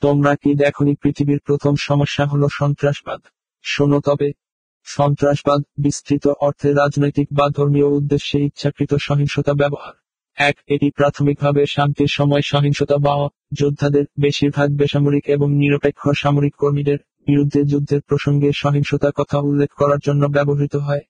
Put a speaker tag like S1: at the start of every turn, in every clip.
S1: তোমরা কি দেখনি পৃথিবীর প্রথম সমস্যা হলো সন্ত্রাসবাদ? শোনো তবে, সন্ত্রাসবাদ বিস্তৃত অর্থে রাজনৈতিক বা ধর্মীয় উদ্দেশ্যে ইচ্ছাকৃত সহিংসতা ব্যবহার। এক, এটি প্রাথমিকভাবে শান্তির সময় সহিংসতা বা যোদ্ধাদের বেশিরভাগ বেসামরিক এবং নিরপেক্ষ সামরিক কর্মীদের বিরুদ্ধে যুদ্ধের প্রসঙ্গে সহিংসতা কথা উল্লেখ করার জন্য ব্যবহৃত হয়।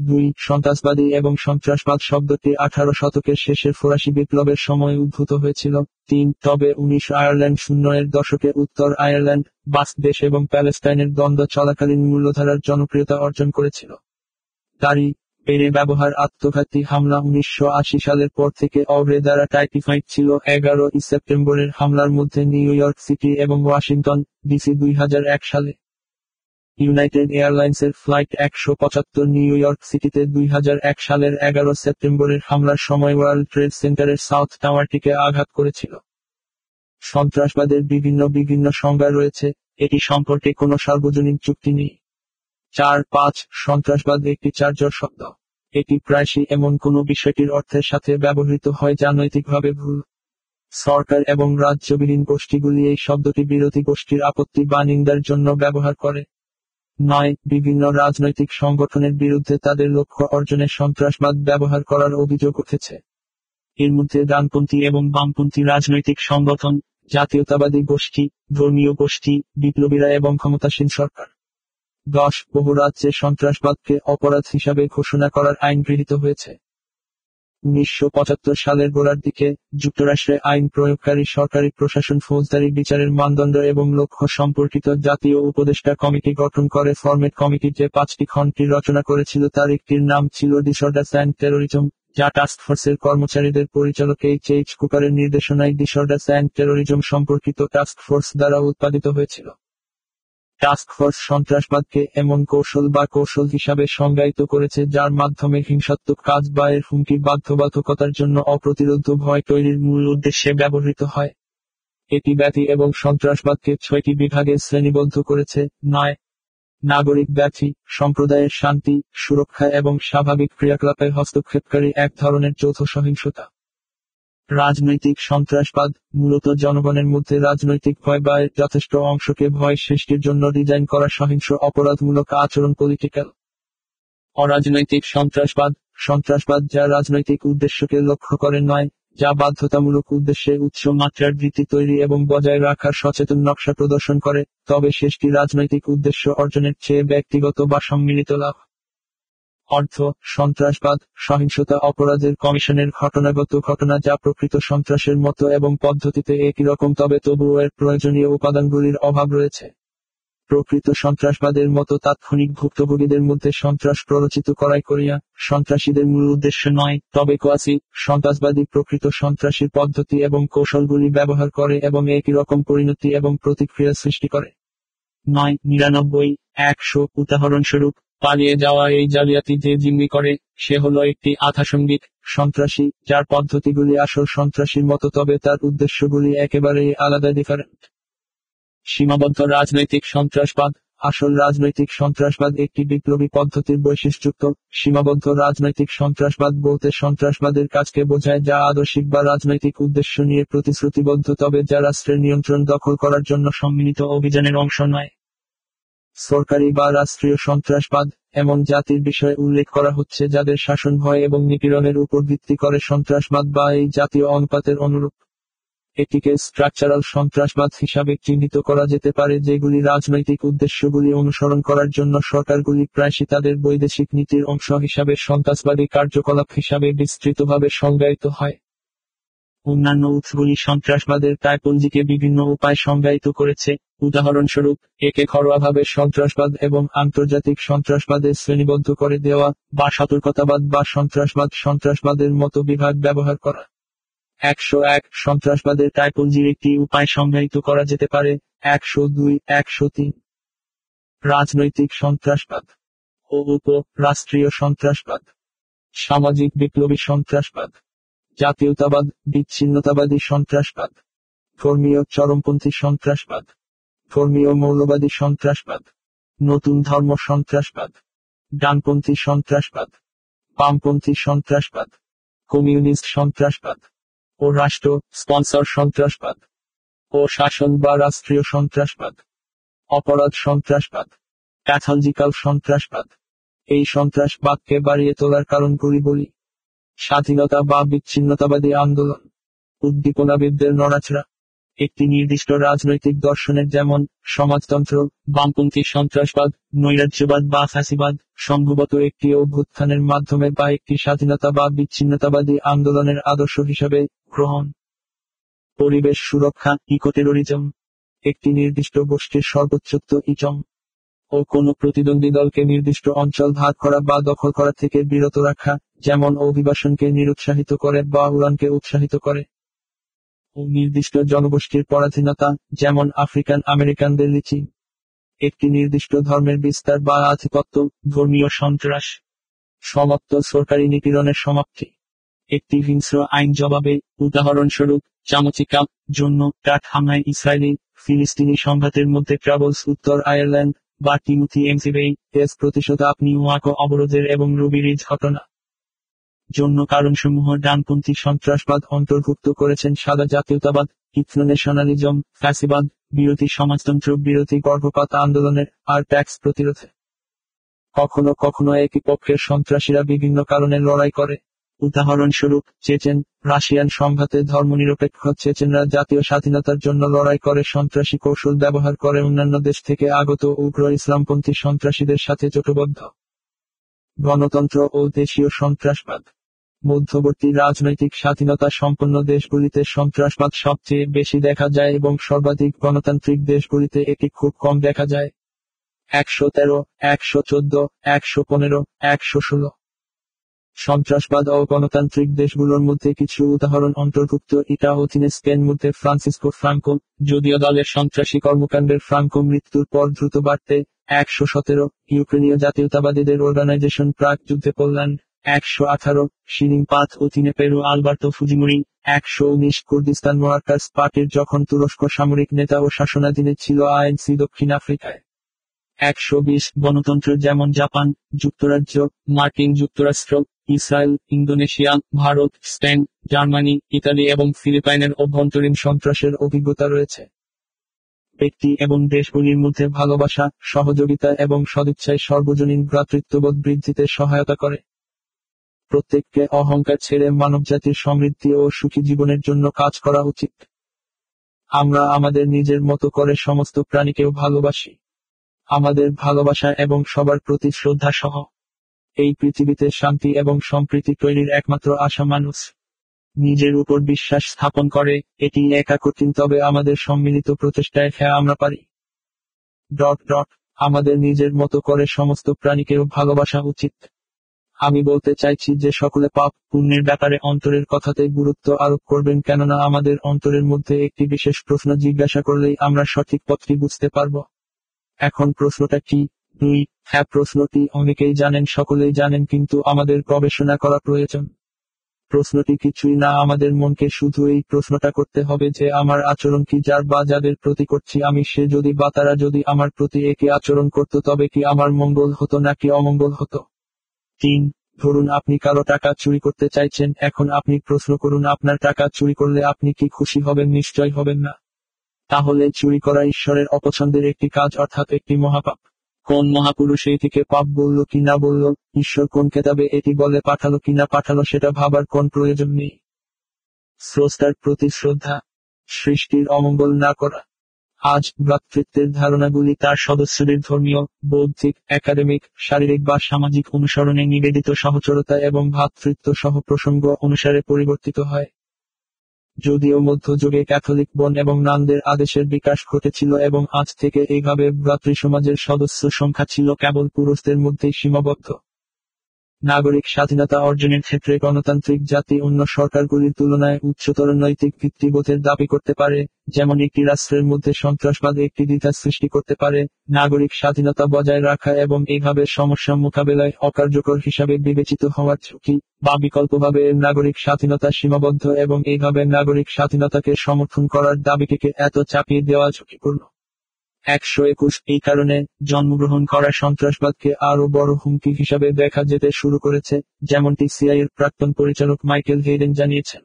S1: দুই, সন্ত্রাসবাদী এবং সন্ত্রাসবাদ শব্দটি আঠারো শতকের শেষের ফরাসি বিপ্লবের সময় উদ্ভূত হয়েছিল। তিন, তবে উনিশ, আয়ারল্যান্ড শূন্য এর দশকে উত্তর আয়ারল্যান্ড বাস্ক দেশ এবং প্যালেস্টাইনের দ্বন্দ্ব চলাকালীন মূল্যধারার জনপ্রিয়তা অর্জন করেছিল। দাড়ি বেড়ে ব্যবহার, আত্মঘাতী হামলা উনিশশো আশি সালের পর থেকে অব্রে দ্বারা টাইপিফাইড ছিল। এগারো সেপ্টেম্বরের হামলার মধ্যে নিউ ইয়র্ক সিটি এবং ওয়াশিংটন, ডিসি দুই হাজার এক সালে। ইউনাইটেড এয়ারলাইন্সের ফ্লাইট একশো পঁচাত্তর নিউ ইয়র্ক সিটিতে দুই এক সালের এগারো সেপ্টেম্বরের হামলার সময় ওয়ার্ল্ড ট্রেড সেন্টারের সাউথ টাওয়ারটিকে আঘাত করেছিল। সন্ত্রাসবাদের বিভিন্ন বিভিন্ন সংজ্ঞা রয়েছে, এটি সম্পর্কে কোনো সার্বজনীন চুক্তি নেই। চার পাঁচ, সন্ত্রাসবাদ একটি চার্জর শব্দ। এটি প্রায়শই এমন কোনো বিষয়টির অর্থের সাথে ব্যবহৃত হয় যা নৈতিকভাবে ভুল। সরকার এবং রাজ্যবিহীন গোষ্ঠীগুলি এই শব্দটি বিরোধী গোষ্ঠীর আপত্তি বা নিন্দার জন্য ব্যবহার করে। নয়, বিভিন্ন রাজনৈতিক সংগঠনের বিরুদ্ধে তাদের লক্ষ্য অর্জনে সন্ত্রাসবাদ ব্যবহার করার অভিযোগ উঠেছে। এর মধ্যে ডানপন্থী এবং বামপন্থী রাজনৈতিক সংগঠন, জাতীয়তাবাদী গোষ্ঠী, ধর্মীয় গোষ্ঠী, বিপ্লবীরা এবং ক্ষমতাসীন সরকার। দশ, বহু রাজ্যে সন্ত্রাসবাদকে অপরাধ হিসাবে ঘোষণা করার আইন গৃহীত হয়েছে। উনিশশো পঁচাত্তর সালের গোড়ার দিকে, যুক্তরাষ্ট্রে আইন প্রয়োগকারী সরকারি প্রশাসন ফৌজদারি বিচারের মানদণ্ড এবং লক্ষ্য সম্পর্কিত জাতীয় উপদেষ্টা কমিটি গঠন করে ফরমেট কমিটি যে পাঁচটি খণ্ডটি রচনা করেছিল তার একটির নাম ছিল ডিসঅর্ডার্স অ্যান্ড টেরোরিজম যা টাস্কফোর্সের কর্মচারীদের পরিচালক এইচ এইচ কুকারের নির্দেশনায় ডিসঅর্ডার্স অ্যান্ড টেরোরিজম সম্পর্কিত টাস্ক ফোর্স দ্বারা উৎপাদিত হয়েছিল। টাস্কফোর্স সন্ত্রাসবাদকে এমন কৌশল বা কৌশল হিসাবে সংজ্ঞায়িত করেছে যার মাধ্যমে হিংসাত্মক কাজ বা এর হুমকি বাধ্যবাধকতার জন্য অপ্রতিরোধ ভয় তৈরির মূল উদ্দেশ্যে ব্যবহৃত হয়। এটি ব্যাধি এবং সন্ত্রাসবাদকে ছয়টি বিভাগে শ্রেণীবদ্ধ করেছে, নয়। নাগরিক ব্যাধি, সম্প্রদায়ের শান্তি, সুরক্ষা এবং স্বাভাবিক ক্রিয়াকলাপে হস্তক্ষেপকারী এক ধরনের যৌথ সহিংসতা। রাজনৈতিক সন্ত্রাসবাদ, মূলত জনগণের মধ্যে রাজনৈতিক ভয় বা যথেষ্ট অংশকে ভয় সৃষ্টির জন্য ডিজাইন করা সহিংস অপরাধমূলক আচরণ পলিটিক্যাল অরাজনৈতিক সন্ত্রাসবাদ সন্ত্রাসবাদ যা রাজনৈতিক উদ্দেশ্যকে লক্ষ্য করে নয়, যা বাধ্যতামূলক উদ্দেশ্যে উচ্চ মাত্রার ভিত্তি তৈরি এবং বজায় রাখার সচেতন নকশা প্রদর্শন করে, তবে শেষটি রাজনৈতিক উদ্দেশ্য অর্জনের চেয়ে ব্যক্তিগত বা সম্মিলিত লাভ। অর্থ, সন্ত্রাসবাদ, সহিংসতা অপরাধের কমিশনের ঘটনাগত ঘটনা যা প্রকৃত সন্ত্রাসের মতো এবং পদ্ধতিতে একই রকম, তবে তবুও এর প্রয়োজনীয় উপাদানগুলির অভাব রয়েছে। প্রকৃত সন্ত্রাসবাদের মতো তাৎক্ষণিক ভুক্তভোগীদের মধ্যে সন্ত্রাস প্ররোচিত করাই করিয়া সন্ত্রাসীদের মূল উদ্দেশ্য নয়, তবে কোয়াসি, সন্ত্রাসবাদী প্রকৃত সন্ত্রাসীর পদ্ধতি এবং কৌশলগুলি ব্যবহার করে এবং একই রকম পরিণতি এবং প্রতিক্রিয়া সৃষ্টি করে। নয়, নিরানব্বই, একশো, উদাহরণস্বরূপ পালিয়ে যাওয়া এই জালিয়াতি যে জিম্মি করে, সে হলো একটি আধাসঙ্গিক সন্ত্রাসী, যার পদ্ধতিগুলি আসল সন্ত্রাসীর মতো, তবে তার উদ্দেশ্যগুলি একেবারেই আলাদা ডিফারেন্ট সীমাবদ্ধ রাজনৈতিক সন্ত্রাসবাদ, আসল রাজনৈতিক সন্ত্রাসবাদ একটি বিপ্লবী পদ্ধতির বৈশিষ্ট্যযুক্ত, সীমাবদ্ধ রাজনৈতিক সন্ত্রাসবাদ বলতে সন্ত্রাসবাদের কাজকে বোঝায় যা আদর্শিক বা রাজনৈতিক উদ্দেশ্য নিয়ে প্রতিশ্রুতিবদ্ধ, তবে যা রাষ্ট্রের নিয়ন্ত্রণ দখল করার জন্য সম্মিলিত অভিযানের অংশ নয়। সরকারি বা রাষ্ট্রীয় সন্ত্রাসবাদ, এমন জাতির বিষয়ে উল্লেখ করা হচ্ছে যাদের শাসন ভয় এবং নিপীড়নের উপর ভিত্তি করে সন্ত্রাসবাদ বা এই জাতীয় অনুপাতের অনুরূপ। এটিকে স্ট্রাকচারাল সন্ত্রাসবাদ হিসাবে চিহ্নিত করা যেতে পারে, যেগুলি রাজনৈতিক উদ্দেশ্যগুলি অনুসরণ করার জন্য সরকারগুলি প্রায়শই তাদের বৈদেশিক নীতির অংশ হিসাবে সন্ত্রাসবাদী কার্যকলাপ হিসাবে বিস্তৃতভাবে সংজ্ঞায়িত হয়। অন্যান্য উৎসগুলি সন্ত্রাসবাদের টাইপোলজিকে বিভিন্ন উপায় সংজ্ঞায়িত করেছে। উদাহরণস্বরূপ, একে ঘরোয়াভাবে সন্ত্রাসবাদ এবং আন্তর্জাতিক সন্ত্রাসবাদে শ্রেণীবদ্ধ করে দেওয়া বা সতর্কতাবাদ বা সন্ত্রাসবাদ সন্ত্রাসবাদের মতো বিভাগ ব্যবহার করা। একশো এক সন্ত্রাসবাদের টাইপোলজির একটি উপায় সংজ্ঞায়িত করা যেতে পারে, একশো দুই, একশো তিন। রাজনৈতিক সন্ত্রাসবাদ ও উপ রাষ্ট্রীয় সন্ত্রাসবাদ। সামাজিক বিপ্লবী সন্ত্রাসবাদ। জাতীয়তাবাদ, বিচ্ছিন্নতাবাদী সন্ত্রাসবাদ। ধর্মীয় চরমপন্থী সন্ত্রাসবাদ। ধর্মীয় মৌলবাদী সন্ত্রাসবাদ। নতুন ধর্ম সন্ত্রাসবাদ। ডানপন্থী সন্ত্রাসবাদ। বামপন্থী সন্ত্রাসবাদ। কমিউনিস্ট সন্ত্রাসবাদ। ও রাষ্ট্র স্পন্সর সন্ত্রাসবাদ। ও শাসন বা রাষ্ট্রীয় সন্ত্রাসবাদ। অপরাধ সন্ত্রাসবাদ। প্যাথলজিক্যাল সন্ত্রাসবাদ। এই সন্ত্রাসবাদকে বাড়িয়ে তোলার কারণগুলি বলি। স্বাধীনতা বা বিচ্ছিন্নতাবাদী আন্দোলন, উদ্দীপনাবিদদের নড়াচড়া, একটি নির্দিষ্ট রাজনৈতিক দর্শনের যেমন সমাজতন্ত্র, বামপন্থী সন্ত্রাসবাদ, নৈরাজ্যবাদ বা ফ্যাসিবাদ সম্ভবত একটি অভ্যুত্থানের মাধ্যমে বা একটি স্বাধীনতা বা বিচ্ছিন্নতাবাদী আন্দোলনের আদর্শ হিসাবে গ্রহণ। পরিবেশ সুরক্ষা, ইকোটেরোরিজম, একটি নির্দিষ্ট গোষ্ঠীর সর্বোচ্চত্ব ইচম ও কোনো প্রতিদ্বন্দ্বী দলকে নির্দিষ্ট অঞ্চল ভাগ করা বা দখল করা থেকে বিরত রাখা যেমন অভিবাসনকে নিরুৎসাহিত করে বা উড়ানকে উৎসাহিত করে। ও নির্দিষ্ট জনগোষ্ঠীর পরাধীনতা, যেমন আফ্রিকান আমেরিকানদের লিচি। একটি নির্দিষ্ট ধর্মের বিস্তার বা আধিপত্য, ধর্মীয় সন্ত্রাস। সমাপ্ত সরকারি নিপীড়নের সমাপ্তি। একটি হিংস্র আইন জবাবে, উদাহরণস্বরূপ চামচিকা জন্য টাট হামলায় ইসরায়েলি, ফিলিস্তিনি সংঘাতের মধ্যে ট্রাভেলস, উত্তর আয়ারল্যান্ড, বা টিমুথি এমসিবেই এস প্রতিশোধ আপনি ওয়াকো অবরোধের এবং রুবিরিজ ঘটনা। জন্য কারণসমূহ ডানপন্থী সন্ত্রাসবাদ অন্তর্ভুক্ত করেছেন সাদা জাতীয়তাবাদ ইথনোনেশনালিজম ফ্যাসিবাদ, বিরোধী সমাজতন্ত্র, বিরোধী গর্ভপাত আন্দোলনের, আর ট্যাক্স প্রতিরোধে। কখনো কখনো একই পক্ষের সন্ত্রাসীরা বিভিন্ন কারণে লড়াই করে। উদাহরণস্বরূপ, চেচেন, রাশিয়ান সংঘাতে ধর্মনিরপেক্ষ চেচেনরা জাতীয় স্বাধীনতার জন্য লড়াই করে সন্ত্রাসী কৌশল ব্যবহার করে অন্যান্য দেশ থেকে আগত উগ্র ইসলামপন্থী সন্ত্রাসীদের সাথে জোটবদ্ধ। গণতন্ত্র ও দেশীয় সন্ত্রাসবাদ। মধ্যবর্তী রাজনৈতিক স্বাধীনতা সম্পন্ন দেশগুলিতে সন্ত্রাসবাদ সবচেয়ে বেশি দেখা যায় এবং সর্বাধিক গণতান্ত্রিক দেশগুলিতে এটি খুব কম দেখা যায়। একশো তেরো, একশো চোদ্দ, একশো পনেরো, একশো ষোলো। সন্ত্রাসবাদ ও গণতান্ত্রিক দেশগুলোর মধ্যে কিছু উদাহরণ অন্তর্ভুক্ত। ইটা অধীনে স্পেন মধ্যে ফ্রান্সিসকো ফ্রাঙ্কো, যদিও দলের সন্ত্রাসী কর্মকাণ্ডের ফ্রাঙ্কো মৃত্যুর পর দ্রুত বাড়তে একশো সতেরো, ইউক্রেনীয় জাতীয়তাবাদীদের অর্গানাইজেশন প্রাক যুদ্ধে পোল্যান্ড, একশো আঠারো শিরিং পাথ অধীনে পেরু, আলবার্তো ফুজিমুরি, একশো উনিশ, কুর্দিস্তান ওয়ার্কার্স পার্টির যখন তুরস্ক সামরিক নেতা ও শাসনাধীনে ছিল আইএনসি দক্ষিণ আফ্রিকায়। একশো বিশ, গণতন্ত্র যেমন জাপান, যুক্তরাজ্য, মার্কিন যুক্তরাষ্ট্র Israel, Indonesia, Bharat, Spain, Germany, Italy এবং ফিলিপাইনের অভ্যন্তরীণ সন্ত্রাসের অভিজ্ঞতা রয়েছে। ব্যক্তি এবং দেশগুলির মধ্যে ভালোবাসা, সহযোগিতা এবং সদিচ্ছায় সর্বজনীন ভ্রাতৃত্ববোধ বৃদ্ধিতে সহায়তা করে। প্রত্যেককে অহংকার ছেড়ে মানবজাতির সমৃদ্ধি ও সুখী জীবনের জন্য কাজ করা উচিত। আমরা আমাদের নিজের মতো করে সমস্ত প্রাণীকেও ভালোবাসি। আমাদের ভালোবাসা এবং সবার প্রতি শ্রদ্ধা সহ এই পৃথিবীতে শান্তি এবং সম্প্রীতি তৈরির একমাত্র আশা মানুষ। নিজের উপর বিশ্বাস স্থাপন করে, এটি একা কঠিন, তবে আমাদের সম্মিলিত প্রচেষ্টায় হ্যাঁ আমরা পারি। ডট ডট, আমাদের নিজের মতো করে সমস্ত প্রাণীকেও ভালোবাসা উচিত। আমি বলতে চাইছি যে সকলে পাপ, পুণ্যের ব্যাপারে অন্তরের কথাতে গুরুত্ব আরোপ করবেন, কেননা আমাদের অন্তরের মধ্যে একটি বিশেষ প্রশ্ন জিজ্ঞাসা করলেই আমরা সঠিক পথটি বুঝতে পারব। এখন প্রশ্নটা কি? দুই হ্যাঁ প্রশ্নটি অনেকেই জানেন, সকলেই জানেন, কিন্তু আমাদের গবেষণা করা প্রয়োজন। প্রশ্নটি কিছুই না, আমাদের মনকে শুধু এই প্রশ্নটা করতে হবে যে, আমার আচরণ কি যার বা যাদের প্রতি করছি আমি, সে যদি বা তারা যদি আমার প্রতি একে আচরণ করত, তবে কি আমার মঙ্গল হতো নাকি অমঙ্গল হতো? তিন, ধরুন আপনি কারও টাকা চুরি করতে চাইছেন, এখন আপনি প্রশ্ন করুন, আপনার টাকা চুরি করলে আপনি কি খুশি হবেন, নিশ্চয় হবেন না। তাহলে চুরি করা ঈশ্বরের অপছন্দের একটি কাজ, অর্থাৎ একটি মহাপাপ। কোন মহাপুরুষ এটিকে পাপ বলল কি না বলল? ঈশ্বর কোন কেতাবে এটি বলে পাঠালো কি না পাঠালো সেটা ভাবার কোন প্রয়োজন নেই। স্রষ্টার প্রতি শ্রদ্ধা, সৃষ্টির অমঙ্গল না করা। আজ ভ্রাতৃত্বের ধারণাগুলি তার সদস্যদের ধর্মীয়, বৌদ্ধিক, একাডেমিক, শারীরিক বা সামাজিক অনুসরণে নিবেদিত সহচরতা এবং ভ্রাতৃত্ব সহ প্রসঙ্গ অনুসারে পরিবর্তিত হয়। যদিও মধ্যযুগে ক্যাথলিক বন এবং নানদের আদেশের বিকাশ ঘটেছিল এবং আজ থেকে এইভাবে ভ্রাতৃসমাজের সদস্য সংখ্যা ছিল কেবল পুরুষদের মধ্যেই সীমাবদ্ধ। নাগরিক স্বাধীনতা অর্জনের ক্ষেত্রে গণতান্ত্রিক জাতি অন্য সরকারগুলির তুলনায় উচ্চতর নৈতিক ভিত্তিবোধের দাবি করতে পারে, যেমন একটি রাষ্ট্রের মধ্যে সন্ত্রাসবাদ একটি দ্বিধা সৃষ্টি করতে পারে, নাগরিক স্বাধীনতা বজায় রাখা এবং এইভাবে সমস্যা মোকাবেলায় অকার্যকর হিসাবে বিবেচিত হওয়ার ঝুঁকি, বা বিকল্পভাবে নাগরিক স্বাধীনতা সীমাবদ্ধ এবং এইভাবে নাগরিক স্বাধীনতাকে সমর্থন করার দাবিটিকে এত চাপিয়ে দেওয়া ঝুঁকিপূর্ণ। একশো একুশ, এই কারণে জন্মগ্রহণ করা সন্ত্রাসবাদকে আরও বড় হুমকি হিসাবে দেখা যেতে শুরু করেছে, যেমনটি সিআইয়ের প্রাক্তন পরিচালক মাইকেল হেইডেন জানিয়েছেন।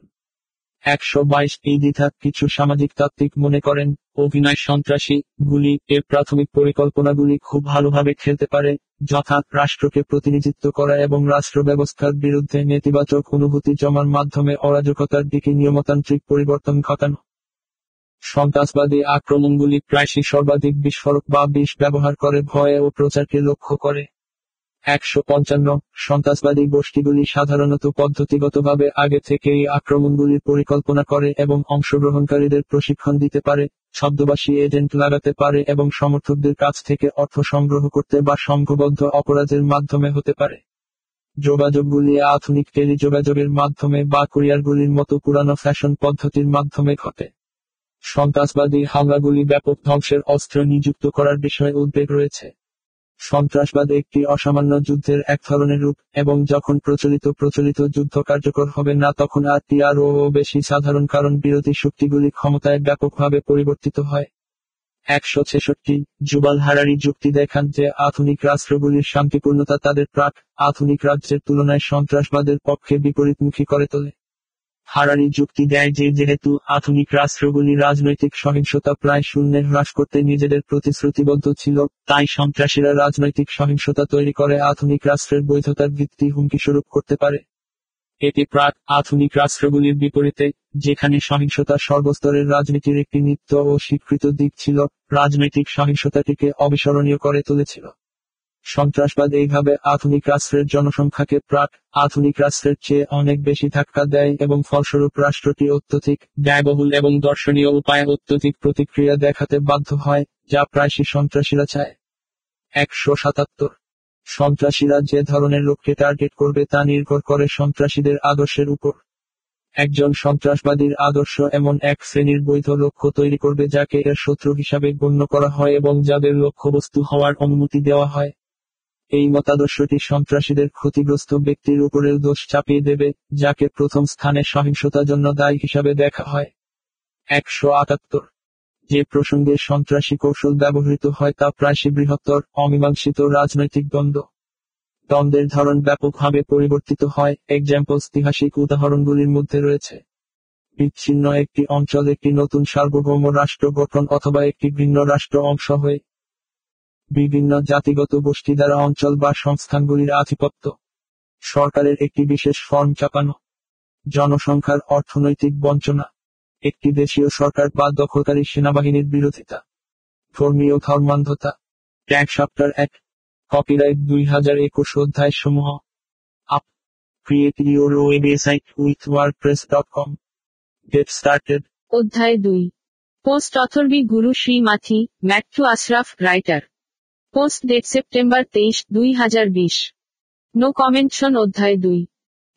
S1: একশো বাইশ, এই দ্বিধা কিছু সামাজিক তাত্ত্বিক মনে করেন, অভিনয় সন্ত্রাসী, গুলি এর প্রাথমিক পরিকল্পনাগুলি খুব ভালোভাবে খেলতে পারে, যথা রাষ্ট্রকে প্রতিনিধিত্ব করা এবং রাষ্ট্র ব্যবস্থার বিরুদ্ধে নেতিবাচক অনুভূতি জমার মাধ্যমে অরাজকতার দিকে নিয়মতান্ত্রিক পরিবর্তন ঘটানো। সন্ত্রাসবাদী আক্রমণগুলি প্রায়শই সর্বাধিক বিস্ফোরক বা বিষ ব্যবহার করে ভয় ও প্রচারকে লক্ষ্য করে। একশো পঞ্চান্ন সন্ত্রাসবাদী গোষ্ঠীগুলি সাধারণত পদ্ধতিগতভাবে আগে থেকেই আক্রমণগুলির পরিকল্পনা করে এবং অংশগ্রহণকারীদের প্রশিক্ষণ দিতে পারে ছদ্মবাসী এজেন্ট লাগাতে পারে এবং সমর্থকদের কাছ থেকে অর্থ সংগ্রহ করতে বা সংঘবদ্ধ অপরাধের মাধ্যমে হতে পারে। যোগাযোগগুলি আধুনিক টেলিযোগাযোগের মাধ্যমে বা কুরিয়ারগুলির মতো পুরানো ফ্যাশন পদ্ধতির মাধ্যমে ঘটে। সন্ত্রাসবাদী হামলাগুলি ব্যাপক ধ্বংসের অস্ত্র নিযুক্ত করার বিষয়ে উদ্বেগ রয়েছে। সন্ত্রাসবাদ একটি অসামান্য যুদ্ধের এক ধরনের রূপ, এবং যখন প্রচলিত প্রচলিত যুদ্ধ কার্যকর হবে না, তখন আরটি আরও বেশি সাধারণ কারণ বিরোধী শক্তিগুলি ক্ষমতায় ব্যাপকভাবে পরিবর্তিত হয়। একশো ছেষট্টি জুবাল হারারি যুক্তি দেখান যে আধুনিক রাষ্ট্রগুলির শান্তিপূর্ণতা তাদের প্রাক আধুনিক রাজ্যের তুলনায় সন্ত্রাসবাদের পক্ষে বিপরীতমুখী করে তোলে। হারারি যুক্তি দেয় যে যেহেতু আধুনিক রাষ্ট্রগুলি রাজনৈতিক সহিংসতা প্রায় শূন্যে হ্রাস করতে নিজেদের প্রতিশ্রুতিবদ্ধ ছিল, তাই সন্ত্রাসীরা রাজনৈতিক সহিংসতা তৈরি করে আধুনিক রাষ্ট্রের বৈধতার ভিত্তি হুমকি স্বরূপ করতে পারে। এটি প্রাক আধুনিক রাষ্ট্রগুলির বিপরীতে, যেখানে সহিংসতা সর্বস্তরের রাজনীতির একটি নিত্য ও স্বীকৃত দিক ছিল, রাজনৈতিক সহিংসতাটিকে অবিস্মরণীয় করে তুলেছিল। সন্ত্রাসবাদ এইভাবে আধুনিক রাষ্ট্রের জনসংখ্যাকে প্রাক আধুনিক রাষ্ট্রের চেয়ে অনেক বেশি ধাক্কা দেয় এবং ফলস্বরূপ রাষ্ট্রটি অত্যধিক ব্যয়বহুল এবং দর্শনীয় উপায়ে অত্যধিক প্রতিক্রিয়া দেখাতে বাধ্য হয়, যা প্রায়শই সন্ত্রাসীরা চায়। একশো সাতাত্তর সন্ত্রাসীরা যে ধরনের লোককে টার্গেট করবে তা নির্ভর করে সন্ত্রাসীদের আদর্শের উপর। একজন সন্ত্রাসবাদীর আদর্শ এমন এক শ্রেণির বৈধ লক্ষ্য তৈরি করবে যাকে এর শত্রু হিসাবে গণ্য করা হয় এবং যাদের লক্ষ্যবস্তু হওয়ার অনুমতি দেওয়া হয়। এই মতাদর্শটি সন্ত্রাসীদের ক্ষতিগ্রস্ত ব্যক্তির উপরের দোষ চাপিয়ে দেবে, যাকে প্রথম স্থানে সহিংসতার জন্য দায়ী হিসাবে দেখা হয়। একশো আটাত্তর। যে প্রসঙ্গে সন্ত্রাসী কৌশল ব্যবহৃত হয় তা প্রায়শই বৃহত্তর, অমীমাংসিত রাজনৈতিক দ্বন্দ্ব। দ্বন্দ্বের ধরন ব্যাপকভাবে পরিবর্তিত হয় এক্সাম্পল ঐতিহাসিক উদাহরণগুলির মধ্যে রয়েছে। বিচ্ছিন্ন একটি অঞ্চল একটি নতুন সার্বভৌম রাষ্ট্র গঠন অথবা একটি ভিন্ন রাষ্ট্র অংশ হয়ে বিভিন্ন জাতিগত গোষ্ঠী দ্বারা অঞ্চল বা সংস্থানগুলির আধিপত্য। সরকারের একটি বিশেষ ফর্ম চাপানো। জনসংখ্যার অর্থনৈতিক বঞ্চনা। একটি দেশীয় সরকার বা দখলকারী সেনাবাহিনীর বিরোধিতা। ধর্মীয় ধর্মান্ধতা। ট্যাগ সপ্তার এক। কপিরাইট দুই হাজার একুশ অধ্যায় সমূহ। Up. Create your website with WordPress dot com. Started.
S2: অধ্যায় দুই। Post অথর্বি Guru Shri Mathi Mattu Ashraf writer. Post date September তেইশ, দুই হাজার বিশ। নো কমেন্টশন অধ্যায় দুই।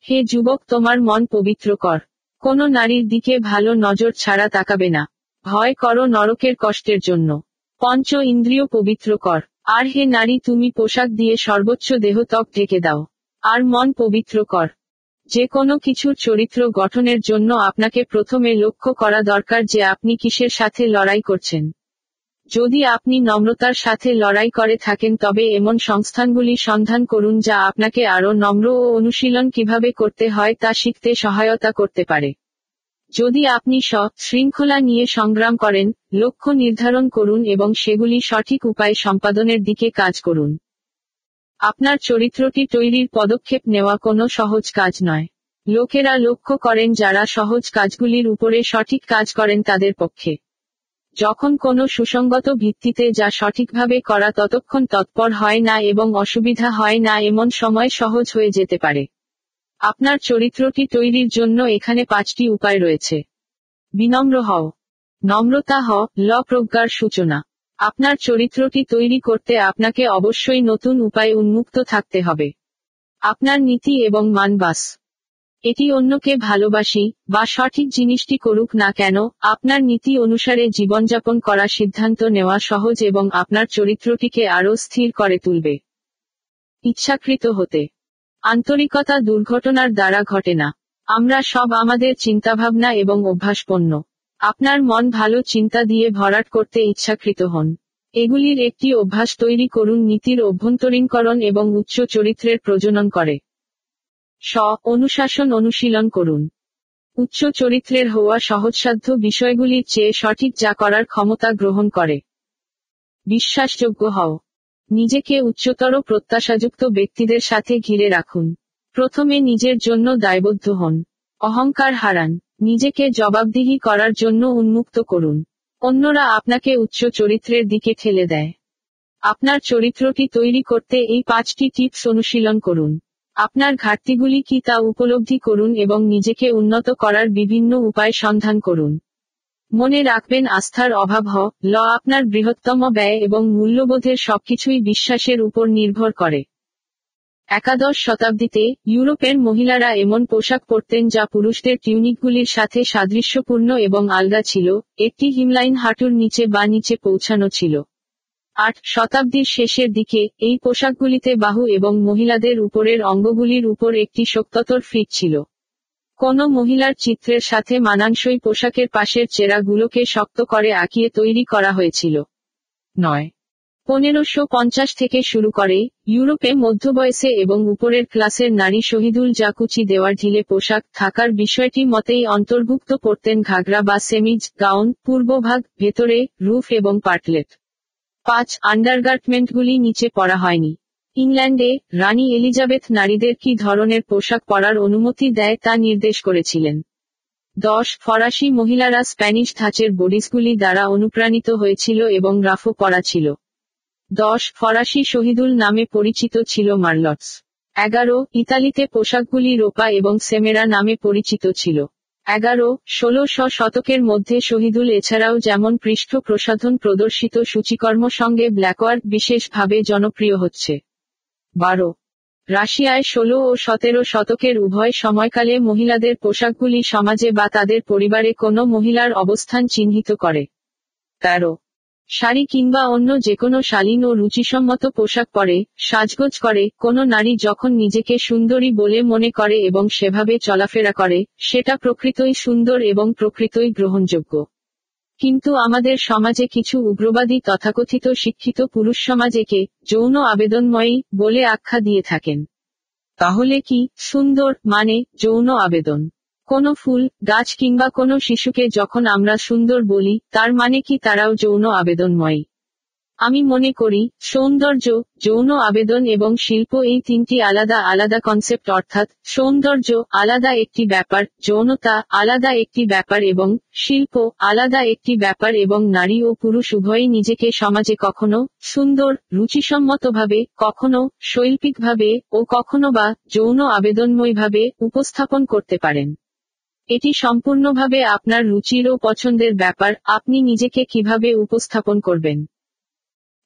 S2: হে যুবক, তোমার মন পবিত্র কর। কোন নারীর দিকে ভালো নজর ছাড়া তাকাবে না। ভয় করো নরকের কষ্টের জন্য। পঞ্চ ইন্দ্রিয় পবিত্র কর। আর হে নারী, তুমি পোশাক দিয়ে সর্বোচ্চ দেহত্বক ঢেকে দাও। আর মন পবিত্র কর। যে কোনো কিছুর চরিত্র গঠনের জন্য আপনাকে প্রথমে লক্ষ্য করা দরকার যে আপনি কিসের সাথে লড়াই করছেন। যদি আপনি নম্রতার সাথে লড়াই করে থাকেন, তবে এমন সংস্থানগুলি সন্ধান করুন যা আপনাকে আরও নম্র ও অনুশীলন কীভাবে করতে হয় তা শিখতে সহায়তা করতে পারে। যদি আপনি স শৃঙ্খলা নিয়ে সংগ্রাম করেন, লক্ষ্য নির্ধারণ করুন এবং সেগুলি সঠিক উপায় সম্পাদনের দিকে কাজ করুন। আপনার চরিত্রটি তৈরির পদক্ষেপ নেওয়া কোনো সহজ কাজ নয়। লোকেরা লক্ষ্য করেন যারা সহজ কাজগুলির উপরে সঠিক কাজ করেন তাদের পক্ষে। যখন কোনো সুসংগত ভিত্তিতে যা সঠিকভাবে করা ততক্ষণ তৎপর হয় না এবং অসুবিধা হয় না, এমন সময় সহজ হয়ে যেতে পারে। আপনার চরিত্রটি তৈরির জন্য এখানে পাঁচটি উপায় রয়েছে। বিনম্র হও। নম্রতা হ ল প্রজ্ঞার সূচনা। আপনার চরিত্রটি তৈরি করতে আপনাকে অবশ্যই নতুন উপায়ে উন্মুক্ত থাকতে হবে। আপনার নীতি এবং মানবাস এটি অন্যকে ভালোবাসি, বা সঠিক জিনিসটি করুক না কেন, আপনার নীতি অনুসারে জীবনযাপন করা সিদ্ধান্ত নেওয়া সহজ এবং আপনার চরিত্রটিকে আরও স্থির করে তুলবে। ইচ্ছাকৃত হতে। আন্তরিকতা দুর্ঘটনার দ্বারা ঘটে না। আমরা সব আমাদের চিন্তাভাবনা এবং অভ্যাসপন্ন আপনার মন ভালো চিন্তা দিয়ে ভরাট করতে ইচ্ছাকৃত হন। এগুলির একটি অভ্যাস তৈরি করুন, নীতির অভ্যন্তরীণকরণ এবং উচ্চ চরিত্রের প্রজনন করে। স, অনুশাসন অনুশীলন করুন। উচ্চ চরিত্রের হওয়া সহজসাধ্য বিষয়গুলির চেয়ে সঠিক যা করার ক্ষমতা গ্রহণ করে। বিশ্বাসযোগ্য হও। নিজেকে উচ্চতর প্রত্যাশাযুক্ত ব্যক্তিদের সাথে ঘিরে রাখুন। প্রথমে নিজের জন্য দায়বদ্ধ হন। অহংকার হারান। নিজেকে জবাবদিহি করার জন্য উন্মুক্ত করুন। অন্যরা আপনাকে উচ্চ চরিত্রের দিকে ঠেলে দেয়। আপনার চরিত্রটি তৈরি করতে এই পাঁচটি টিপস অনুশীলন করুন। আপনার ঘাটতিগুলি কি তা উপলব্ধি করুন এবং নিজেকে উন্নত করার বিভিন্ন উপায় সন্ধান করুন। মনে রাখবেন, আস্থার অভাব হ, ল আপনার বৃহত্তম ব্যয় এবং মূল্যবোধের সবকিছুই বিশ্বাসের উপর নির্ভর করে। একাদশ শতাব্দীতে, ইউরোপের মহিলারা এমন পোশাক পরতেন যা পুরুষদের টিউনিকগুলির সাথে সাদৃশ্যপূর্ণ এবং আলগা ছিল, একটি হিমলাইন হাঁটুর নিচে বা নিচে পৌঁছানো ছিল। আট শতাব্দীর শেষের দিকে, এই পোশাকগুলিতে বাহু এবং মহিলাদের উপরের অঙ্গগুলির উপর একটি শক্ততর ফিট ছিল। কোন মহিলার চিত্রের সাথে মানানসই পোশাকের পাশের চেরাগুলোকে শক্ত করে আঁকিয়ে তৈরি করা হয়েছিল। নয়। পনেরোশো পঞ্চাশ থেকে শুরু করে, ইউরোপে মধ্যবয়সে এবং উপরের ক্লাসের নারী শহীদুল জাকুচি দেওয়ার ঢিলে পোশাক থাকার বিষয়টি মতেই অন্তর্ভুক্ত করতেন ঘাগরা বা সেমিজ, গাউন, পূর্বভাগ, ভেতরে, রুফ এবং পার্টলেট পাঁচ আন্ডারগার্টমেন্টগুলি নিচে পড়া হয়নি। ইংল্যান্ডে রানী এলিজাবেথ নারীদের কি ধরনের পোশাক পরার অনুমতি দেয় তা নির্দেশ করেছিলেন। দশ, ফরাসি মহিলারা স্প্যানিশ ধাঁচের বডিসগুলি দ্বারা অনুপ্রাণিত হয়েছিল এবং রাফও পরা ছিল। দশ, ফরাসি শহীদুল নামে পরিচিত ছিল মার্লটস। এগারো, ইতালিতে পোশাকগুলি রোপা এবং সেমেরা নামে পরিচিত ছিল। এগারো ষোলশ শতকের মধ্যে শহীদুল এছাড়াও যেমন পৃষ্ঠ প্রসাধন প্রদর্শিত সূচিকর্ম সঙ্গে ব্ল্যাকওয়ার্ক বিশেষভাবে জনপ্রিয় হচ্ছে। বারো, রাশিয়ায় ষোলো ও সতেরো শতকের উভয় সময়কালে মহিলাদের পোশাকগুলি সমাজে বা তাদের পরিবারে কোনো মহিলার অবস্থান চিহ্নিত করে। তেরো শাড়ি কিংবা অন্য যেকোনো শালীন ও রুচিসম্মত পোশাক পরে, সাজগোজ করে, কোনো নারী যখন নিজেকে সুন্দরী বলে মনে করে এবং সেভাবে চলাফেরা করে, সেটা প্রকৃতই সুন্দর এবং প্রকৃতই গ্রহণযোগ্য। কিন্তু আমাদের সমাজে কিছু উগ্রবাদী তথাকথিত শিক্ষিত পুরুষ সমাজ একে যৌন আবেদনময়ী বলে আখ্যা দিয়ে থাকেন। তাহলে কি? সুন্দর মানে যৌন আবেদন। কোনো ফুল, গাছ কিংবা কোনো শিশুকে যখন আমরা সুন্দর বলি, তার মানে কি তারাও যৌন আবেদনময়ী? আমি মনে করি, সৌন্দর্য, যৌন আবেদন এবং শিল্প এই তিনটি আলাদা আলাদা কনসেপ্ট অর্থাৎ সৌন্দর্য আলাদা একটি ব্যাপার, যৌনতা আলাদা একটি ব্যাপার এবং শিল্প আলাদা একটি ব্যাপার এবং নারী ও পুরুষ উভয়ই নিজেকে সমাজে কখনো সুন্দর, রুচিসম্মতভাবে, কখনো শৈল্পিকভাবে ও কখনো বা যৌন আবেদনময়ভাবে উপস্থাপন করতে পারেন। এটি সম্পূর্ণভাবে আপনার রুচির ও পছন্দের ব্যাপার, আপনি নিজেকে কীভাবে উপস্থাপন করবেন।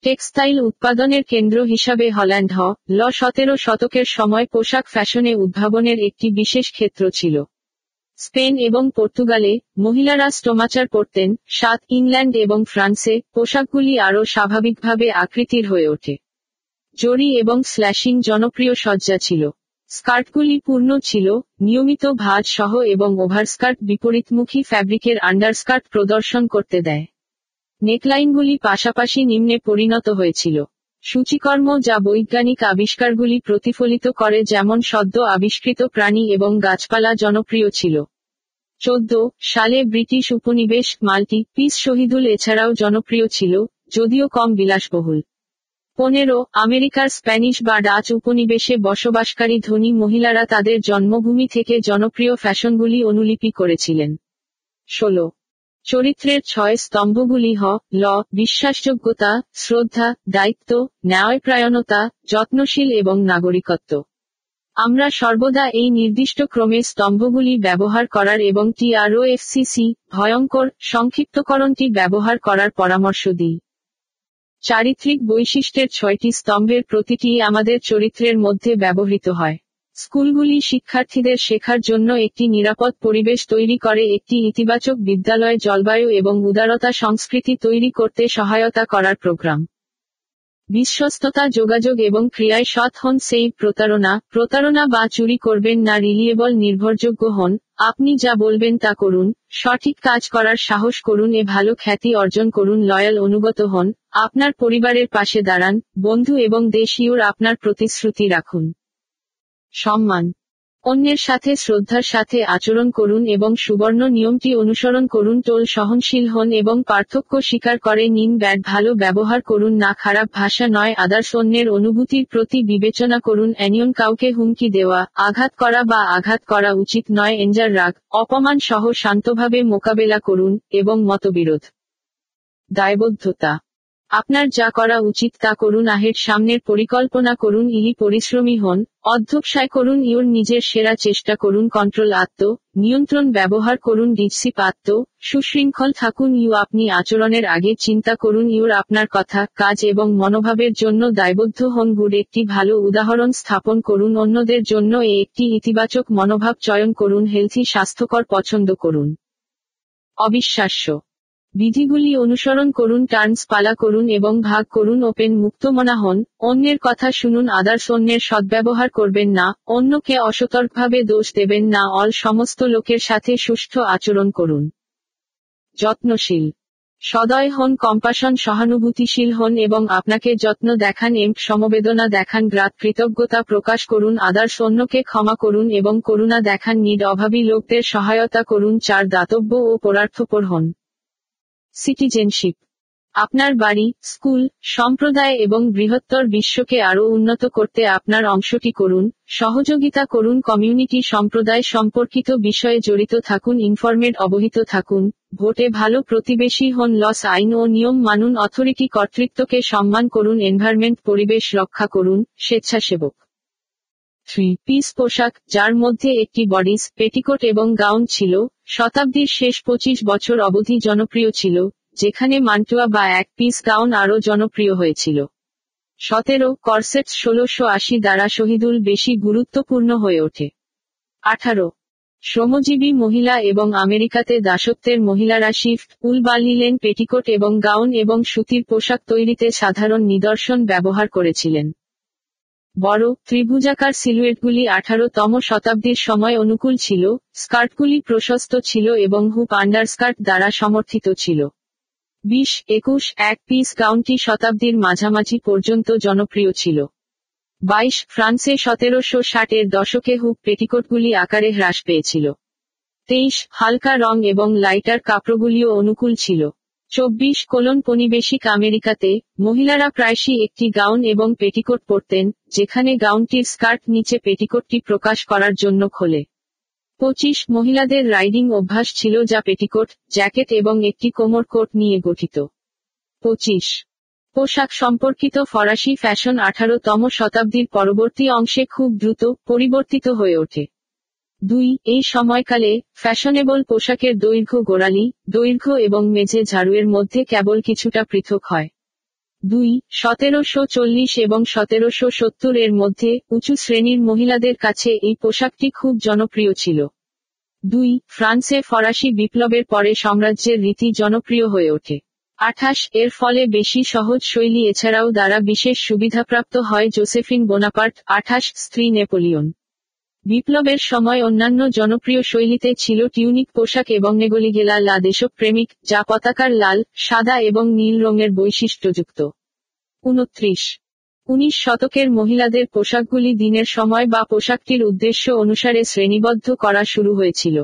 S2: টেক্সটাইল উৎপাদনের কেন্দ্র হিসাবে হল্যান্ড হ, ল সতেরো শতকের সময় পোশাক ফ্যাশনে উদ্ভাবনের একটি বিশেষ ক্ষেত্র ছিল। স্পেন এবং পর্তুগালে মহিলারা স্টোমাচার পরতেন, সাত ইংল্যান্ড এবং ফ্রান্সে পোশাকগুলি আরও স্বাভাবিকভাবে আকৃতির হয়ে ওঠে। জরি এবং স্ল্যাশিং জনপ্রিয় সজ্জা ছিল। স্কার্টগুলি পূর্ণ ছিল, নিয়মিত ভাঁজ সহ এবং ওভারস্কার্ট বিপরীতমুখী ফ্যাব্রিকের আন্ডারস্কার্ট প্রদর্শন করতে দেয়। নেকলাইনগুলি পাশাপাশি নিম্নে পরিণত হয়েছিল। সূচিকর্ম যা বৈজ্ঞানিক আবিষ্কারগুলি প্রতিফলিত করে যেমন সদ্য আবিষ্কৃত প্রাণী এবং গাছপালা জনপ্রিয় ছিল। চোদ্দ সালে ব্রিটিশ উপনিবেশ মাল্টি পিস শহীদুল এছাড়াও জনপ্রিয় ছিল, যদিও কম বিলাসবহুল। পনেরো, আমেরিকার স্প্যানিশ বা ডাচ উপনিবেশে বসবাসকারী ধনী মহিলারা তাদের জন্মভূমি থেকে জনপ্রিয় ফ্যাশনগুলি অনুলিপি করেছিলেন। ষোলো, চরিত্রের ছয় স্তম্ভগুলি হ, ল, বিশ্বাসযোগ্যতা, শ্রদ্ধা, দায়িত্ব, ন্যায়প্রায়ণতা, যত্নশীল এবং নাগরিকত্ব। আমরা সর্বদা এই নির্দিষ্ট ক্রমে স্তম্ভগুলি ব্যবহার করার এবং টিআরওএফসিসি ভয়ঙ্কর সংক্ষিপ্তকরণটি ব্যবহার করার পরামর্শ দিই। চারিত্রিক বৈশিষ্ট্যের ছয়টি স্তম্ভের প্রতিটি আমাদের চরিত্রের মধ্যে ব্যবহৃত হয়। স্কুলগুলি শিক্ষার্থীদের শেখার জন্য একটি নিরাপদ পরিবেশ তৈরি করে, একটি ইতিবাচক বিদ্যালয়, জলবায়ু এবং উদারতা সংস্কৃতি তৈরি করতে সহায়তা করার প্রোগ্রাম। বিশ্বস্ততা যোগাযোগ এবং ক্রিয়ায় সৎ হন সেই প্রতারণা। প্রতারণা বা চুরি করবেন না রিলিয়েবল নির্ভরযোগ্য হন। আপনি যা বলবেন তা করুন, সঠিক কাজ করার সাহস করুন, এ ভালো খ্যাতি অর্জন করুন লয়াল অনুগত হন। আপনার পরিবারের পাশে দাঁড়ান, বন্ধু এবং দেশীয়র আপনার প্রতিশ্রুতি রাখুন। সম্মান। অন্যের সাথে শ্রদ্ধার সাথে আচরণ করুন এবং সুবর্ণ নিয়মটি অনুসরণ করুন, টোল সহনশীল হন এবং পার্থক্য স্বীকার করে নিন ব্যাট ভালো ব্যবহার করুন, না খারাপ ভাষা নয়, আদার্স অন্যের অনুভূতির প্রতি বিবেচনা করুন, অ্যানিয়ন কাউকে হুমকি দেওয়া, আঘাত করা বা আঘাত করা উচিত নয়, এঞ্জার রাগ, অপমান সহ শান্তভাবে মোকাবেলা করুন এবং মতবিরোধ। দায়বদ্ধতা। আপনার যা করা উচিত তা করুন, আহের সামনের পরিকল্পনা করুন ইলি পরিশ্রমী হন, অধ্যবসায় করুন, ইউর নিজের সেরা চেষ্টা করুন, কন্ট্রোল আত্ম, নিয়ন্ত্রণ ব্যবহার করুন ডিসিপ আত্ম সুশৃঙ্খল থাকুন, ইউ আপনি আচরণের আগে চিন্তা করুন, ইউর আপনার কথা, কাজ এবং মনোভাবের জন্য দায়বদ্ধ হন, গুড একটি ভালো উদাহরণ স্থাপন করুন, অন্যদের জন্য এ একটি ইতিবাচক মনোভাব চয়ন করুন, হেলথি স্বাস্থ্যকর পছন্দ করুন। অবিশ্বাস্য। বিধিগুলি অনুসরণ করুন, টার্নস পালা করুন এবং ভাগ করুন, ওপেন মুক্তমনা হন, অন্যের কথা শুনুন, আদার্স অন্যের সদ্ব্যবহার করবেন না, অন্যকে অসতর্কভাবে দোষ দেবেন না, অল সমস্ত লোকের সাথে সুষ্ঠু আচরণ করুন। যত্নশীল। সদয় হন, কম্পাসন, সহানুভূতিশীল হন এবং আপনাকে যত্ন দেখান, এম, সমবেদনা দেখান, গ্রাত কৃতজ্ঞতা প্রকাশ করুন, আদার্স অন্যকে ক্ষমা করুন এবং করুণা দেখান, নিড অভাবী লোকদের সহায়তা করুন, চার দাতব্য ও পরার্থপর হন। সিটিজেনশিপ। আপনার বাড়ি, স্কুল, সম্প্রদায় এবং বৃহত্তর বিশ্বকে আরও উন্নত করতে আপনার অংশটি করুন, সহযোগিতা করুন, কমিউনিটি সম্প্রদায় সম্পর্কিত বিষয়ে জড়িত থাকুন, ইনফরমেড অবহিত থাকুন, ভোটে ভালো প্রতিবেশী হন, লস আইন ও নিয়ম মানুন, অথরিটি কর্তৃত্বকে সম্মান করুন, এনভায়রনমেন্ট, পরিবেশ রক্ষা করুন, স্বেচ্ছাসেবক। থ্রি, পিস পোশাক, যার মধ্যে একটি বডিস পেটিকোট এবং গাউন ছিল শতাব্দীর শেষ পঁচিশ বছর অবধি জনপ্রিয় ছিল, যেখানে মান্টুয়া বা এক পিস গাউন আরও জনপ্রিয় হয়েছিল। সতেরো করসেট ষোলোশো আশি দ্বারা শহীদুল বেশি গুরুত্বপূর্ণ হয়ে ওঠে। আঠারো, শ্রমজীবী মহিলা এবং আমেরিকাতে দাসত্বের মহিলারা শিফট উল বা লিলেন পেটিকোট এবং গাউন এবং সুতির পোশাক তৈরিতে সাধারণ নিদর্শন ব্যবহার করেছিলেন। বড় ত্রিভুজাকার সিলুয়েটগুলি আঠারোতম শতাব্দীর সময় অনুকূল ছিল, স্কার্টগুলি প্রশস্ত ছিল এবং হুপ আন্ডারস্কার্ট দ্বারা সমর্থিত ছিল। বিশ, একুশ, এক পিস গাউনটি শতাব্দীর মাঝামাঝি পর্যন্ত জনপ্রিয় ছিল। বাইশ, ফ্রান্সে সতেরোশো ষাটের দশকে হুপ পেটিকোটগুলি আকারে হ্রাস পেয়েছিল। তেইশ, হালকা রং এবং লাইটার কাপড়গুলিও অনুকূল ছিল। চব্বিশ কোলন পনিবেশিক আমেরিকাতে, মহিলারা প্রায়শই একটি গাউন এবং পেটিকোট পরতেন, যেখানে গাউনটির স্কার্ট নিচে পেটিকোটটি প্রকাশ করার জন্য খোলে। পঁচিশ মহিলাদের রাইডিং অভ্যাস ছিল যা পেটিকোট, জ্যাকেট এবং একটি কোমর কোট নিয়ে গঠিত। পঁচিশ পোশাক সম্পর্কিত ফরাসি ফ্যাশন আঠারোতম শতাব্দীর পরবর্তী অংশে খুব দ্রুত পরিবর্তিত হয়ে ওঠে। দুই, এই সময়কালে ফ্যাশনেবল পোশাকের দৈর্ঘ্য গোড়ালি, দৈর্ঘ্য এবং মেঝে ঝাড়ুয়ের মধ্যে কেবল কিছুটা পৃথক হয়। দুই, সতেরোশো চল্লিশ এবং সতেরোশো সত্তর এর মধ্যে উঁচু শ্রেণির মহিলাদের কাছে এই পোশাকটি খুব জনপ্রিয় ছিল। দুই, ফ্রান্সে ফরাসি বিপ্লবের পরে সাম্রাজ্যের রীতি জনপ্রিয় হয়ে ওঠে। আঠাশ, এর ফলে বেশি সহজ শৈলী এছাড়াও দ্বারা বিশেষ সুবিধাপ্রাপ্ত হয় জোসেফিন বোনাপার্ট, আঠাশ, স্ত্রী নেপোলিয়ন। বিপ্লবের সময় অন্যান্য জনপ্রিয় শৈলীতে ছিল টিউনিক পোশাক এবং নেগলিগেলা লা দেশপ্রেমিক, যা পতাকার লাল, সাদা এবং নীল রঙের বৈশিষ্ট্যযুক্ত। উনত্রিশ। উনিশ শতকের মহিলাদের পোশাকগুলি দিনের সময় বা পোশাকটির উদ্দেশ্য অনুসারে শ্রেণীবদ্ধ করা শুরু হয়েছিল।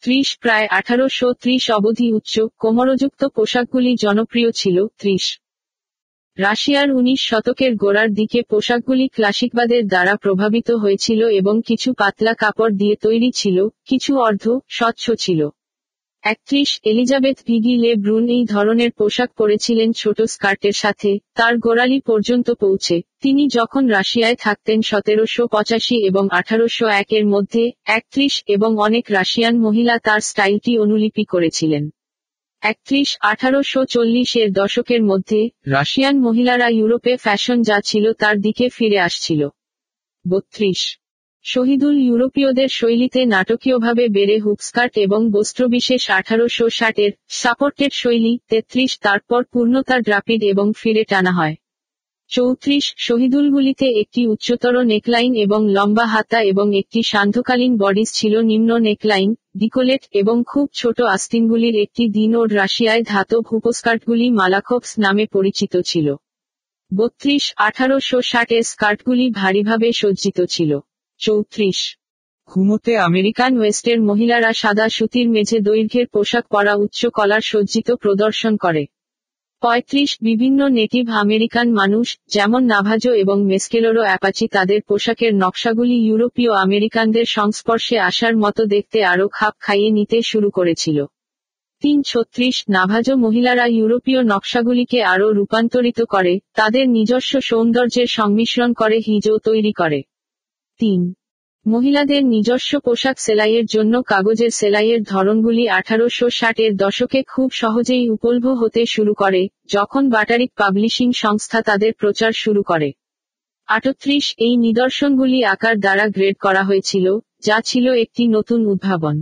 S2: ত্রিশ প্রায় আঠারোশো ত্রিশ অবধি উচ্চ কোমরযুক্ত পোশাকগুলি জনপ্রিয় ছিল। ত্রিশ। রাশিয়ার উনিশ শতকের গোড়ার দিকে পোশাকগুলি ক্লাসিকবাদের দ্বারা প্রভাবিত হয়েছিল এবং কিছু পাতলা কাপড় দিয়ে তৈরি ছিল, কিছু অর্ধ স্বচ্ছ ছিল। একত্রিশ এলিজাবেথ ভিগি লে ব্রুন এই ধরনের পোশাক পরেছিলেন ছোট স্কার্টের সাথে, তার গোড়ালি পর্যন্ত পৌঁছে। তিনি যখন রাশিয়ায় থাকতেন সতেরোশো পঁচাশি এবং আঠারোশো একের মধ্যে, একত্রিশ এবং অনেক রাশিয়ান মহিলা তার স্টাইলটি অনুলিপি করেছিলেন। একত্রিশ আঠারোশো চল্লিশের দশকের মধ্যে, রাশিয়ান মহিলারা ইউরোপে ফ্যাশন যা ছিল তার দিকে ফিরে আসছিল। বত্রিশ শহীদুল ইউরোপীয়দের শৈলীতে নাটকীয়ভাবে বেড়ে হুপস্কার্ট এবং বস্ত্রবিশেষ আঠারোশো ষাটের সাপোর্টেড শৈলী, তেত্রিশ তারপর পূর্ণতা ড্রাপিড এবং ফিরে টানা হয়। চৌত্রিশ শহীদুলগুলিতে একটি উচ্চতর নেকলাইন এবং লম্বা হাতা এবং একটি সান্ধ্যকালীন বডিস ছিল নিম্ন নেকলাইন, ডিকোলেট এবং খুব ছোট আস্তিনগুলির একটি দিন ও রাশিয়ায় ধাতব হুপস্কার্টগুলি মালাখপস নামে পরিচিত ছিল। বত্রিশ আঠারোশো ষাটে স্কার্টগুলি ভারীভাবে সজ্জিত ছিল। চৌত্রিশ ঘুমোতে আমেরিকান ওয়েস্টের মহিলারা সাদা সুতির মেঝে দৈর্ঘ্যের পোশাক পরা উচ্চ কলার সজ্জিত প্রদর্শন করে। পঁয়ত্রিশ বিভিন্ন নেটিভ আমেরিকান মানুষ, যেমন নাভাজো এবং মেস্কেলোরো অ্যাপাচি তাদের পোশাকের নকশাগুলি ইউরোপীয় আমেরিকানদের সংস্পর্শে আসার মতো দেখতে আরও খাপ খাইয়ে নিতে শুরু করেছিল। তিন ছত্রিশ, নাভাজো মহিলারা ইউরোপীয় নকশাগুলিকে আরও রূপান্তরিত করে, তাদের নিজস্ব সৌন্দর্যের সংমিশ্রণ করে হিজো তৈরি করে। তিন মহিলাদের নিজস্ব পোশাক সেলাইয়ের জন্য কাগজের সেলাইয়ের ধরনগুলি আঠারোশো ষাটের দশকে খুব সহজেই উপলব্ধ হতে শুরু করে, যখন বাটারিক পাবলিশিং সংস্থা তাদের প্রচার শুরু করে। আটত্রিশ, এই নিদর্শনগুলি আকার দ্বারা গ্রেড করা হয়েছিল, যা ছিল একটি নতুন উদ্ভাবন।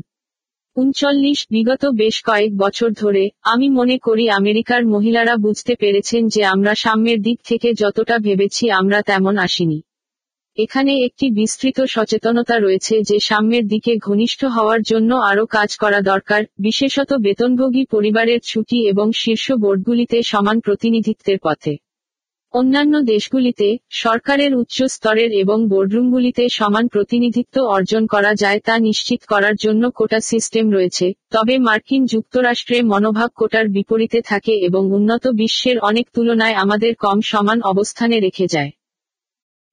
S2: উনচল্লিশ, বিগত বেশ কয়েক বছর ধরে, আমি মনে করি আমেরিকার মহিলারা বুঝতে পেরেছেন যে আমরা সাম্যের দিক থেকে যতটা ভেবেছি আমরা তেমন আসিনি। এখানে একটি বিস্তৃত সচেতনতা রয়েছে যে সাম্যের দিকে ঘনিষ্ঠ হওয়ার জন্য আরও কাজ করা দরকার, বিশেষত বেতনভোগী পরিবারের ছুটি এবং শীর্ষ বোর্ডগুলিতে সমান প্রতিনিধিত্বের পথে। অন্যান্য দেশগুলিতে সরকারের উচ্চ স্তরের এবং বোর্ডরুমগুলিতে সমান প্রতিনিধিত্ব অর্জন করা যায় তা নিশ্চিত করার জন্য কোটা সিস্টেম রয়েছে, তবে মার্কিন যুক্তরাষ্ট্রে মনোভাব কোটার বিপরীতে থাকে এবং উন্নত বিশ্বের অনেক তুলনায় আমাদের কম সমান অবস্থানে রেখে যায়।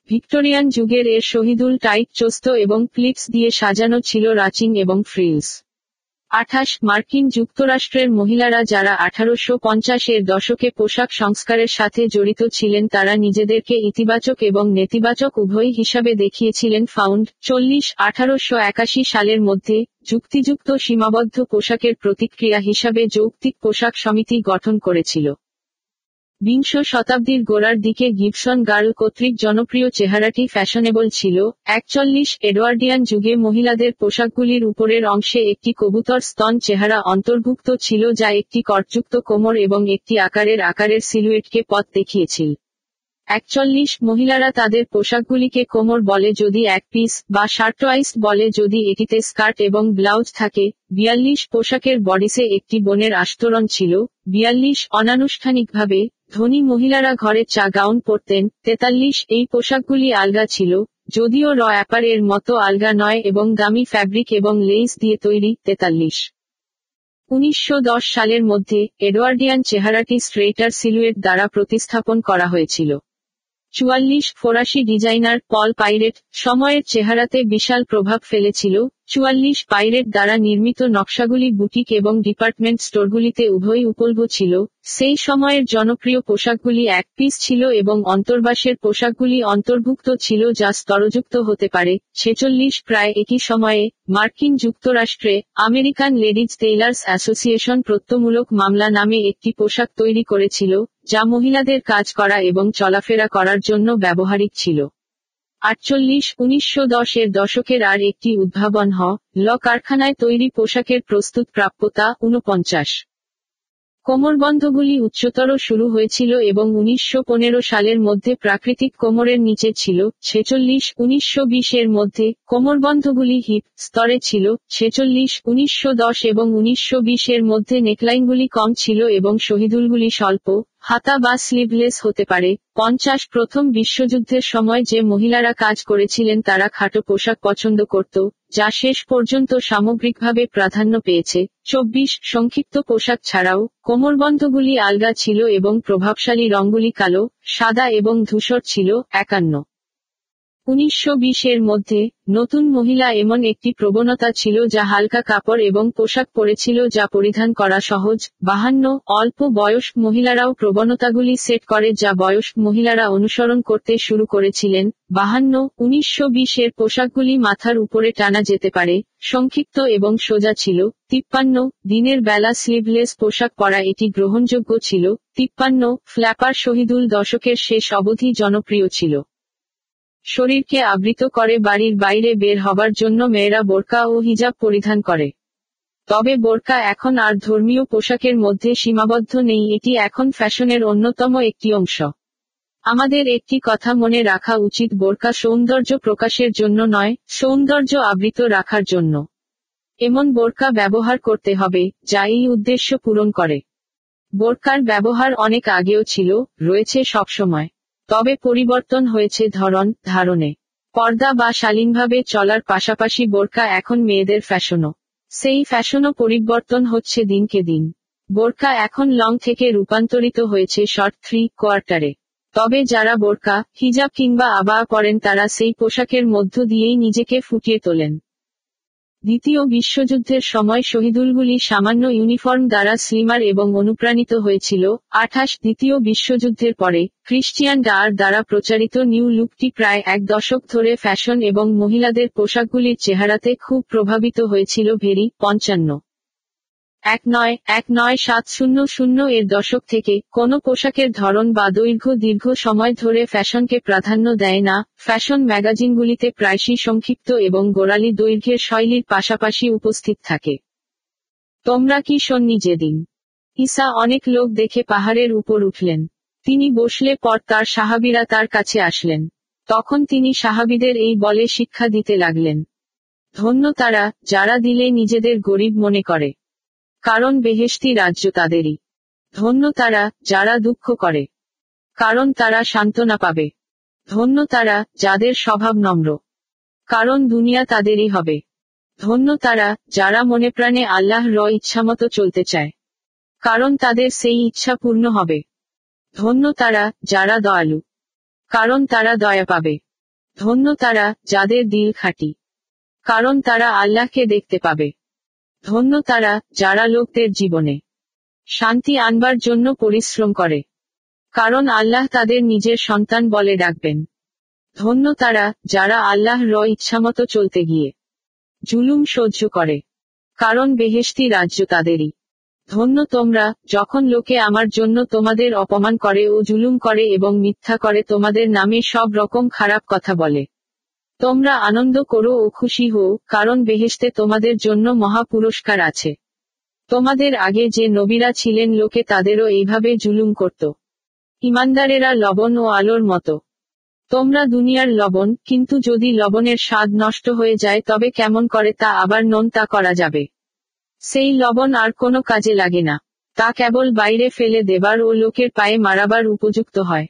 S2: ভিক্টোরিয়ান যুগের এর শহীদুল টাইট চোস্ত এবং ক্লিপস দিয়ে সাজানো ছিল রাচিং এবং ফ্রিলস। আঠাশ, মার্কিন যুক্তরাষ্ট্রের মহিলারা যারা আঠারোশো পঞ্চাশের দশকে পোশাক সংস্কারের সাথে জড়িত ছিলেন তারা নিজেদেরকে ইতিবাচক এবং নেতিবাচক উভয় হিসাবে দেখিয়েছিলেন ফাউন্ড। চল্লিশ, আঠারোশো একাশি সালের মধ্যে যুক্তিযুক্ত সীমাবদ্ধ পোশাকের প্রতিক্রিয়া হিসাবে যৌক্তিক পোশাক সমিতি গঠন করেছিল। বিংশ শতাব্দীর গোড়ার দিকে গিবসন গার্ল কর্তৃক জনপ্রিয় চেহারাটি ফ্যাশনেবল ছিল। একচল্লিশ এডওয়ার্ডিয়ান যুগে মহিলাদের পোশাকগুলির উপরের অংশে একটি কবুতর স্তন চেহারা অন্তর্ভুক্ত ছিল যা একটি করযুক্ত কোমর এবং একটি আকারের আকারের সিলুয়েটকে পথ দেখিয়েছিল। একচল্লিশ মহিলারা তাদের পোশাকগুলিকে কোমর বলে যদি এক পিস বা শার্টওয়াইস বলে যদি এটিতে স্কার্ট এবং ব্লাউজ থাকে, বিয়াল্লিশ পোশাকের বডিসে একটি বনের আস্তরণ ছিল। বিয়াল্লিশ অনানুষ্ঠানিকভাবে ধনী মহিলারা ঘরে চা গাউন পরতেন, তেতাল্লিশ, এই পোশাকগুলি আলগা ছিল, যদিও র অ্যাপার এর মতো আলগা নয় এবং দামি ফ্যাব্রিক এবং লেস দিয়ে তৈরি, তেতাল্লিশ। উনিশশো সালের মধ্যে এডওয়ার্ডিয়ান চেহারাটি স্ট্রেটার সিলুয়েট দ্বারা প্রতিস্থাপন করা হয়েছিল। চুয়াল্লিশ, ফরাসি ডিজাইনার পল পাইরেট, সময়ের চেহারাতে বিশাল প্রভাব ফেলেছিল চুয়াল্লিশ পাইরেট দ্বারা নির্মিত নকশাগুলি বুটিক এবং ডিপার্টমেন্ট স্টোরগুলিতে উভয়ই উপলব্ধ ছিল। সেই সময়ের জনপ্রিয় পোশাকগুলি এক পিস ছিল এবং অন্তর্বাসের পোশাকগুলি অন্তর্ভুক্ত ছিল যা স্তরযুক্ত হতে পারে। ছেচল্লিশ প্রায় একই সময়ে মার্কিন যুক্তরাষ্ট্রে আমেরিকান লেডিজ টেইলার্স অ্যাসোসিয়েশন প্রত্যমূলক মামলা নামে একটি পোশাক তৈরি করেছিল, যা মহিলাদের কাজ করা এবং চলাফেরা করার জন্য ব্যবহারিক ছিল। আটচল্লিশ, উনিশশো দশের দশকের আর একটি উদ্ভাবন হ, ল কারখানায় তৈরি পোশাকের প্রস্তুত প্রাপ্যতা উনপঞ্চাশ কোমরবন্ধগুলি উচ্চতর শুরু হয়েছিল এবং উনিশশো পনেরো সালের মধ্যে প্রাকৃতিক কোমরের নিচে ছিল, ছেচল্লিশ, উনিশশো এর মধ্যে কোমরবন্ধগুলি হিপ স্তরে ছিল, ছেচল্লিশ, উনিশশো এবং উনিশশো বিশ এর মধ্যে নেকলাইনগুলি কম ছিল এবং শহীদুলগুলি স্বল্প হাতা বা স্লিভলেস হতে পারে। পঞ্চাশ, প্রথম বিশ্বযুদ্ধের সময় যে মহিলারা কাজ করেছিলেন তারা খাটো পোশাক পছন্দ করত, যা শেষ পর্যন্ত সামগ্রিকভাবে প্রাধান্য পেয়েছে। চব্বিশ, সংক্ষিপ্ত পোশাক ছাড়াও, কোমরবন্ধগুলি আলগা ছিল এবং প্রভাবশালী রঙগুলি কালো, সাদা এবং ধূসর ছিল, একান্ন। উনিশশো বিশ এর মধ্যে, নতুন মহিলা এমন একটি প্রবণতা ছিল যা হালকা কাপড় এবং পোশাক পরেছিল যা পরিধান করা সহজ। বাহান্ন, অল্প বয়স মহিলারাও প্রবণতাগুলি সেট করে যা বয়স মহিলারা অনুসরণ করতে শুরু করেছিলেন। বাহান্ন, উনিশশো এর পোশাকগুলি মাথার উপরে টানা যেতে পারে, সংক্ষিপ্ত এবং সোজা ছিল। তিপ্পান্ন, দিনের বেলা স্লিভলেস পোশাক পরা এটি গ্রহণযোগ্য ছিল। তিপ্পান্ন, ফ্ল্যাপার শহীদুল দশকের শেষ অবধি জনপ্রিয় ছিল। শরীরকে আবৃত করে বাড়ির বাইরে বের হবার জন্য মেয়েরা বোরকা ও হিজাব পরিধান করে। তবে বোরকা এখন আর ধর্মীয় পোশাকের মধ্যে সীমাবদ্ধ নেই, এটি এখন ফ্যাশনের অন্যতম একটি অংশ। আমাদের একটি কথা মনে রাখা উচিত, বোরকা সৌন্দর্য প্রকাশের জন্য নয়, সৌন্দর্য আবৃত রাখার জন্য। এমন বোরকা ব্যবহার করতে হবে, যা এই উদ্দেশ্য পূরণ করে। বোরকার ব্যবহার অনেক আগেও ছিল, রয়েছে সবসময়। তবে পরিবর্তন হয়েছে ধরন, ধারণে। পর্দা বা শালীনভাবে চলার পাশাপাশি বোরকা এখন মেয়েদের ফ্যাশনও। সেই ফ্যাশনও পরিবর্তন হচ্ছে দিনকে দিন। বোরকা এখন লং থেকে রূপান্তরিত হয়েছে শর্ট থ্রি কোয়ার্টারে। তবে যারা বোরকা, হিজাব কিংবা আবা করেন তারা সেই পোশাকের মধ্য দিয়েই নিজেকে ফুটিয়ে তোলেন। দ্বিতীয় বিশ্বযুদ্ধের সময় শহীদুলগুলি সামান্য ইউনিফর্ম দ্বারা স্লিমার এবং অনুপ্রাণিত হয়েছিল। আঠাশ দ্বিতীয় বিশ্বযুদ্ধের পরে ক্রিশ্চিয়ান ডার দ্বারা প্রচারিত নিউ লুকটি প্রায় এক দশক ধরে ফ্যাশন এবং মহিলাদের পোশাকগুলির চেহারাতে খুব প্রভাবিত হয়েছিল ভেরি পঞ্চান্ন। এক নয় এক নয় সাত শূন্য শূন্য এর দশক থেকে কোনো পোশাকের ধরন বা দৈর্ঘ্য দীর্ঘ সময় ধরে ফ্যাশনকে প্রাধান্য দেয় না। ফ্যাশন ম্যাগাজিনগুলিতে প্রায়শই সংক্ষিপ্ত এবং গোড়ালি দৈর্ঘ্যের শৈলীর পাশাপাশি উপস্থিত থাকে। তোমরা কি শোননি যেদিন ঈসা অনেক লোক দেখে পাহাড়ের উপর উঠলেন। তিনি বসলে পর তার সাহাবিরা তার কাছে আসলেন। তখন তিনি সাহাবিদের এই বলে শিক্ষা দিতে লাগলেন। ধন্য তারা যারা দিলে নিজেদের গরিব মনে করে। কারণ বেহেশতি রাজ্য তাদেরই। ধন্য তারা যারা দুঃখ করে। কারণ তারা সান্ত্বনা পাবে। ধন্য তারা যাদের স্বভাব নম্র। কারণ দুনিয়া তাদেরই হবে। ধন্য তারা যারা মনে প্রাণে আল্লাহ র ইচ্ছামতো চলতে চায়। কারণ তাদের সেই ইচ্ছা পূর্ণ হবে। ধন্য তারা যারা দয়ালু। কারণ তারা দয়া পাবে। ধন্য তারা যাদের দিল খাঁটি। কারণ তারা আল্লাহকে দেখতে পাবে। ধন্য তারা, যারা লোকদের জীবনে শান্তি আনবার জন্য পরিশ্রম করে। কারণ আল্লাহ তাদের নিজের সন্তান বলে ডাকবেন। ধন্য তারা, যারা আল্লাহ র ইচ্ছামতো চলতে গিয়ে জুলুম সহ্য করে। কারণ বেহেশতি রাজ্য তাদেরই। ধন্য তোমরা, যখন লোকে আমার জন্য তোমাদের অপমান করে ও জুলুম করে এবং মিথ্যা করে তোমাদের নামে সব রকম খারাপ কথা বলে। তোমরা আনন্দ করো ও খুশি হও, কারণ বেহেশতে তোমাদের জন্য মহা পুরস্কার আছে। তোমাদের আগে যে নবীরা ছিলেন লোকে তাদেরও এইভাবে জুলুম করত। ইমানদারেরা লবণ ও আলোর মতো। তোমরা দুনিয়ার লবণ, কিন্তু যদি লবণের স্বাদ নষ্ট হয়ে যায় তবে কেমন করে তা আবার নন তা করা যাবে? সেই লবণ আর কোনো কাজে লাগে না। তা কেবল বাইরে ফেলে দেবার ও লোকের পায়ে মারাবার উপযুক্ত হয়।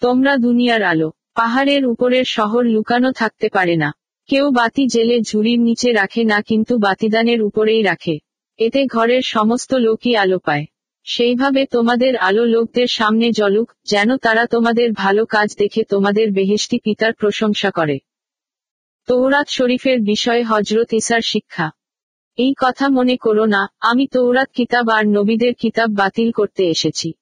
S2: তোমরা দুনিয়ার আলো। পাহাড়ের উপরের শহর লুকানো থাকতে পারে না। কেউ বাতি জেলে ঝুড়ির নিচে রাখে না, কিন্তু বাতিদানের উপরেই রাখে। এতে ঘরের সমস্ত লোকই আলো পায়। সেইভাবে তোমাদের আলো লোকদের সামনে জলুক যেন তারা তোমাদের ভালো কাজ দেখে তোমাদের বেহেশতি পিতার প্রশংসা করে। তৌরাত শরীফের বিষয়ে হজরত ইসার শিক্ষা। এই কথা মনে করো না, আমি তৌরাত কিতাব আর নবীদের কিতাব বাতিল করতে এসেছি।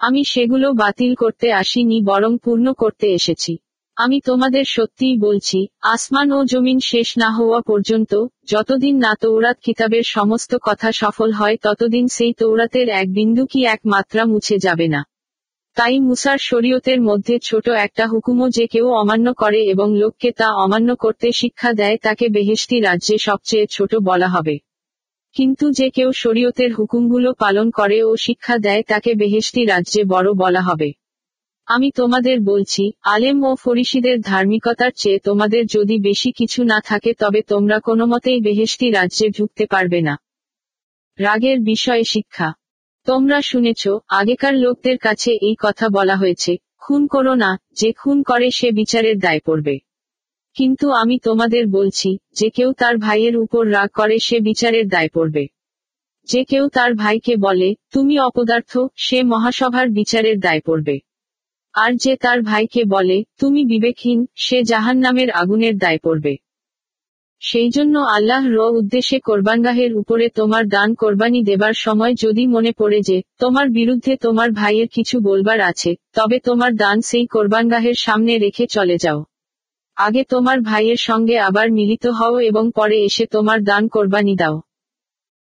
S2: আমি সেগুলো বাতিল করতে আসিনি, বরং পূর্ণ করতে এসেছি। আমি তোমাদের সত্যিই বলছি, আসমান ও জমিন শেষ না হওয়া পর্যন্ত, যতদিন না তৌরাত কিতাবের সমস্ত কথা সফল হয়, ততদিন সেই তৌরাতের এক বিন্দু কি এক মাত্রা মুছে যাবে না। তাই মুসার শরীয়তের মধ্যে ছোট একটা হুকুমও যে কেউ অমান্য করে এবং লোককে তা অমান্য করতে শিক্ষা দেয়, তাকে বেহেশতি রাজ্যে সবচেয়ে ছোট বলা হবে। কিন্তু যে কেউ শরীয়তের হুকুমগুলো পালন করে ও শিক্ষা দেয় তাকে বেহেশতি রাজ্যে বড় বলা হবে। আমি তোমাদের বলছি, আলেম ও ফরিসিদের ধার্মিকতার চেয়ে তোমাদের যদি বেশি কিছু না থাকে তবে তোমরা কোনো মতেই বেহেশতি রাজ্যে ঢুকতে পারবে না। রাগের বিষয়ে শিক্ষা। তোমরা শুনেছ, আগেকার লোকদের কাছে এই কথা বলা হয়েছে, খুন করো না, যে খুন করে সে বিচারের দায় পড়বে। কিন্তু আমি তোমাদের বলছি, যে কেউ তার ভাইয়ের উপর রাগ করে সে বিচারের দায় পড়বে। যে কেউ তার ভাইকে বলে, তুমি অপদার্থ সে মহাসভার বিচারের দায় পড়বে। আর যে তার ভাইকে বলে, তুমি বিবেকহীন সে জাহান নামের আগুনের দায় পড়বে। সেই জন্য আল্লাহ র উদ্দেশ্যে কোরবানগাহের উপরে তোমার দান কোরবানি দেবার সময় যদি মনে পড়ে যে, তোমার বিরুদ্ধে তোমার ভাইয়ের কিছু বলবার আছে, তবে তোমার দান সেই কোরবানগাহের সামনে রেখে চলে যাও। আগে তোমার ভাইয়ের সঙ্গে আবার মিলিত হও এবং পরে এসে তোমার দান কোরবানি দাও।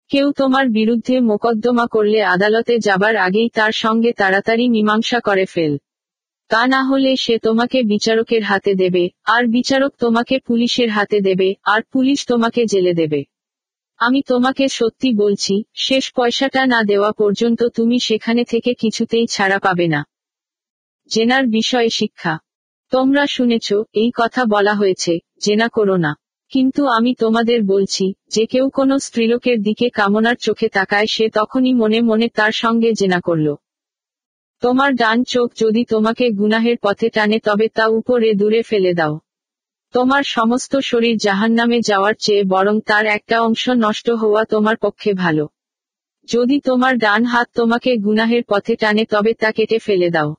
S2: কেউ তোমার বিরুদ্ধে মোকদ্দমা করলে আদালতে যাবার আগেই তার সঙ্গে তাড়াতাড়ি মীমাংসা করে ফেল। তা না হলে সে তোমাকে বিচারকের হাতে দেবে, আর বিচারক তোমাকে পুলিশের হাতে দেবে, আর পুলিশ তোমাকে জেলে দেবে। আমি তোমাকে সত্যি বলছি, শেষ পয়সাটা না দেওয়া পর্যন্ত তুমি সেখানে থেকে কিছুতেই ছাড়া পাবে না। জেনার বিষয়ে শিক্ষা। তোমরা শুনেছ, এই কথা বলা হয়েছে, জেনা করো না। কিন্তু আমি তোমাদের বলছি, যে কেউ কোনো স্ত্রীলোকের দিকে কামনার চোখে তাকায়, সে তখনই মনে মনে তার সঙ্গে জেনা করল। তোমার ডান চোখ যদি তোমাকে গুনাহের পথে টানে, তবে তা উপরে দূরে ফেলে দাও। তোমার সমস্ত শরীর জাহান্নামে যাওয়ার চেয়ে বরং তার একটা অংশ নষ্ট হওয়া তোমার পক্ষে ভালো। যদি তোমার ডান হাত তোমাকে গুনাহের পথে টানে, তবে তা কেটে ফেলে দাও।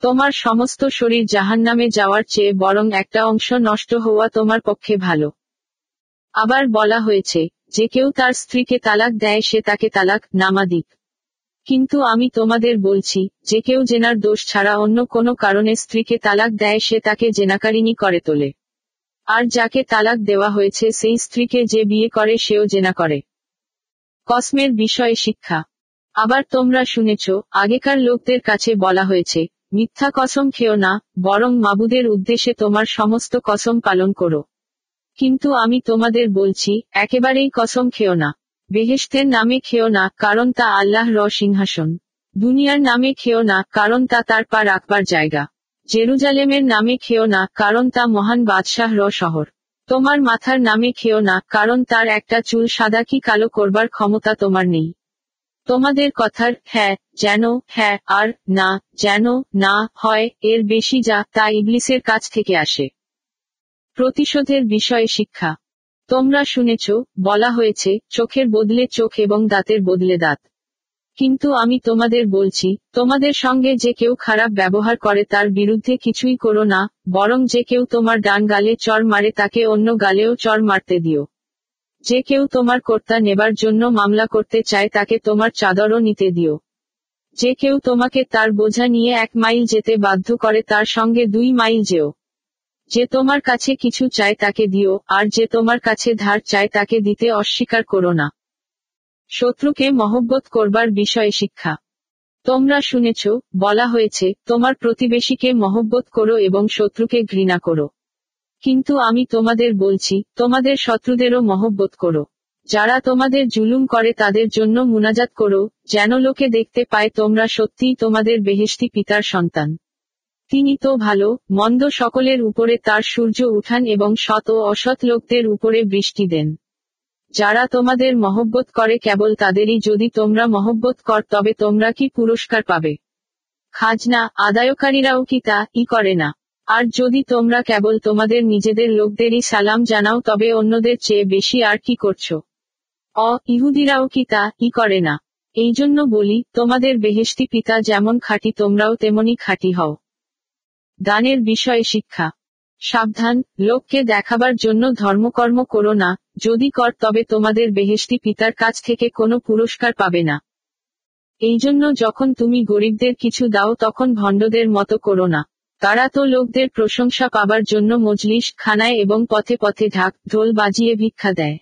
S2: তোমার সমস্ত শরীর জাহান্নামে যাওয়ার চেয়ে বরং একটা অংশ নষ্ট হওয়া তোমার পক্ষে ভালো। আবার বলা হয়েছে, যে কেউ তার স্ত্রীকে তালাক দেয়, সে তাকে তালাক নামা দিক। কিন্তু আমি তোমাদের বলছি, যে কেউ জেনার দোষ ছাড়া অন্য কোনো কারণে স্ত্রীকে তালাক দেয়, সে তাকে জেনাকারিনী করে তোলে। আর যাকে তালাক দেওয়া হয়েছে, সেই স্ত্রীকে যে বিয়ে করে, সেও জেনা করে। কসমের বিষয়ে শিক্ষা। আবার তোমরা শুনেছ, আগেকার লোকদের কাছে বলা হয়েছে মিথ্যা কসম খেও না, বরং মাবুদের উদ্দেশ্যে তোমার সমস্ত কসম পালন করো। কিন্তু আমি তোমাদের বলছি, একেবারেই কসম খেও না। বেহেস্তের নামে খেও না, কারণ তা আল্লাহ র সিংহাসন। দুনিয়ার নামে খেও না, কারণ তা তার পা রাখবার জায়গা। জেরুজালেমের নামে খেও না, কারণ তা মহান বাদশাহ র শহর। তোমার মাথার নামে খেও না, কারণ তার একটা চুল সাদা কি কালো করবার ক্ষমতা তোমার নেই। তোমাদের কথার হ্যাঁ যেন হ্যাঁ আর না, যেন না হয়, এর বেশি যা, তা ইবলিসের কাছ থেকে আসে। প্রতিশোধের বিষয়ে শিক্ষা। তোমরা শুনেছ, বলা হয়েছে, চোখের বদলে চোখ এবং দাঁতের বদলে দাঁত। কিন্তু আমি তোমাদের বলছি, তোমাদের সঙ্গে যে কেউ খারাপ ব্যবহার করে তার বিরুদ্ধে কিছুই করো না, বরং যে কেউ তোমার ডান গালে চর মারে তাকে অন্য গালেও চর মারতে দিও। যে কেউ তোমার কর্তা নেবার জন্য মামলা করতে চায় তাকে তোমার চাদরও নিতে দিও। যে কেউ তোমাকে তার বোঝা নিয়ে এক মাইল যেতে বাধ্য করে তার সঙ্গে দুই মাইল যেও। যে তোমার কাছে কিছু চায় তাকে দিও, আর যে তোমার কাছে ধার চায় তাকে দিতে অস্বীকার করো না। শত্রুকে মহব্বত করবার বিষয়ে শিক্ষা। তোমরা শুনেছ, বলা হয়েছে, তোমার প্রতিবেশীকে মহব্বত করো এবং শত্রুকে ঘৃণা করো। কিন্তু আমি তোমাদের বলছি, তোমাদের শত্রুদেরও মহব্বত করো। যারা তোমাদের জুলুম করে তাদের জন্য মুনাজাত করো, যেন লোকে দেখতে পায় তোমরা সত্যিই তোমাদের বেহেশতি পিতার সন্তান। তিনি তো ভালো, মন্দ সকলের উপরে তার সূর্য উঠান এবং শত ও অসৎ লোকদের উপরে বৃষ্টি দেন। যারা তোমাদের মহব্বত করে কেবল তাদেরই যদি তোমরা মহব্বত কর, তবে তোমরা কি পুরস্কার পাবে? খাজনা আদায়কারীরাও কি তা ই করে না। আর যদি তোমরা কেবল তোমাদের নিজেদের লোকদেরই সালাম জানাও, তবে অন্যদের চেয়ে বেশি আর কি করছ? অ, ইহুদিরাও কি তা ই করে না। এই জন্য বলি, তোমাদের বেহেশতি পিতা যেমন খাঁটি, তোমরাও তেমনি খাঁটি হও। দানের বিষয়ে শিক্ষা। সাবধান, লোককে দেখাবার জন্য ধর্মকর্ম করো না, যদি কর, তবে তোমাদের বেহেশতি পিতার কাছ থেকে কোনো পুরস্কার পাবে না। এই জন্য যখন তুমি গরিবদের কিছু দাও, তখন ভণ্ডদের মতো করো না। তারা তো লোকদের প্রশংসা পাবার জন্য মজলিস, খানায় এবং পথে পথে ঢাক, ঢোল বাজিয়ে ভিক্ষা দেয়।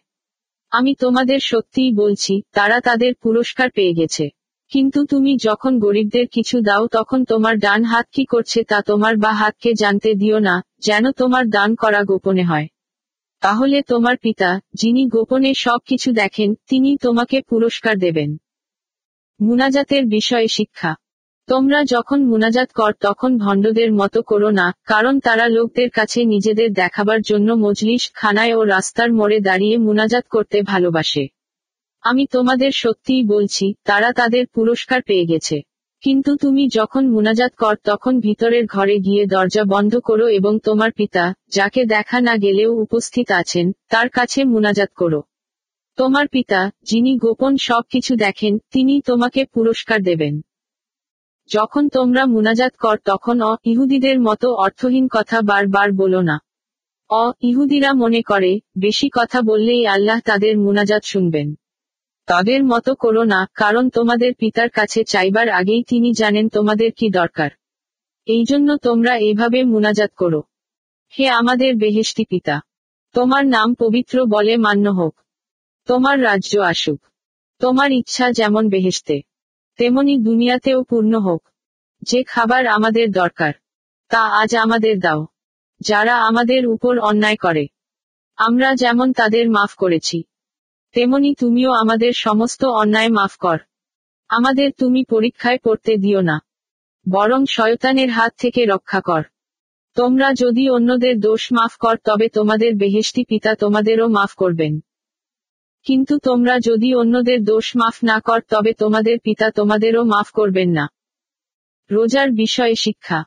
S2: আমি তোমাদের সত্যিই বলছি, তারা তাদের পুরস্কার পেয়ে গেছে। কিন্তু তুমি যখন গরিবদের কিছু দাও তখন তোমার ডান হাত কি করছে তা তোমার বা হাতকে জানতে দিও না, যেন তোমার দান করা গোপনে হয়। তাহলে তোমার পিতা, যিনি গোপনে সব কিছু দেখেন তিনি তোমাকে পুরস্কার দেবেন। মুনাজাতের বিষয়ে শিক্ষা। তোমরা যখন মুনাজাত কর, তখন ভণ্ডদের মতো করো না, কারণ তারা লোকদের কাছে নিজেদের দেখাবার জন্য মজলিস, খানায় ও রাস্তার মোড়ে দাঁড়িয়ে মুনাজাত করতে ভালোবাসে। আমি তোমাদের সত্যিই বলছি, তারা তাদের পুরস্কার পেয়ে গেছে। কিন্তু তুমি যখন মুনাজাত কর, তখন ভিতরের ঘরে গিয়ে দরজা বন্ধ করো এবং তোমার পিতা, যাকে দেখা না গেলেও উপস্থিত আছেন, তার কাছে মুনাজাত করো। তোমার পিতা, যিনি গোপন সব কিছু দেখেন তিনি তোমাকে পুরস্কার দেবেন। যখন তোমরা মুনাজাত কর, তখন অ, ইহুদিদের মতো অর্থহীন কথা বারবার বলো না। অ, ইহুদিরা মনে করে, বেশি কথা বললেই আল্লাহ তাদের মুনাজাত শুনবেন। তাদের মতো করো না, কারণ তোমাদের পিতার কাছে চাইবার আগেই তিনি জানেন তোমাদের কি দরকার। এই জন্য তোমরা এইভাবে মুনাজাত করো। হে আমাদের বেহেশতি পিতা, তোমার নাম পবিত্র বলে মান্য হোক। তোমার রাজ্য আসুক। তোমার ইচ্ছা যেমন বেহেশতে। তেমনি দুনিয়াতেও পূর্ণ হোক। যে খাবার আমাদের দরকার, তা আজ আমাদের দাও। যারা আমাদের উপর অন্যায় করে, আমরা যেমন তাদের মাফ করেছি, তেমনি তুমিও আমাদের সমস্ত অন্যায় মাফ কর। আমাদের তুমি পরীক্ষায় পড়তে দিও না, বরং শয়তানের হাত থেকে রক্ষা কর। তোমরা যদি অন্যদের দোষ মাফ কর, তবে তোমাদের বেহেশতি পিতা তোমাদেরও মাফ করবেন। কিন্তু তোমরা যদি অন্যদের দোষ মাফ না কর, তবে তোমাদের পিতা তোমাদেরও মাফ করবেন না। রোজার বিষয়ে শিক্ষা।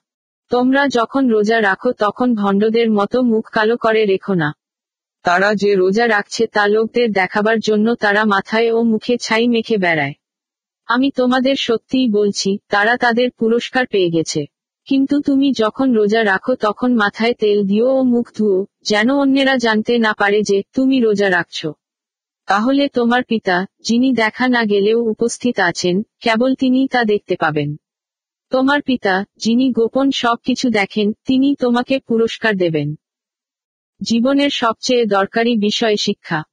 S2: তোমরা যখন রোজা রাখো, তখন ভণ্ডদের মতো মুখ কালো করে রেখো না। তারা যে রোজা রাখছে, তা লোকদের দেখাবার জন্য তারা মাথায় ও মুখে ছাই মেখে বেড়ায়। আমি তোমাদের সত্যিই বলছি, তারা তাদের পুরস্কার পেয়ে গেছে। কিন্তু তুমি যখন রোজা রাখো, তখন মাথায় তেল দিও ও মুখ ধুও, যেন অন্যেরা জানতে না পারে যে, তুমি রোজা রাখছ। তাহলে তোমার পিতা, যিনি দেখা না গেলেও উপস্থিত আছেন, কেবল তিনিই তা দেখতে পাবেন। তোমার পিতা, যিনি গোপন সব কিছু দেখেন তিনি তোমাকে পুরস্কার দেবেন। জীবনের সবচেয়ে দরকারি বিষয় শিক্ষা।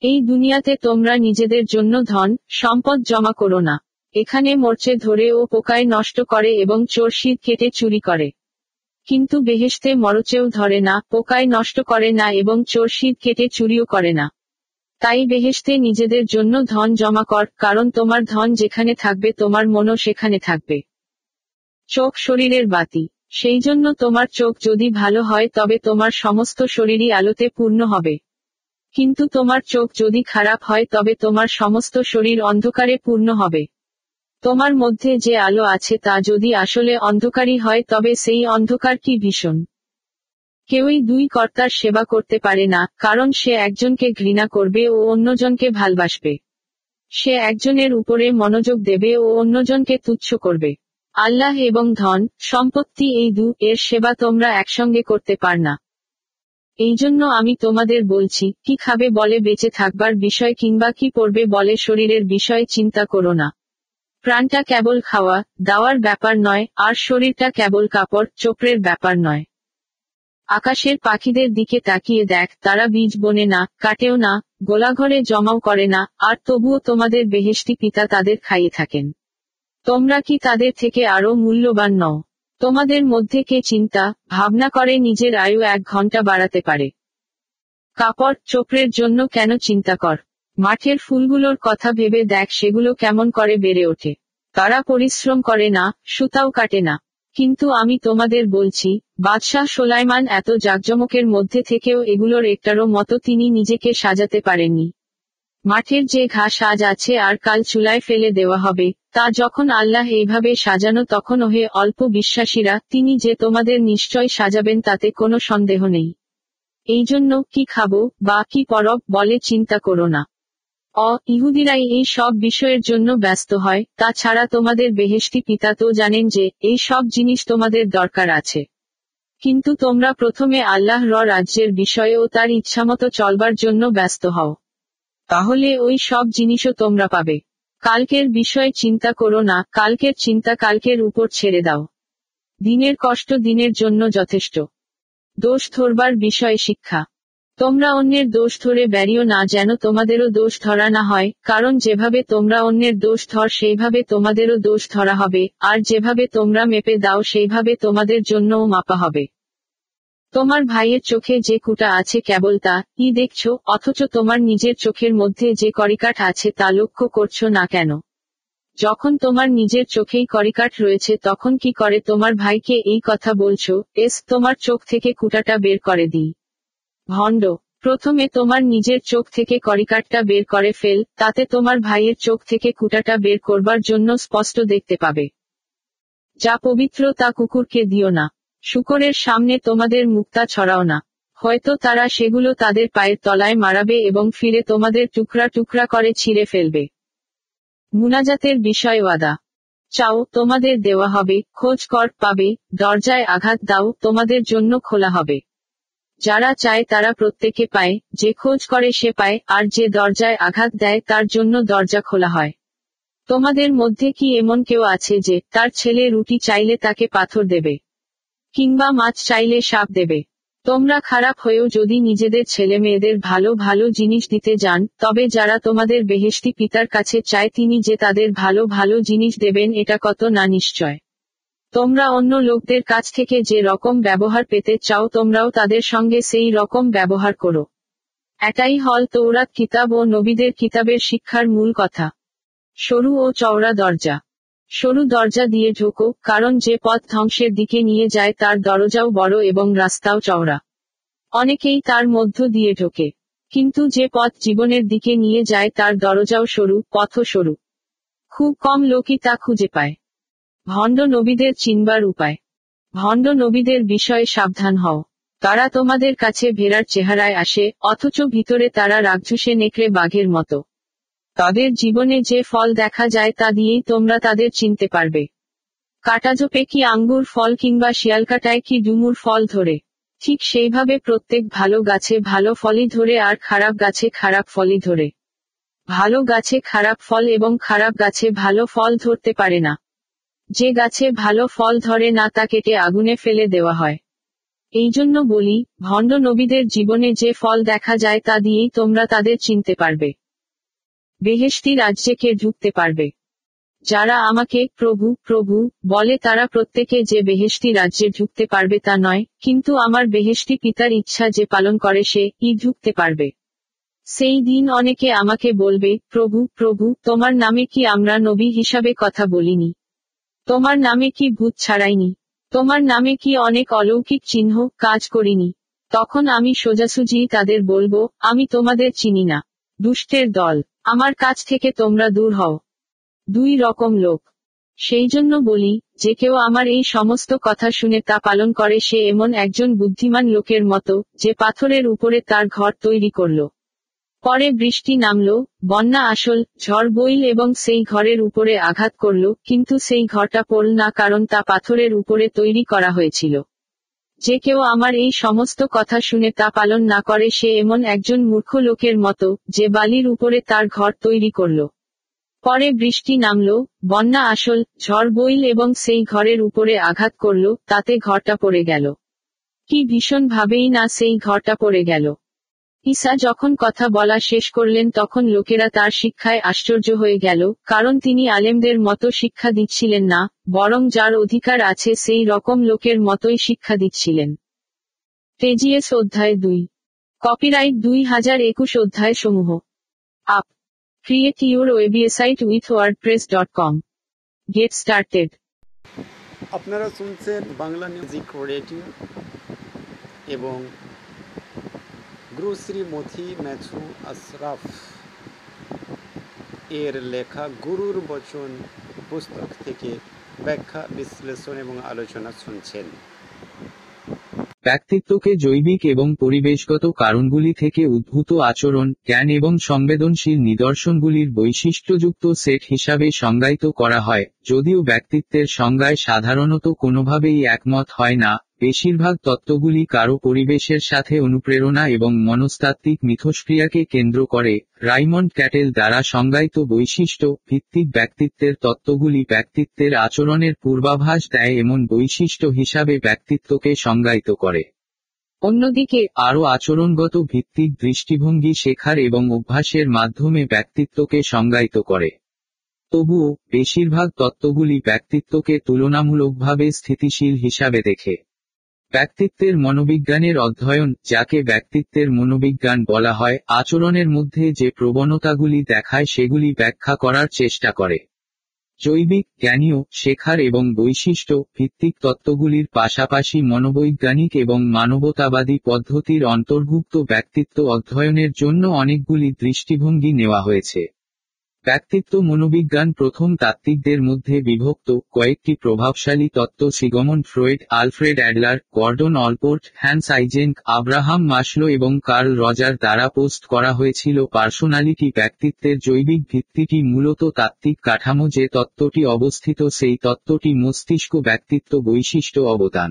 S2: এই দুনিয়াতে তোমরা নিজেদের জন্য ধন, সম্পদ জমা করো না। এখানে মরচে ধরে ও পোকায় নষ্ট করে এবং চোর শীত কেটে চুরি করে। কিন্তু বেহেশতে মরচেও ধরে না, পোকায় নষ্ট করে না এবং চোর শীত কেটে চুরিও করে না। তাই বেহেশতে নিজেদের জন্য ধন জমা কর, কারণ তোমার ধন যেখানে থাকবে, তোমার মনও সেখানে থাকবে। চোখ শরীরের বাতি। সেই জন্য তোমার চোখ যদি ভালো হয়, তবে তোমার সমস্ত শরীরই আলোতে পূর্ণ হবে। কিন্তু তোমার চোখ যদি খারাপ হয়, তবে তোমার সমস্ত শরীর অন্ধকারে পূর্ণ হবে। তোমার মধ্যে যে আলো আছে, তা যদি আসলে অন্ধকারই হয়, তবে সেই অন্ধকার কি ভীষণ? কেউই দুই কর্তার সেবা করতে পারে না, কারণ সে একজনকে ঘৃণা করবে ও অন্যজনকে ভালবাসবে। সে একজনের উপরে মনোযোগ দেবে ও অন্যজনকে তুচ্ছ করবে। আল্লাহ এবং ধন, সম্পত্তি এই দু, এর সেবা তোমরা একসঙ্গে করতে পার না। এই জন্য আমি তোমাদের বলছি, কি খাবে বলে বেঁচে থাকবার বিষয় কিংবা কি পড়বে বলে শরীরের বিষয়ে চিন্তা করো না। প্রাণটা কেবল খাওয়া, দাওয়ার ব্যাপার নয়, আর শরীরটা কেবল কাপড়, চোপড়ের ব্যাপার নয়। আকাশের পাখিদের দিকে তাকিয়ে দেখ, তারা বীজ বনে না, কাটেও না, গোলাঘরে জমাও করে না, আর তবুও তোমাদের বেহেশতি পিতা তাদের খাইয়ে থাকেন। তোমরা কি তাদের থেকে আরও মূল্যবান নও? তোমাদের মধ্যে কে চিন্তা, ভাবনা করে নিজের আয়ু এক ঘণ্টা বাড়াতে পারে? কাপড়, চোপড়ের জন্য কেন চিন্তা কর? মাঠের ফুলগুলোর কথা ভেবে দেখ, সেগুলো কেমন করে বেড়ে ওঠে। তারা পরিশ্রম করে না, সুতাও কাটে না। কিন্তু আমি তোমাদের বলছি, বাদশাহ সোলাইমান এত জাকজমকের মধ্যে থেকেও এগুলোর একটারও মতো তিনি নিজেকে সাজাতে পারেননি। মাঠের যে ঘাস আজ আছে আর কাল চুলায় ফেলে দেওয়া হবে, তা যখন আল্লাহ এইভাবে সাজানো তখন ওহে অল্প বিশ্বাসীরা, তিনি যে তোমাদের নিশ্চয় সাজাবেন তাতে কোনো সন্দেহ নেই। এই জন্য কি খাব, বা কি পরব বলে চিন্তা করো না। অ, ইহুদিরাই এই সব বিষয়ের জন্য ব্যস্ত হয়, তাছাড়া তোমাদের বেহেশতি পিতা তো জানেন যে, এই সব জিনিস তোমাদের দরকার আছে। কিন্তু তোমরা প্রথমে আল্লাহ র রাজ্যের বিষয়ে ও তার ইচ্ছামতো চলবার জন্য ব্যস্ত হও। তাহলে ওই সব জিনিসও তোমরা পাবে। কালকের বিষয়ে চিন্তা করো না, কালকের চিন্তা কালকের উপর ছেড়ে দাও। দিনের কষ্ট দিনের জন্য যথেষ্ট। দোষ ধরবার বিষয়ে শিক্ষা। তোমরা অন্যের দোষ ধরে বেরিও না যেন তোমাদেরও দোষ ধরা না হয়, কারণ যেভাবে তোমরা অন্যের দোষ ধর সেইভাবে তোমাদেরও দোষ ধরা হবে, আর যেভাবে তোমরা মেপে দাও সেইভাবে তোমাদের জন্যও মাপা হবে। তোমার ভাইয়ের চোখে যে কুটা আছে কেবল তা, ই দেখছ, অথচ তোমার নিজের চোখের মধ্যে যে করিকাঠ আছে তা লক্ষ্য করছ না কেন? যখন তোমার নিজের চোখেই করিকাঠ রয়েছে তখন কি করে তোমার ভাইকে এই কথা বলছো, এস, তোমার চোখ থেকে কুটাটা বের করে দিই। ভণ্ড, প্রথমে তোমার নিজের চোখ থেকে করিকাঠটা বের করে ফেল, তাতে তোমার ভাইয়ের চোখ থেকে কুটাটা বের করবার জন্য স্পষ্ট দেখতে পাবে। যা পবিত্র তা কুকুরকে দিও না। শুকরের সামনে তোমাদের মুক্তা ছড়াও না। হয়তো তারা সেগুলো তাদের পায়ের তলায় মারাবে এবং ফিরে তোমাদের টুকরা টুকরা করে ছিঁড়ে ফেলবে। মুনাজাতের বিষয় ওয়াদা। চাও, তোমাদের দেওয়া হবে, খোঁজ কর, পাবে, দরজায় আঘাত দাও, তোমাদের জন্য খোলা হবে। যারা চায় তারা প্রত্যেকে পায়, যে খোঁজ করে সে পায়, আর যে দরজায় আঘাত দেয় তার জন্য দরজা খোলা হয়। তোমাদের মধ্যে কি এমন কেউ আছে যে তার ছেলে রুটি চাইলে তাকে পাথর দেবে? কিংবা মাছ চাইলে সাপ দেবে? তোমরা খারাপ হয়েও যদি নিজেদের ছেলে মেয়েদের ভালো ভালো জিনিস দিতে যান, তবে যারা তোমাদের বেহেশতি পিতার কাছে চায় তিনি যে তাদের ভালো ভালো জিনিস দেবেন এটা কত না নিশ্চয়। তোমরা অন্য লোকদের কাছ থেকে যে রকম ব্যবহার পেতে চাও তোমরাও তাদের সঙ্গে সেই রকম ব্যবহার করো। এটাই হল তৌরাত কিতাব ও নবীদের কিতাবের শিক্ষার মূল কথা। সরু ও চওড়া দরজা। সরু দরজা দিয়ে ঢোকো, কারণ যে পথ ধ্বংসের দিকে নিয়ে যায় তার দরজাও বড় এবং রাস্তাও চওড়া। অনেকেই তার মধ্য দিয়ে ঢোকে। কিন্তু যে পথ জীবনের দিকে নিয়ে যায় তার দরজাও সরু পথ সরু। খুব কম লোকই তা খুঁজে পায়। ভণ্ড নবীদের চিনবার উপায়। ভণ্ড নবীদের বিষয়ে সাবধান হও। তারা তোমাদের কাছে ভেড়ার চেহারায় আসে, অথচ ভিতরে তারা রাক্ষসে নেকড়ে বাঘের মতো। তাদের জীবনে যে ফল দেখা যায় তা দিয়েই তোমরা তাদের চিনতে পারবে। কাটাজোপে কি আঙ্গুর ফল কিংবা শিয়ালকাটায় কি ডুমুর ফল ধরে? ঠিক সেইভাবে প্রত্যেক ভালো গাছে ভালো ফলই ধরে আর খারাপ গাছে খারাপ ফলই ধরে। ভালো গাছে খারাপ ফল এবং খারাপ গাছে ভালো ফল ধরতে পারে না। যে গাছে ভালো ফল ধরে না তা কেটে আগুনে ফেলে দেওয়া হয়। এই জন্য বলি, ভণ্ড নবীদের জীবনে যে ফল দেখা যায় তা দিয়েই তোমরা তাদের চিনতে পারবে। বেহেশতি রাজ্যে কে ঢুকতে পারবে? যারা আমাকে, প্রভু প্রভু, বলে তারা প্রত্যেকে যে বেহেশতি রাজ্যে ঢুকতে পারবে তা নয়, কিন্তু আমার বেহেশতি পিতার ইচ্ছা যে পালন করে সে, ই ঢুকতে পারবে। সেই দিন অনেকে আমাকে বলবে, প্রভু প্রভু, তোমার নামে কি আমরা নবী হিসাবে কথা বলিনি? তোমার নামে কি ভূত ছাড়াইনি? তোমার নামে কি অনেক অলৌকিক চিহ্ন কাজ করিনি? তখন আমি সোজাসুজি তাদের বলব, আমি তোমাদের চিনি না। দুষ্টের দল, আমার কাছ থেকে তোমরা দূর হও। দুই রকম লোক। সেই জন্য বলি, যে কেউ আমার এই সমস্ত কথা শুনে তা পালন করে সে এমন একজন বুদ্ধিমান লোকের মতো, যে পাথরের উপরে তার ঘর তৈরি করল। পরে বৃষ্টি নামল, বন্যা আসল, ঝড় বইল এবং সেই ঘরের উপরে আঘাত করল, কিন্তু সেই ঘরটা পড়ল না কারণ তা পাথরের উপরে তৈরি করা হয়েছিল। যে কেউ আমার এই সমস্ত কথা শুনে তা পালন না করে সে এমন একজন মূর্খ লোকের মতো, যে বালির উপরে তার ঘর তৈরি করল। পরে বৃষ্টি নামল, বন্যা আসল, ঝড় বইল এবং সেই ঘরের উপরে আঘাত করল, তাতে ঘরটা পড়ে গেল। কি ভীষণ ভাবেই না সেই ঘরটা পড়ে গেল। ঈসা যখন কথা বলা শেষ করলেন তখন লোকেরা তার শিক্ষায় আশ্চর্য হয়ে গেল, কারণ তিনি আলেমদের মতো শিক্ষা দিচ্ছিলেন না, বরং যার অধিকার আছে সেই রকম লোকের মতোই শিক্ষা দিচ্ছিলেন। তেজিএস অধ্যায় দুই। কপিরাইট দুই হাজার একুশ অধ্যায় সমূহ। Up. Create your website with WordPress dot com. Get started.
S3: আপনারা শুনছেন বাংলা মিউজিক রেডিও এবং গুরুশ্রী মথি ম্যাথু আশরাফ এর লেখা গুরুর বচন, পুস্তক থেকে ব্যাখ্যা, বিশ্লেষণ এবং আলোচনা শুনছেন।
S4: ব্যক্তিত্বকে জৈবিক এবং পরিবেশগত কারণগুলি থেকে উদ্ভূত আচরণ, জ্ঞান এবং সংবেদনশীল নিদর্শনগুলির বৈশিষ্ট্যযুক্ত সেট হিসাবে সংজ্ঞায়িত করা হয়, যদিও ব্যক্তিত্বের সংজ্ঞায় সাধারণত কোনোভাবেই একমত হয় না। বেশিরভাগ তত্ত্বগুলি কারও পরিবেশের সাথে অনুপ্রেরণা এবং মনস্তাত্ত্বিক মিথস্ক্রিয়াকে কেন্দ্র করে। রাইমন্ড ক্যাটেল দ্বারা সংজ্ঞায়িত বৈশিষ্ট্য ভিত্তিক ব্যক্তিত্বের তত্ত্বগুলি ব্যক্তিত্বের আচরণের পূর্বাভাস দেয় এমন বৈশিষ্ট্য হিসাবে ব্যক্তিত্বকে সংজ্ঞায়িত করে। অন্যদিকে, আরও আচরণগত ভিত্তিক দৃষ্টিভঙ্গি শেখার এবং অভ্যাসের মাধ্যমে ব্যক্তিত্বকে সংজ্ঞায়িত করে। তবুও, বেশিরভাগ তত্ত্বগুলি ব্যক্তিত্বকে তুলনামূলকভাবে স্থিতিশীল হিসাবে দেখে। ব্যক্তিত্বের মনোবিজ্ঞানের অধ্যয়ন, যাকে ব্যক্তিত্বের মনোবিজ্ঞান বলা হয়, আচরণের মধ্যে যে প্রবণতাগুলি দেখায় সেগুলি ব্যাখ্যা করার চেষ্টা করে। জৈবিক, জ্ঞানীয়, শেখার এবং বৈশিষ্ট্য, ভিত্তিক তত্ত্বগুলির পাশাপাশি মনোবৈজ্ঞানিক এবং মানবতাবাদী পদ্ধতির অন্তর্ভুক্ত ব্যক্তিত্ব অধ্যয়নের জন্য অনেকগুলি দৃষ্টিভঙ্গি নেওয়া হয়েছে। ব্যক্তিত্ব মনোবিজ্ঞান প্রথম তাত্ত্বিকদের মধ্যে বিভক্ত, কয়েকটি প্রভাবশালী তত্ত্ব Sigmund Freud, Alfred Adler, Gordon Allport, Hans Eysenck Abraham Maslow এবং কার্ল রজার দ্বারা পোস্ট করা হয়েছিল পার্সোনালিটি ব্যক্তিত্বের জৈবিক ভিত্তিটি মূলত তাত্ত্বিক কাঠামো যে তত্ত্বটি অবস্থিত সেই তত্ত্বটি মস্তিষ্ক ব্যক্তিত্ব বৈশিষ্ট্য অবদান।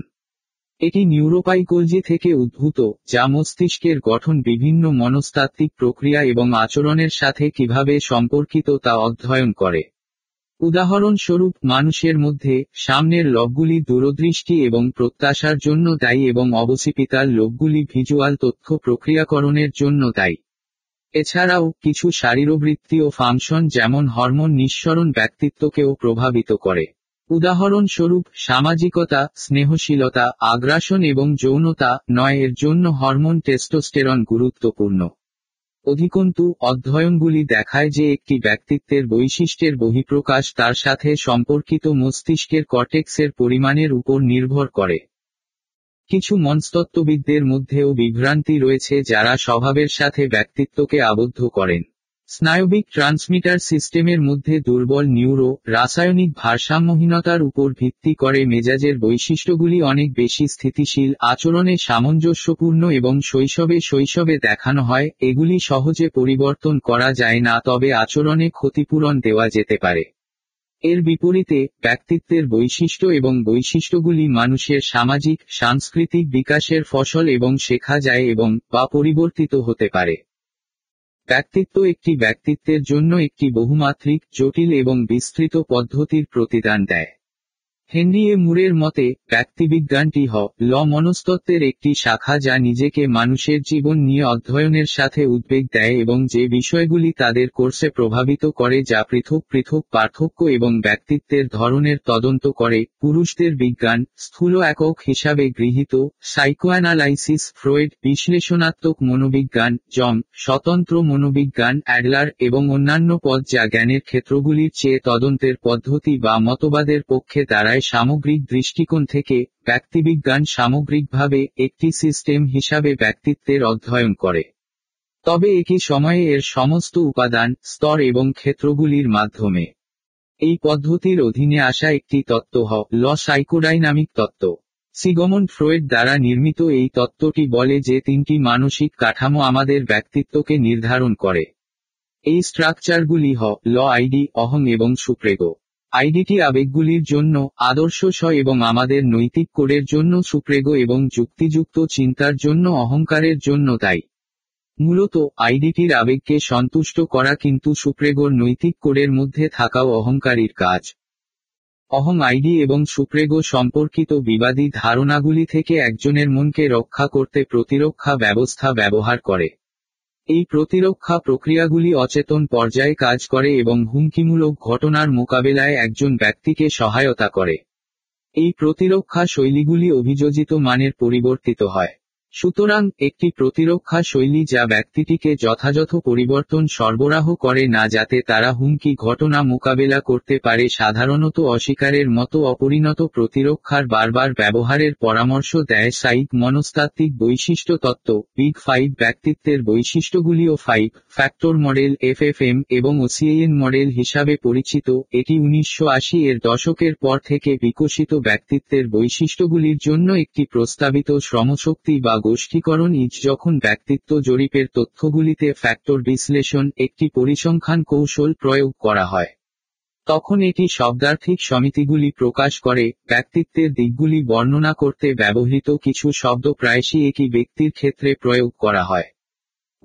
S4: এটি নিউরোপাইকোলজি থেকে উদ্ভূত, যা মস্তিষ্কের গঠন বিভিন্ন মনস্তাত্ত্বিক প্রক্রিয়া এবং আচরণের সাথে কীভাবে সম্পর্কিত তা অধ্যয়ন করে। উদাহরণস্বরূপ, মানুষের মধ্যে সামনের লোকগুলি দূরদৃষ্টি এবং প্রত্যাশার জন্য দায়ী এবং অবসিপিতার লোকগুলি ভিজুয়াল তথ্য প্রক্রিয়াকরণের জন্য দায়ী। এছাড়াও, কিছু শারীরবৃত্তীয় ফাংশন যেমন হরমোন নিঃসরণ ব্যক্তিত্বকেও প্রভাবিত করে। উদাহরণস্বরূপ, সামাজিকতা, স্নেহশীলতা, আগ্রাসন এবং যৌনতা নয় এর জন্য হরমোন টেস্টোস্টেরন গুরুত্বপূর্ণ। অধিকন্তু, অধ্যয়নগুলি দেখায় যে একটি ব্যক্তিত্বের বৈশিষ্ট্যের বহিঃপ্রকাশ তার সাথে সম্পর্কিত মস্তিষ্কের কর্টেক্সের পরিমাণের উপর নির্ভর করে। কিছু মনস্তত্ত্ববিদদের মধ্যেও বিভ্রান্তি রয়েছে যারা স্বভাবের সাথে ব্যক্তিত্বকে আবদ্ধ করেন। স্নায়বিক ট্রান্সমিটার সিস্টেমের মধ্যে দুর্বল নিউরো, রাসায়নিক ভারসাম্যহীনতার উপর ভিত্তি করে মেজাজের বৈশিষ্ট্যগুলি অনেক বেশি স্থিতিশীল, আচরণে সামঞ্জস্যপূর্ণ এবং শৈশবে শৈশবে দেখানো হয়, এগুলি সহজে পরিবর্তন করা যায় না তবে আচরণে ক্ষতিপূরণ দেওয়া যেতে পারে। এর বিপরীতে, ব্যক্তিত্বের বৈশিষ্ট্য এবং বৈশিষ্ট্যগুলি মানুষের সামাজিক, সাংস্কৃতিক বিকাশের ফসল এবং শেখা যায় এবং বা পরিবর্তিত হতে পারে। ব্যক্তিত্ব একটি ব্যক্তিত্বের জন্য একটি বহুমাত্রিক জটিল এবং বিস্তৃত পদ্ধতির প্রতিদান দেয়। হেনরি এ মুরের মতে, ব্যক্তিবিজ্ঞানটি হ, ল মনস্তত্ত্বের একটি শাখা যা নিজেকে মানুষের জীবন নিয়ে অধ্যয়নের সাথে উদ্বেগ দেয় এবং যে বিষয়গুলি তাদের কোর্সে প্রভাবিত করে যা পৃথক পৃথক পার্থক্য এবং ব্যক্তিত্বের ধরনের তদন্ত করে, পুরুষদের বিজ্ঞান, স্থূল একক হিসাবে গৃহীত, সাইকোঅ্যানালাইসিস, ফ্রয়েড, বিশ্লেষণাত্মক মনোবিজ্ঞান জম স্বতন্ত্র মনোবিজ্ঞান, অ্যাডলার এবং অন্যান্য পদ যা জ্ঞানের ক্ষেত্রগুলির চেয়ে তদন্তের পদ্ধতি বা মতবাদের পক্ষে দাঁড়ায় সামগ্রিক দৃষ্টিকোণ থেকে ব্যক্তিবিজ্ঞান সামগ্রিকভাবে একটি সিস্টেম হিসাবে ব্যক্তিত্বের অধ্যয়ন করে। তবে একই সময়ে এর সমস্ত উপাদান, স্তর এবং ক্ষেত্রগুলির মাধ্যমে। এই পদ্ধতির অধীনে আসা একটি তত্ত্ব হ, ল সাইকোডাইনামিক তত্ত্ব। সিগমন্ড ফ্রয়েড দ্বারা নির্মিত এই তত্ত্বটি বলে যে তিনটি মানসিক কাঠামো আমাদের ব্যক্তিত্বকে নির্ধারণ করে। এই স্ট্রাকচারগুলি হ, ল আইডি অহং এবং সুপ্রেগো। আইডিটি আবেগগুলির জন্য, আদর্শ স এবং আমাদের নৈতিক কোডের জন্য সুপ্রেগো এবং যুক্তিযুক্ত চিন্তার জন্য অহংকারের জন্য তাই। মূলত, আইডিটির আবেগকে সন্তুষ্ট করা কিন্তু সুপ্রেগোর নৈতিক কোডের মধ্যে থাকাও অহংকারীর কাজ। অহং আইডি এবং সুপ্রেগো সম্পর্কিত বিবাদী ধারণাগুলি থেকে একজনের মনকে রক্ষা করতে প্রতিরক্ষা ব্যবস্থা ব্যবহার করে। এই প্রতিরক্ষা প্রক্রিয়াগুলি অচেতন পর্যায়ে কাজ করে এবং হুমকিমূলক ঘটনার মোকাবেলায় একজন ব্যক্তিকে সহায়তা করে। এই প্রতিরক্ষা শৈলীগুলি অভিযোজিত মানের পরিবর্তিত হয়। সুতরাং, একটি প্রতিরক্ষা শৈলী যা ব্যক্তিটিকে যথাযথ পরিবর্তন সরবরাহ করে না যাতে তারা হুমকি ঘটনা মোকাবেলা করতে পারে, সাধারণত অস্বীকারের মতো অপরিণত প্রতিরক্ষার বারবার ব্যবহারের পরামর্শ দেয় সাইক মনস্তাত্ত্বিক বৈশিষ্ট্য তত্ত্ব, বিগ ফাইভ ব্যক্তিত্বের বৈশিষ্ট্যগুলিও ফাইভ ফ্যাক্টর মডেল, এফএফএম এবং ওসিএন মডেল হিসাবে পরিচিত, এটি উনিশশো আশি এর দশকের পর থেকে বিকশিত ব্যক্তিত্বের বৈশিষ্ট্যগুলির জন্য একটি প্রস্তাবিত শ্রমশক্তি বা গোষ্ঠীকরণ ইজ যখন ব্যক্তিত্ব জরিপের তথ্যগুলিতে ফ্যাক্টর বিশ্লেষণ একটি পরিসংখ্যান কৌশল প্রয়োগ করা হয়। তখন এটি শব্দার্থিক সমিতিগুলি প্রকাশ করে, ব্যক্তিত্বের দিকগুলি বর্ণনা করতে ব্যবহৃত কিছু শব্দ প্রায়শই একই ব্যক্তির ক্ষেত্রে প্রয়োগ করা হয়।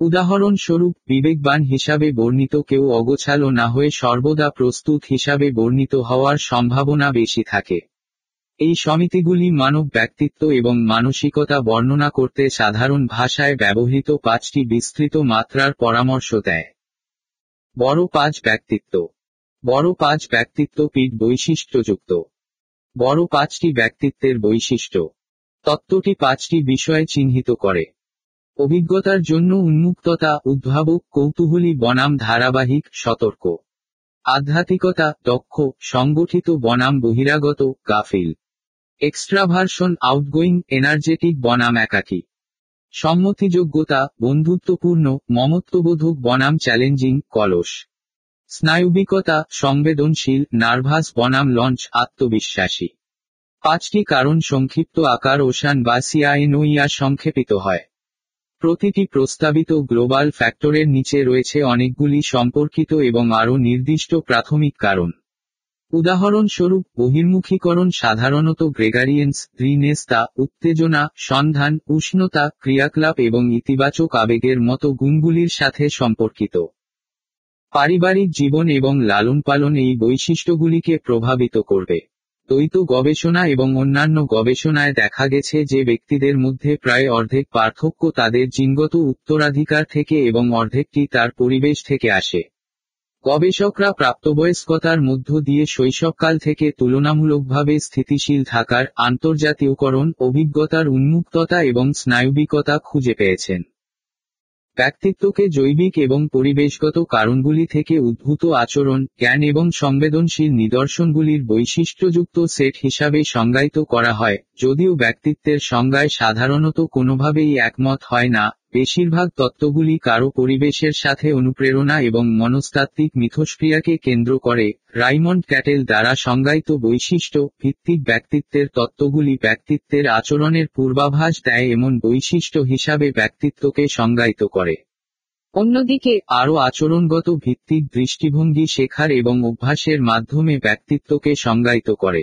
S4: উদাহরণস্বরূপ, বিবেকবান হিসাবে বর্ণিত কেউ অগোছালো না হয়ে সর্বদা প্রস্তুত হিসাবে বর্ণিত হওয়ার সম্ভাবনা বেশি থাকে। এই সমিতিগুলি মানব ব্যক্তিত্ব এবং মানসিকতা বর্ণনা করতে সাধারণ ভাষায় ব্যবহৃত পাঁচটি বিস্তৃত মাত্রার পরামর্শ দেয়। বড় পাঁচ ব্যক্তিত্ব। বড় পাঁচ ব্যক্তিত্ব পিঠ বৈশিষ্ট্যযুক্ত। বড় পাঁচটি ব্যক্তিত্বের বৈশিষ্ট্য। তত্ত্বটি পাঁচটি বিষয়ে চিহ্নিত করে। অভিজ্ঞতার জন্য উন্মুক্ততা, উদ্ভাবক, কৌতূহলী, বনাম, ধারাবাহিক, সতর্ক। আধ্যাত্মিকতা, দক্ষ, সংগঠিত, বনাম, বহিরাগত, গাফিল। এক্সট্রাভার্সন আউটগোয়িং এনার্জেটিক বনাম একাকী সম্মতিযোগ্যতা, বন্ধুত্বপূর্ণ, মমত্ববোধক বনাম চ্যালেঞ্জিং কলস. স্নায়ুবিকতা, সংবেদনশীল নার্ভাস বনাম লঞ্চ আত্মবিশ্বাসী. পাঁচটি কারণ সংক্ষিপ্ত আকার ওশান বা সিআইএনওইয়া সংক্ষেপিত হয়। প্রতিটি প্রস্তাবিত গ্লোবাল ফ্যাক্টরের নিচে রয়েছে অনেকগুলি সম্পর্কিত এবং আরও নির্দিষ্ট প্রাথমিক কারণ। উদাহরণস্বরূপ, বহির্মুখীকরণ সাধারণত গ্রেগারিয়েন্স রিনেস্তা উত্তেজনা, সন্ধান, উষ্ণতা, ক্রিয়াকলাপ এবং ইতিবাচক আবেগের মতো গুণগুলির সাথে সম্পর্কিত। পারিবারিক জীবন এবং লালন পালন এই বৈশিষ্ট্যগুলিকে প্রভাবিত করবে। দ্বৈত গবেষণা এবং অন্যান্য গবেষণায় দেখা গেছে যে ব্যক্তিদের মধ্যে প্রায় অর্ধেক পার্থক্য তাদের জিনগত উত্তরাধিকার থেকে এবং অর্ধেকটি তার পরিবেশ থেকে আসে। গবেষকরা প্রাপ্তবয়স্কতার মধ্য দিয়ে শৈশবকাল থেকে তুলনামূলকভাবে স্থিতিশীল থাকার আন্তর্জাতীয়করণ অভিজ্ঞতার উন্মুক্ততা এবং স্নায়ুবিকতা খুঁজে পেয়েছেন। ব্যক্তিত্বকে জৈবিক এবং পরিবেশগত কারণগুলি থেকে উদ্ভূত আচরণ, জ্ঞান এবং সংবেদনশীল নিদর্শনগুলির বৈশিষ্ট্যযুক্ত সেট হিসাবে সংজ্ঞায়িত করা হয়। যদিও ব্যক্তিত্বের সংজ্ঞায় সাধারণত কোনোভাবেই একমত হয় না, বেশিরভাগ তত্ত্বগুলি কারও পরিবেশের সাথে অনুপ্রেরণা এবং মনস্তাত্ত্বিক মিথস্ক্রিয়াকে কেন্দ্র করে, রাইমন্ড ক্যাটেল দ্বারা সংজ্ঞায়িত বৈশিষ্ট্য, ভিত্তিক ব্যক্তিত্বের তত্ত্বগুলি ব্যক্তিত্বের আচরণের পূর্বাভাস দেয় এমন বৈশিষ্ট্য হিসাবে ব্যক্তিত্বকে সংজ্ঞায়িত করে।
S2: অন্যদিকে,
S4: আরও আচরণগত ভিত্তিক দৃষ্টিভঙ্গি শেখার এবং অভ্যাসের মাধ্যমে ব্যক্তিত্বকে সংজ্ঞায়িত করে।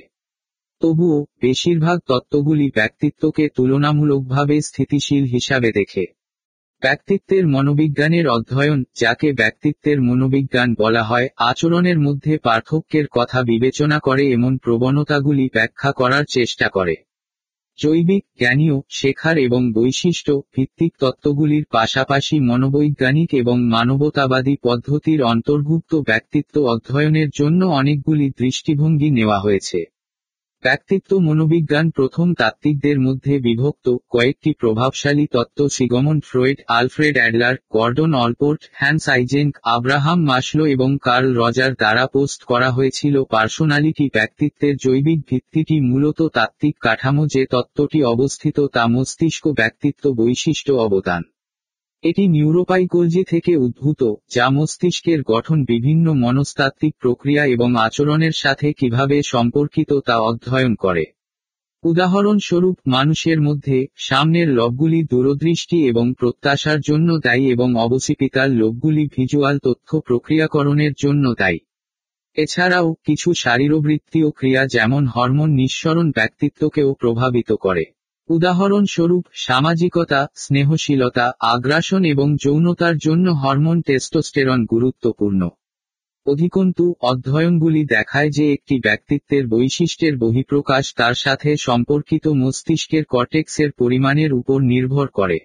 S4: তবুও, বেশিরভাগ তত্ত্বগুলি ব্যক্তিত্বকে তুলনামূলকভাবে স্থিতিশীল হিসাবে দেখে। ব্যক্তিত্বের মনোবিজ্ঞানের অধ্যয়ন, যাকে ব্যক্তিত্বের মনোবিজ্ঞান বলা হয়, আচরণের মধ্যে পার্থক্যের কথা বিবেচনা করে এমন প্রবণতাগুলি ব্যাখ্যা করার চেষ্টা করে। জৈবিক, জ্ঞানীয়, শেখার এবং বৈশিষ্ট্য ভিত্তিক তত্ত্বগুলির পাশাপাশি মনোবৈজ্ঞানিক এবং মানবতাবাদী পদ্ধতির অন্তর্ভুক্ত ব্যক্তিত্ব অধ্যয়নের জন্য অনেকগুলি দৃষ্টিভঙ্গি নেওয়া হয়েছে। ব্যক্তিত্ব মনোবিজ্ঞান প্রথম তাত্ত্বিকদের মধ্যে বিভক্ত, কয়েকটি প্রভাবশালী তত্ত্ব Sigmund Freud, Alfred Adler, Gordon Allport, Hans Eysenck Abraham Maslow এবং কার্ল রজার দ্বারা পোস্ট করা হয়েছিল পার্সোনালিটি ব্যক্তিত্বের জৈবিক ভিত্তিটি মূলত তাত্ত্বিক কাঠামো যে তত্ত্বটি অবস্থিত তা মস্তিষ্ক ব্যক্তিত্ব বৈশিষ্ট্য অবদান। এটি নিউরোপাইকোলজি থেকে উদ্ভূত, যা মস্তিষ্কের গঠন বিভিন্ন মনস্তাত্ত্বিক প্রক্রিয়া এবং আচরণের সাথে কীভাবে সম্পর্কিত তা অধ্যয়ন করে। উদাহরণস্বরূপ, মানুষের মধ্যে সামনের লোকগুলি দূরদৃষ্টি এবং প্রত্যাশার জন্য দায়ী এবং অবসিপিতার লোকগুলি ভিজুয়াল তথ্য প্রক্রিয়াকরণের জন্য দায়ী। এছাড়াও, কিছু শারীরবৃত্তীয় ক্রিয়া যেমন হরমোন নিঃসরণ ব্যক্তিত্বকেও প্রভাবিত করে। উদাহরণস্বরূপ, সামাজিকতা, স্নেহশীলতা, আগ্রাসন এবং যৌনতার জন্য হরমোন টেস্টোস্টেরন গুরুত্বপূর্ণ। অধিকন্তু, অধ্যয়নগুলি দেখায় যে একটি ব্যক্তিত্বের বৈশিষ্ট্যের বহিঃপ্রকাশ তার সাথে সম্পর্কিত মস্তিষ্কের কর্টেক্সের পরিমাণের উপর নির্ভর করে।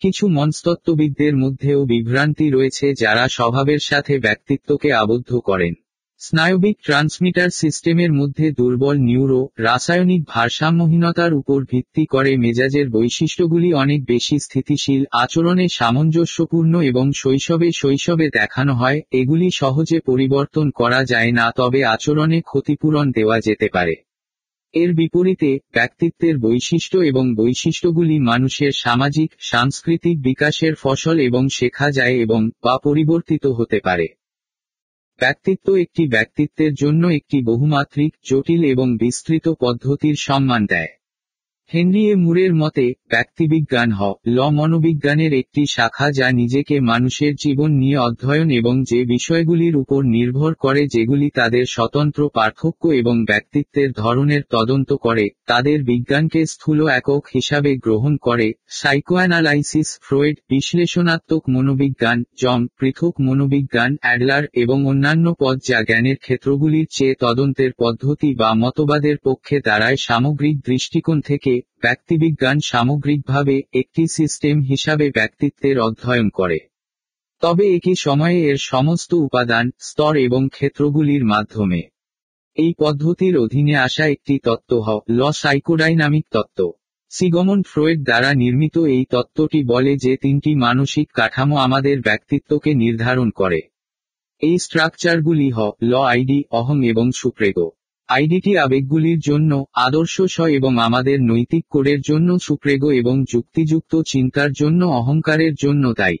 S4: কিছু মনস্তত্ত্ববিদদের মধ্যেও বিভ্রান্তি রয়েছে যারা স্বভাবের সাথে ব্যক্তিত্বকে আবদ্ধ করেন। স্নায়বিক ট্রান্সমিটার সিস্টেমের মধ্যে দুর্বল নিউরো, রাসায়নিক ভারসাম্যহীনতার উপর ভিত্তি করে মেজাজের বৈশিষ্ট্যগুলি অনেক বেশি স্থিতিশীল, আচরণে সামঞ্জস্যপূর্ণ এবং শৈশবে শৈশবে দেখানো হয়, এগুলি সহজে পরিবর্তন করা যায় না তবে আচরণে ক্ষতিপূরণ দেওয়া যেতে পারে। এর বিপরীতে, ব্যক্তিত্বের বৈশিষ্ট্য এবং বৈশিষ্ট্যগুলি মানুষের সামাজিক, সাংস্কৃতিক বিকাশের ফসল এবং শেখা যায় এবং বা পরিবর্তিত হতে পারে। ব্যক্তিত্ব একটি ব্যক্তিত্বের জন্য একটি বহুমাত্রিক জটিল এবং বিস্তৃত পদ্ধতির সম্মান দেয়। হেনরি এ মুরের মতে, ব্যক্তিবিজ্ঞান হ, ল মনোবিজ্ঞানের একটি শাখা যা নিজেকে মানুষের জীবন নিয়ে অধ্যয়ন এবং যে বিষয়গুলির উপর নির্ভর করে যেগুলি তাদের স্বতন্ত্র পার্থক্য এবং ব্যক্তিত্বের ধরনের তদন্ত করে, তাদের বিজ্ঞানকে স্থূল একক হিসাবে গ্রহণ করে, সাইকোঅ্যানালাইসিস, ফ্রয়েড, বিশ্লেষণাত্মক মনোবিজ্ঞান, জং, পৃথক মনোবিজ্ঞান, অ্যাডলার এবং অন্যান্য পদ যা জ্ঞানের ক্ষেত্রগুলির চেয়ে তদন্তের পদ্ধতি বা মতবাদের পক্ষে দাঁড়ায় সামগ্রিক দৃষ্টিকোণ থেকে ব্যক্তিবিজ্ঞান সামগ্রিকভাবে একটি সিস্টেম হিসাবে ব্যক্তিত্বের অধ্যয়ন করে। তবে একই সময়ে এর সমস্ত উপাদান, স্তর এবং ক্ষেত্রগুলির মাধ্যমে। এই পদ্ধতির অধীনে আসা একটি তত্ত্ব হ, ল সাইকোডাইনামিক তত্ত্ব। সিগমন্ড ফ্রয়েড দ্বারা নির্মিত এই তত্ত্বটি বলে যে তিনটি মানসিক কাঠামো আমাদের ব্যক্তিত্বকে নির্ধারণ করে। এই স্ট্রাকচারগুলি হ, ল আইডি অহং এবং সুপ্রেগো। আইডিটি আবেগগুলির জন্য, আদর্শ স এবং আমাদের নৈতিক কোডের জন্য সুপ্রেগো এবং যুক্তিযুক্ত চিন্তার জন্য অহংকারের জন্য তাই।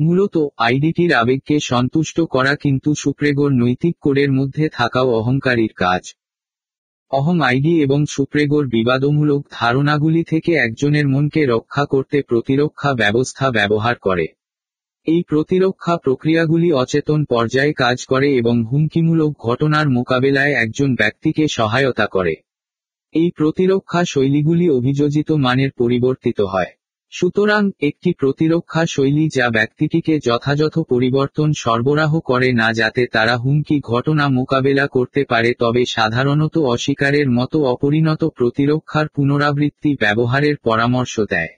S4: মূলত, আইডিটির আবেগকে সন্তুষ্ট করা কিন্তু সুপ্রেগোর নৈতিক কোডের মধ্যে থাকাও অহংকারীর কাজ। অহং আইডি এবং সুপ্রেগোর বিবাদমূলক ধারণাগুলি থেকে একজনের মনকে রক্ষা করতে প্রতিরক্ষা ব্যবস্থা ব্যবহার করে। এই প্রতিরক্ষা প্রক্রিয়াগুলি অচেতন পর্যায়ে কাজ করে এবং হুমকিমূলক ঘটনার মোকাবেলায় একজন ব্যক্তিকে সহায়তা করে। এই প্রতিরক্ষা শৈলীগুলি অভিযোজিত মানের পরিবর্তিত হয়। সুতরাং, একটি প্রতিরক্ষা শৈলী যা ব্যক্তিটিকে যথাযথ পরিবর্তন সরবরাহ করে না যাতে তারা হুমকি ঘটনা মোকাবেলা করতে পারে, তবে সাধারণত অস্বীকারের মতো অপরিণত প্রতিরক্ষার পুনরাবৃত্তি ব্যবহারের পরামর্শ দেয়।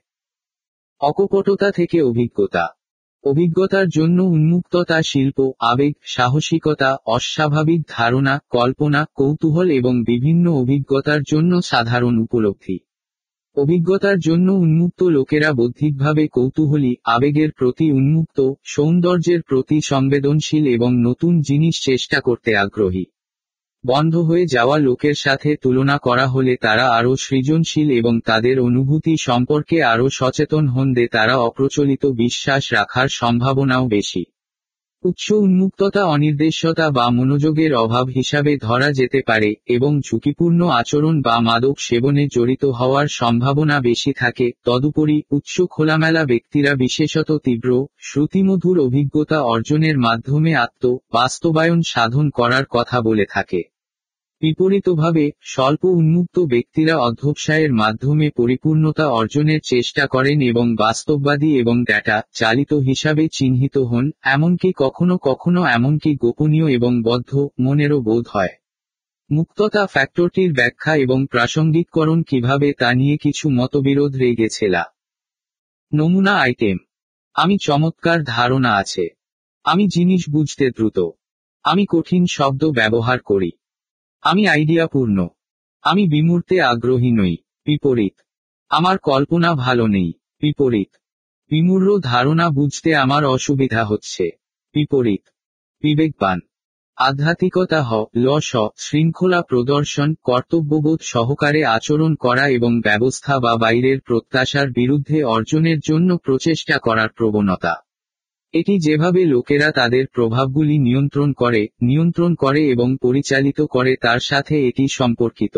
S4: অকপটতা থেকে অভিজ্ঞতা অভিজ্ঞতার জন্য উন্মুক্ততা, শিল্প, আবেগ, সাহসিকতা, অস্বাভাবিক ধারণা, কল্পনা, কৌতূহল এবং বিভিন্ন অভিজ্ঞতার জন্য সাধারণ উপলব্ধি। অভিজ্ঞতার জন্য উন্মুক্ত লোকেরা বৌদ্ধিকভাবে কৌতূহলী, আবেগের প্রতি উন্মুক্ত, সৌন্দর্যের প্রতি সংবেদনশীল এবং নতুন জিনিস চেষ্টা করতে আগ্রহী। বন্ধ হয়ে যাওয়া লোকের সাথে তুলনা করা হলে তারা আরও সৃজনশীল এবং তাদের অনুভূতি সম্পর্কে আরও সচেতন হন দে তারা অপ্রচলিত বিশ্বাস রাখার সম্ভাবনাও বেশি। উচ্চ উন্মুক্ততা, অনির্দেশ্যতা বা মনোযোগের অভাব হিসাবে ধরা যেতে পারে এবং ঝুঁকিপূর্ণ আচরণ বা মাদক সেবনে জড়িত হওয়ার সম্ভাবনা বেশি থাকে। তদুপরি, উচ্চ খোলামেলা ব্যক্তিরা বিশেষত তীব্র, শ্রুতিমধুর অভিজ্ঞতা অর্জনের মাধ্যমে আত্ম বাস্তবায়ন সাধন করার কথা বলে থাকে। বিপরীতভাবে, স্বল্প উন্মুক্ত ব্যক্তিরা অধ্যবসায়ের মাধ্যমে পরিপূর্ণতা অর্জনের চেষ্টা করেন এবং বাস্তববাদী এবং ডেটা চালিত হিসাবে চিহ্নিত হন, এমনকি কখনো কখনো এমনকি গোপনীয় এবং বদ্ধ মনেরও বোধ হয়। মুক্ততা ফ্যাক্টরটির ব্যাখ্যা এবং প্রাসঙ্গিককরণ কীভাবে তা নিয়ে কিছু মতবিরোধ রেগেছেলা নমুনা আইটেম আমি চমৎকার ধারণা আছে। আমি জিনিস বুঝতে দ্রুত। আমি কঠিন শব্দ ব্যবহার করি। আমি আইডিয়াপূর্ণ। আমি বিমূর্তে আগ্রহী নই। বিপরীত। আমার কল্পনা ভালো নেই। বিপরীত। বিমূর্র ধারণা বুঝতে আমার অসুবিধা হচ্ছে। বিপরীত। বিবেকবান। আধ্যাত্মিকতা হ, ল শৃঙ্খলা প্রদর্শন, কর্তব্যবোধ সহকারে আচরণ করা এবং ব্যবস্থা বা বাইরের প্রত্যাশার বিরুদ্ধে অর্জনের জন্য প্রচেষ্টা করার প্রবণতা। এটি যেভাবে লোকেরা তাদের প্রভাবগুলি নিয়ন্ত্রণ করে নিয়ন্ত্রণ করে এবং পরিচালিত করে তার সাথে এটি সম্পর্কিত।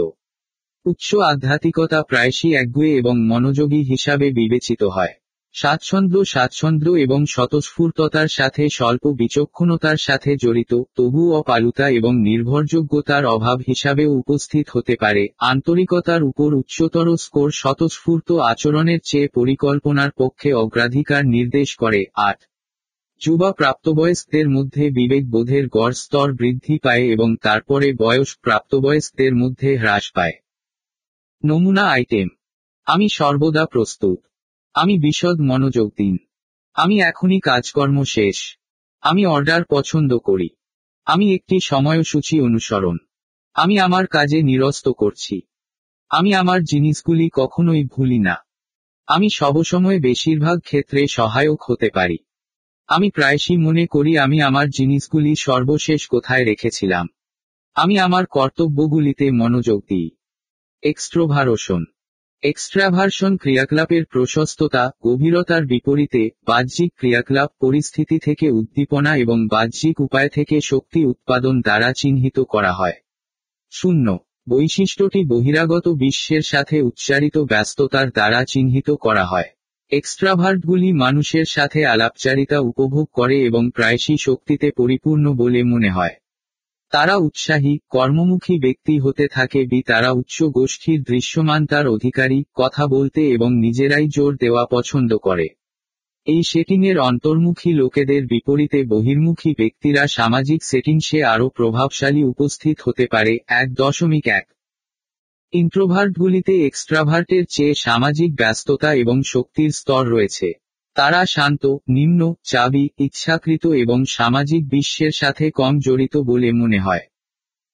S4: উচ্চ আধ্যাত্মিকতা প্রায়শই একগুয়ে এবং মনোযোগী হিসাবে বিবেচিত হয়। স্বাচ্ছন্দ্য স্বাচ্ছন্দ্য এবং স্বতঃস্ফূর্ততার সাথে স্বল্প বিচক্ষণতার সাথে জড়িত তবু অপালুতা এবং নির্ভরযোগ্যতার অভাব হিসাবে উপস্থিত হতে পারে। আন্তরিকতার উপর উচ্চতর স্কোর স্বতঃস্ফূর্ত আচরণের চেয়ে পরিকল্পনার পক্ষে অগ্রাধিকার নির্দেশ করে। আট যুবা প্রাপ্তবয়স্কদের মধ্যে বিবেকবোধের গড় স্তর বৃদ্ধি পায় এবং তারপরে বয়স প্রাপ্তবয়স্কদের মধ্যে হ্রাস পায়। নমুনা আইটেম। আমি সর্বদা প্রস্তুত। আমি বিশদ মনোযোগ দিন। আমি এখনই কাজকর্ম শেষ। আমি অর্ডার পছন্দ করি। আমি একটি সময়সূচি অনুসরণ। আমি আমার কাজে নিরস্ত করছি। আমি আমার জিনিসগুলি কখনোই ভুলি না। আমি সবসময় বেশিরভাগ ক্ষেত্রে সহায়ক হতে পারি। আমি প্রায়শই মনে করি আমি আমার জিনিসগুলি সর্বশেষ কোথায় রেখেছিলাম। আমি আমার কর্তব্যগুলিতে মনোযোগ দিই। এক্সট্রোভারোশন এক্সট্রাভার্সন ক্রিয়াকলাপের প্রশস্ততা, গভীরতার বিপরীতে, বাহ্যিক ক্রিয়াকলাপ, পরিস্থিতি থেকে উদ্দীপনা এবং বাহ্যিক উপায় থেকে শক্তি উৎপাদন দ্বারা চিহ্নিত করা হয়। শূন্য. বৈশিষ্ট্যটি বহিরাগত বিশ্বের সাথে উচ্চারিত ব্যস্ততার দ্বারা চিহ্নিত করা হয়। এক্সট্রাভার্টগুলি মানুষের সাথে আলাপচারিতা উপভোগ করে এবং প্রায়শই শক্তিতে পরিপূর্ণ বলে মনে হয়। তারা উৎসাহী, কর্মমুখী ব্যক্তি হতে থাকে বি তারা উচ্চ গোষ্ঠীর দৃশ্যমান তার অধিকারী, কথা বলতে এবং নিজেরাই জোর দেওয়া পছন্দ করে। এই সেটিংয়ের অন্তর্মুখী লোকেদের বিপরীতে বহির্মুখী ব্যক্তিরা সামাজিক সেটিংসে আরও প্রভাবশালী উপস্থিত হতে পারে, এক দশমিক এক। ইন্ট্রোভার্টগুলিতে এক্সট্রাভার্টের চেয়ে সামাজিক ব্যস্ততা এবং শক্তির স্তর রয়েছে। তারা শান্ত, নিম্ন, চাবি, ইচ্ছাকৃত এবং সামাজিক বিশ্বের সাথে কম জড়িত বলে মনে হয়।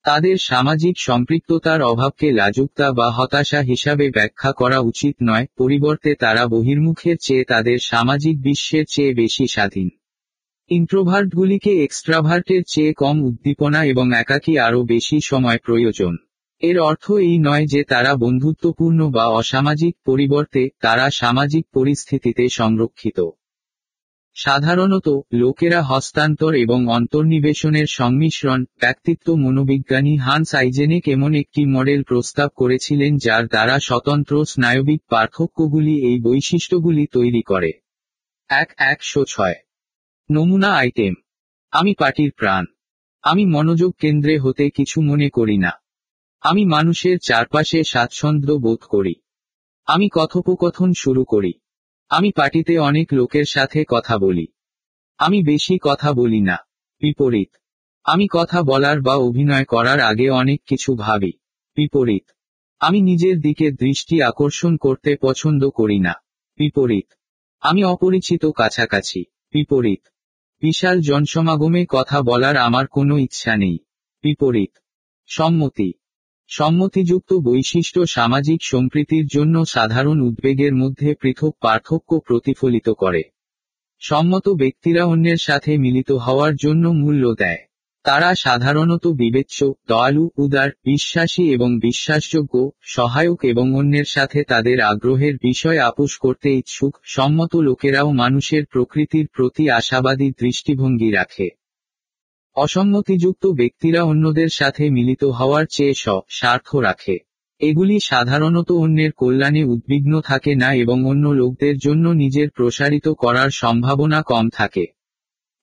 S4: তাদের সামাজিক সম্পৃক্ততার অভাবকে লাজুকতা বা হতাশা হিসাবে ব্যাখ্যা করা উচিত নয়, পরিবর্তে তারা বহির্মুখের চেয়ে তাদের সামাজিক বিশ্বের চেয়ে বেশি স্বাধীন। ইন্ট্রোভার্টগুলিকে এক্সট্রাভার্টের চেয়ে কম উদ্দীপনা এবং একাকী আরও বেশি সময় প্রয়োজন। এর অর্থ এই নয় যে তারা বন্ধুত্বপূর্ণ বা অসামাজিক পরিবর্তে তারা সামাজিক পরিস্থিতিতে সংরক্ষিত। সাধারণত, লোকেরা হস্তান্তর এবং অন্তর্নিবেশনের সংমিশ্রণ, ব্যক্তিত্ব মনোবিজ্ঞানী হান্স আইজেনেক এমন একটি মডেল প্রস্তাব করেছিলেন যার দ্বারা স্বতন্ত্র স্নায়বিক পার্থক্যগুলি এই বৈশিষ্ট্যগুলি তৈরি করে। এক, একশো ছয়। নমুনা আইটেম। আমি পার্টির প্রাণ। আমি মনোযোগ কেন্দ্রে হতে কিছু মনে করি না। আমি মানুষের চারপাশে স্বাচ্ছন্দ্য বোধ করি। আমি কথোপকথন শুরু করি। আমি পার্টিতে অনেক লোকের সাথে কথা বলি। আমি বেশি কথা বলি না। বিপরীত। আমি কথা বলার বা অভিনয় করার আগে অনেক কিছু ভাবি। বিপরীত। আমি নিজের দিকে দৃষ্টি আকর্ষণ করতে পছন্দ করি না। বিপরীত। আমি অপরিচিত কাছাকাছি। বিপরীত। বিশাল জনসমাগমে কথা বলার আমার কোনো ইচ্ছা নেই। বিপরীত। সম্মতি। সম্মতিযুক্ত বৈশিষ্ট্য সামাজিক সম্প্রীতির জন্য সাধারণ উদ্বেগের মধ্যে পৃথক পার্থক্য প্রতিফলিত করে। সম্মত ব্যক্তিরা অন্যের সাথে মিলিত হওয়ার জন্য মূল্য দেয়। তারা সাধারণত বিবেচ্য, দয়ালু, উদার, বিশ্বাসী এবং বিশ্বাসযোগ্য, সহায়ক এবং অন্যের সাথে তাদের আগ্রহের বিষয় আপোষ করতে ইচ্ছুক। সম্মত লোকেরাও মানুষের প্রকৃতির প্রতি আশাবাদী দৃষ্টিভঙ্গি রাখে। অসম্মতিযুক্ত ব্যক্তিরা অন্যদের সাথে মিলিত হওয়ার চেয়ে স, স্বার্থ রাখে। এগুলি সাধারণত অন্যের কল্যাণে উদ্বিগ্ন থাকে না এবং অন্য লোকদের জন্য নিজের প্রসারিত করার সম্ভাবনা কম থাকে।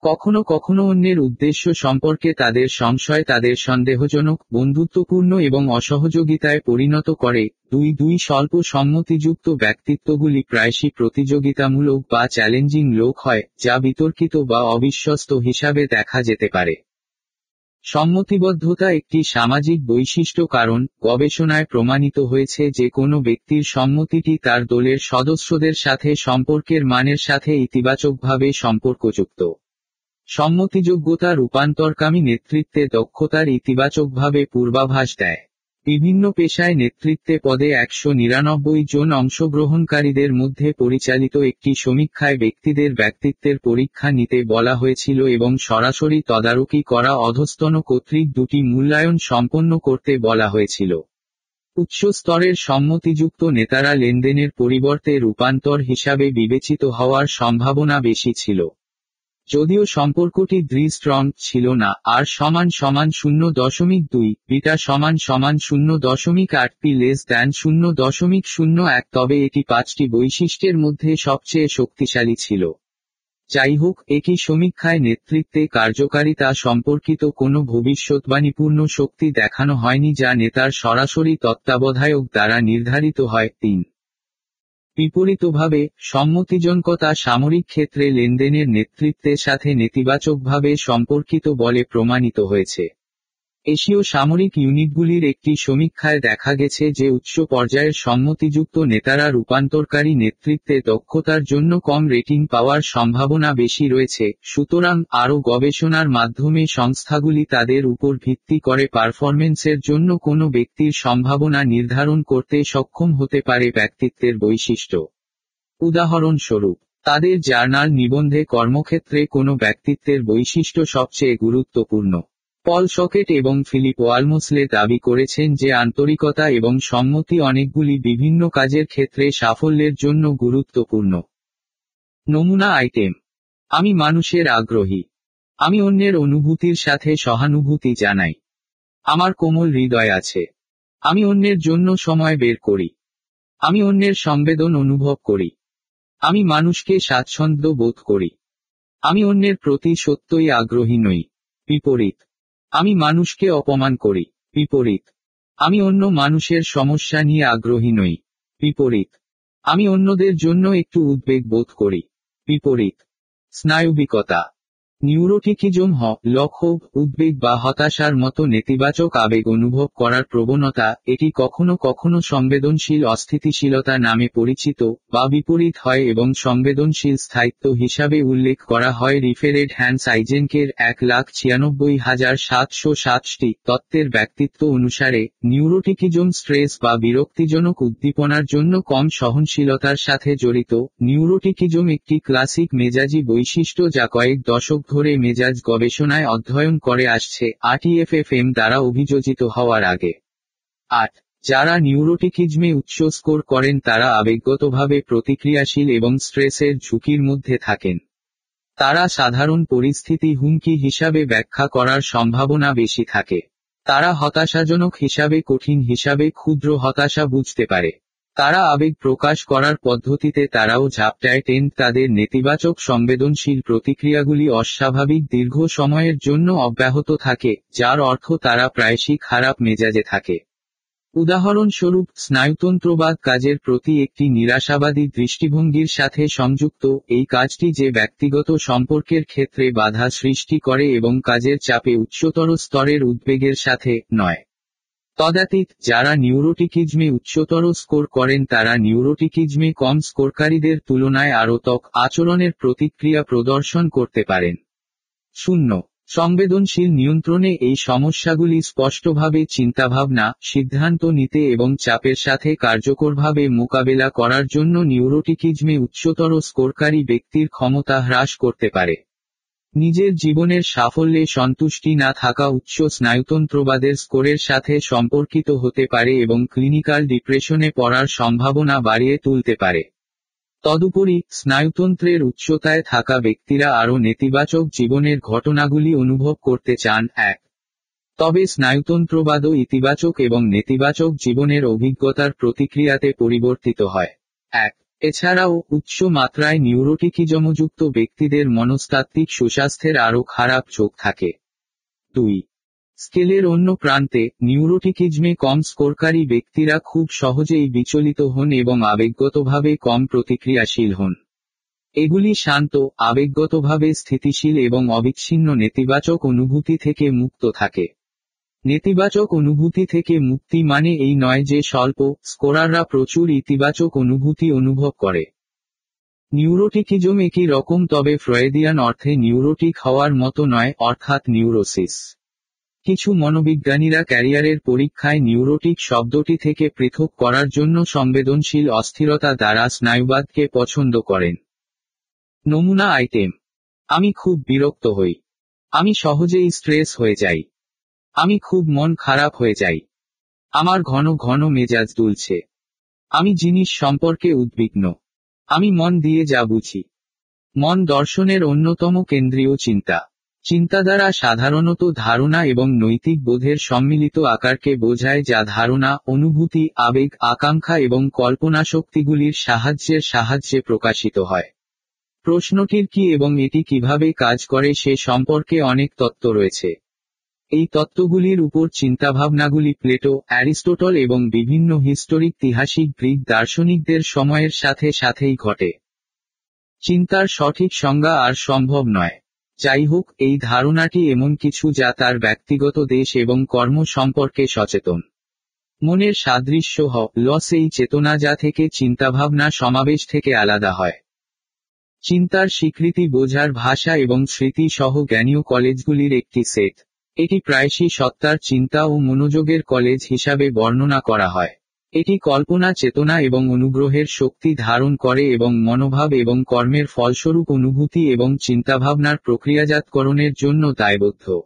S4: কখনো কখনো অন্যের উদ্দেশ্য সম্পর্কে তাদের সংশয় তাদের সন্দেহজনক, বন্ধুত্বপূর্ণ এবং অসহযোগিতায় পরিণত করে। দুই দুই স্বল্প সম্মতিযুক্ত ব্যক্তিত্বগুলি প্রায়শই প্রতিযোগিতামূলক বা চ্যালেঞ্জিং লোক হয়, যা বিতর্কিত বা অবিশ্বস্ত হিসাবে দেখা যেতে পারে। সম্মতিবদ্ধতা একটি সামাজিক বৈশিষ্ট্য কারণ, গবেষণায় প্রমাণিত হয়েছে যে কোনো ব্যক্তির সম্মতিটি তার দলের সদস্যদের সাথে সম্পর্কের মানের সাথে ইতিবাচকভাবে সম্পর্কযুক্ত। সম্মতিযোগ্যতা রূপান্তরকামী নেতৃত্বে দক্ষতার ইতিবাচকভাবে পূর্বাভাস দেয়। বিভিন্ন পেশায় নেতৃত্বে পদে একশো নিরানব্বই জন অংশগ্রহণকারীদের মধ্যে পরিচালিত একটি সমীক্ষায় ব্যক্তিদের ব্যক্তিত্বের পরীক্ষা নিতে বলা হয়েছিল এবং সরাসরি তদারকি করা অধস্তন কর্তৃক দুটি মূল্যায়ন সম্পন্ন করতে বলা হয়েছিল। উচ্চ স্তরের সম্মতিযুক্ত নেতারা লেনদেনের পরিবর্তে রূপান্তর হিসাবে বিবেচিত হওয়ার সম্ভাবনা বেশি ছিল। যদিও সম্পর্কটি দৃঢ় স্ট্রং ছিল না, আর সমান সমান শূন্য দশমিক দুই, বিটা সমান সমান শূন্য দশমিক আট পি লেস দ্যান শূন্য দশমিক শূন্য এক, তবে এটি পাঁচটি বৈশিষ্ট্যের মধ্যে সবচেয়ে শক্তিশালী ছিল। যাই হোক একই সমীক্ষায় নেতৃত্বে কার্যকারিতা সম্পর্কিত কোনো ভবিষ্যৎবাণীপূর্ণ শক্তি দেখানো হয়নি যা নেতার সরাসরি তত্ত্বাবধায়ক দ্বারা নির্ধারিত হয়। তিন বিপরীতভাবে সম্মতিজনকতা সামরিক ক্ষেত্রে লেনদেনের নেতৃত্বের সাথে নেতিবাচকভাবে সম্পর্কিত বলে প্রমাণিত হয়েছে। এশীয় সামরিক ইউনিটগুলির একটি সমীক্ষায় দেখা গেছে যে উচ্চ পর্যায়ের সম্মতিযুক্ত নেতারা রূপান্তরকারী নেতৃত্বে দক্ষতার জন্য কম রেটিং পাওয়ার সম্ভাবনা বেশি রয়েছে, সুতরাং আরও গবেষণার মাধ্যমে সংস্থাগুলি তাদের উপর ভিত্তি করে পারফরমেন্সের জন্য কোনো ব্যক্তির সম্ভাবনা নির্ধারণ করতে সক্ষম হতে পারে ব্যক্তিত্বের বৈশিষ্ট্য। উদাহরণস্বরূপ, তাদের জার্নাল নিবন্ধে কর্মক্ষেত্রে কোনো ব্যক্তিত্বের বৈশিষ্ট্য সবচেয়ে গুরুত্বপূর্ণ। পল সকেট এবং ফিলিপ ওয়ালমোসলে দাবি করেছেন যে আন্তরিকতা এবং সম্মতি অনেকগুলি বিভিন্ন কাজের ক্ষেত্রে সাফল্যের জন্য গুরুত্বপূর্ণ। নমুনা আইটেম। আমি মানুষের আগ্রহী। আমি অন্যের অনুভূতির সাথে সহানুভূতি জানাই। আমার কোমল হৃদয় আছে। আমি অন্যের জন্য সময় বের করি। আমি অন্যের সংবেদন অনুভব করি। আমি মানুষকে স্বাচ্ছন্দ্য বোধ করি। আমি অন্যের প্রতি সত্যই আগ্রহী নই। বিপরীত। আমি মানুষকে অপমান করি, বিপরীত। আমি অন্য মানুষের সমস্যা নিয়ে আগ্রহী নই, বিপরীত। আমি অন্যদের জন্য একটু উদ্বেগ বোধ করি, বিপরীত। স্নায়ুবিকতা। নিউরোটিকিজম হ লক্ষ্য উদ্বেগ বা হতাশার মতো নেতিবাচক আবেগ অনুভব করার প্রবণতা, এটি কখনো কখনো সংবেদনশীল অস্থিতিশীলতা নামে পরিচিত, বা বিপরীত হয় এবং সংবেদনশীল স্থায়িত্ব হিসাবে উল্লেখ করা হয় রিফেরেড হ্যান্স আইজেনকের এক লাখ ছিয়ানব্বই হাজার সাতশো সাতটি তত্ত্বের ব্যক্তিত্ব অনুসারে, নিউরোটিকিজম স্ট্রেস বা বিরক্তিজনক উদ্দীপনার জন্য কম সহনশীলতার সাথে জড়িত, নিউরোটিকিজম একটি ক্লাসিক মেজাজি বৈশিষ্ট্য যা কয়েক দশক ধরে মেজাজ গবেষণায় অধ্যয়ন করে আসছে আরটিএফএফএম দ্বারা অভিযোজিত হওয়ার আগে। আট, যারা নিউরোটিকিজমে উচ্চ স্কোর করেন তারা আবেগগতভাবে প্রতিক্রিয়াশীল এবং স্ট্রেসের ঝুঁকির মধ্যে থাকেন। তারা সাধারণ পরিস্থিতি হুমকি হিসাবে ব্যাখ্যা করার সম্ভাবনা বেশি থাকে। তারা হতাশাজনক হিসাবে, কঠিন হিসাবে, ক্ষুদ্র হতাশা বুঝতে পারে। তারা আবেগ প্রকাশ করার পদ্ধতিতে তারাও ঝাপটায় তাদের নেতিবাচক সংবেদনশীল প্রতিক্রিয়াগুলি অস্বাভাবিক দীর্ঘ সময়ের জন্য অব্যাহত থাকে, যার অর্থ তারা প্রায়শই খারাপ মেজাজে থাকে। উদাহরণস্বরূপ, স্নায়ুতন্ত্রবাদ কাজের প্রতি একটি নিরাশাবাদী দৃষ্টিভঙ্গির সাথে সংযুক্ত, এই কাজটি যে ব্যক্তিগত সম্পর্কের ক্ষেত্রে বাধা সৃষ্টি করে এবং কাজের চাপে উচ্চতর স্তরের উদ্বেগের সাথে নয়। তদাতীত যারা নিউরোটিকিজমে উচ্চতর স্কোর করেন তারা নিউরোটিকিজমে কম স্কোরকারীদের তুলনায় আরও ত্বক আচরণের প্রতিক্রিয়া প্রদর্শন করতে পারেন। শূন্য। সংবেদনশীল নিয়ন্ত্রণে এই সমস্যাগুলি স্পষ্টভাবে চিন্তাভাবনা, সিদ্ধান্ত নিতে এবং চাপের সাথে কার্যকরভাবে মোকাবেলা করার জন্য নিউরোটিকিজমে উচ্চতর স্কোরকারী ব্যক্তির ক্ষমতা হ্রাস করতে পারে। নিজের জীবনের সাফল্যে সন্তুষ্টি না থাকা উচ্চ স্নায়ুতন্ত্রবাদের স্কোরের সাথে সম্পর্কিত হতে পারে এবং ক্লিনিক্যাল ডিপ্রেশনে পড়ার সম্ভাবনা বাড়িয়ে তুলতে পারে। তদুপরি, স্নায়ুতন্ত্রের উচ্চতায় থাকা ব্যক্তিরা আরও নেতিবাচক জীবনের ঘটনাগুলি অনুভব করতে চান, এক। তবে স্নায়ুতন্ত্রবাদও ইতিবাচক এবং নেতিবাচক জীবনের অভিজ্ঞতার প্রতিক্রিয়াতে পরিবর্তিত হয়, এক। এছাড়াও, উচ্চ মাত্রায় নিউরোটিকিজমযুক্ত ব্যক্তিদের মনস্তাত্ত্বিক সুস্বাস্থ্যের আরও খারাপ চোখ থাকে। দুই, স্কেলের অন্য প্রান্তে, নিউরোটিকিজমে কম স্কোরকারী ব্যক্তিরা খুব সহজেই বিচলিত হন এবং আবেগগতভাবে কম প্রতিক্রিয়াশীল হন। এগুলি শান্ত, আবেগগতভাবে স্থিতিশীল এবং অবিচ্ছিন্ন নেতিবাচক অনুভূতি থেকে মুক্ত থাকে। নেতিবাচক অনুভূতি থেকে মুক্তি মানে এই নয় যে স্বল্প স্কোরাররা প্রচুর ইতিবাচক অনুভূতি অনুভব করে। নিউরোটিকিজম একই রকম, তবে ফ্রয়েদিয়ান অর্থে নিউরোটিক হওয়ার মতো নয়, অর্থাৎ নিউরোসিস। কিছু মনোবিজ্ঞানীরা ক্যারিয়ারের পরীক্ষায় নিউরোটিক শব্দটি থেকে পৃথক করার জন্য সংবেদনশীল অস্থিরতা দ্বারা স্নায়ুবাদকে পছন্দ করেন। নমুনা আইটেম। আমি খুব বিরক্ত হই। আমি সহজেই স্ট্রেস হয়ে যাই। আমি খুব মন খারাপ হয়ে যাই। আমার ঘন ঘন মেজাজ দুলছে। আমি জিনিস সম্পর্কে উদ্বিগ্ন। আমি মন দিয়ে যা বুঝি। মন দর্শনের অন্যতম কেন্দ্রীয় চিন্তা। চিন্তা দ্বারা সাধারণত ধারণা এবং নৈতিক বোধের সম্মিলিত আকারকে বোঝায় যা ধারণা, অনুভূতি, আবেগ, আকাঙ্ক্ষা এবং কল্পনা শক্তিগুলির সাহায্যের সাহায্যে প্রকাশিত হয়। প্রশ্নটির কি এবং এটি কীভাবে কাজ করে সে সম্পর্কে অনেক তত্ত্ব রয়েছে। এই তত্ত্বগুলির উপর চিন্তাভাবনাগুলি প্লেটো, অ্যারিস্টোটল এবং বিভিন্ন হিস্টোরিক তিহাসিক গ্রিক দার্শনিকদের সময়ের সাথে সাথেই ঘটে। চিন্তার সঠিক সংজ্ঞা আর সম্ভব নয়। যাই হোক এই ধারণাটি এমন কিছু যা তার ব্যক্তিগত দেশ এবং কর্ম সম্পর্কে সচেতন। মনের সাদৃশ্য হ, লস এই চেতনা যা থেকে চিন্তাভাবনা সমাবেশ থেকে আলাদা হয়। চিন্তার স্বীকৃতি বোঝার ভাষা এবং স্মৃতি সহ জ্ঞানীয় কলেজগুলির একটি সেট। এটি প্রায়শই সত্তার চিন্তা ও মনোযোগের কলেজ হিসাবে বর্ণনা করা হয়। এটি কল্পনা, চেতনা এবং অনুগ্রহের শক্তি ধারণ করে এবং মনোভাব এবং কর্মের ফলস্বরূপ অনুভূতি এবং চিন্তাভাবনার প্রক্রিয়াজাতকরণের জন্য দায়বদ্ধ।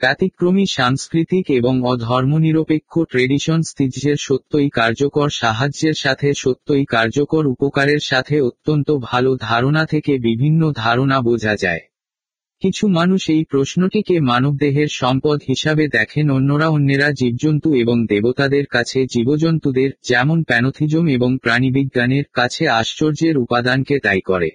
S4: ব্যতিক্রমী সাংস্কৃতিক এবং অধর্মনিরপেক্ষ ট্রেডিশন স্থিজের সত্যই কার্যকর সাহায্যের সাথে সত্যই কার্যকর উপকারের সাথে অত্যন্ত ভালো ধারণা থেকে বিভিন্ন ধারণা বোঝা যায়। কিছু মানুষ এই প্রশ্নটিকে মানবদেহের সম্পদ হিসাবে দেখেন। অন্যরা অন্যেরা জীবজন্তু এবং দেবতাদের কাছে জীবজন্তুদের, যেমন প্যানোথিজম এবং প্রাণীবিজ্ঞানের কাছে আশ্চর্যের উপাদানকে দায়ী করে।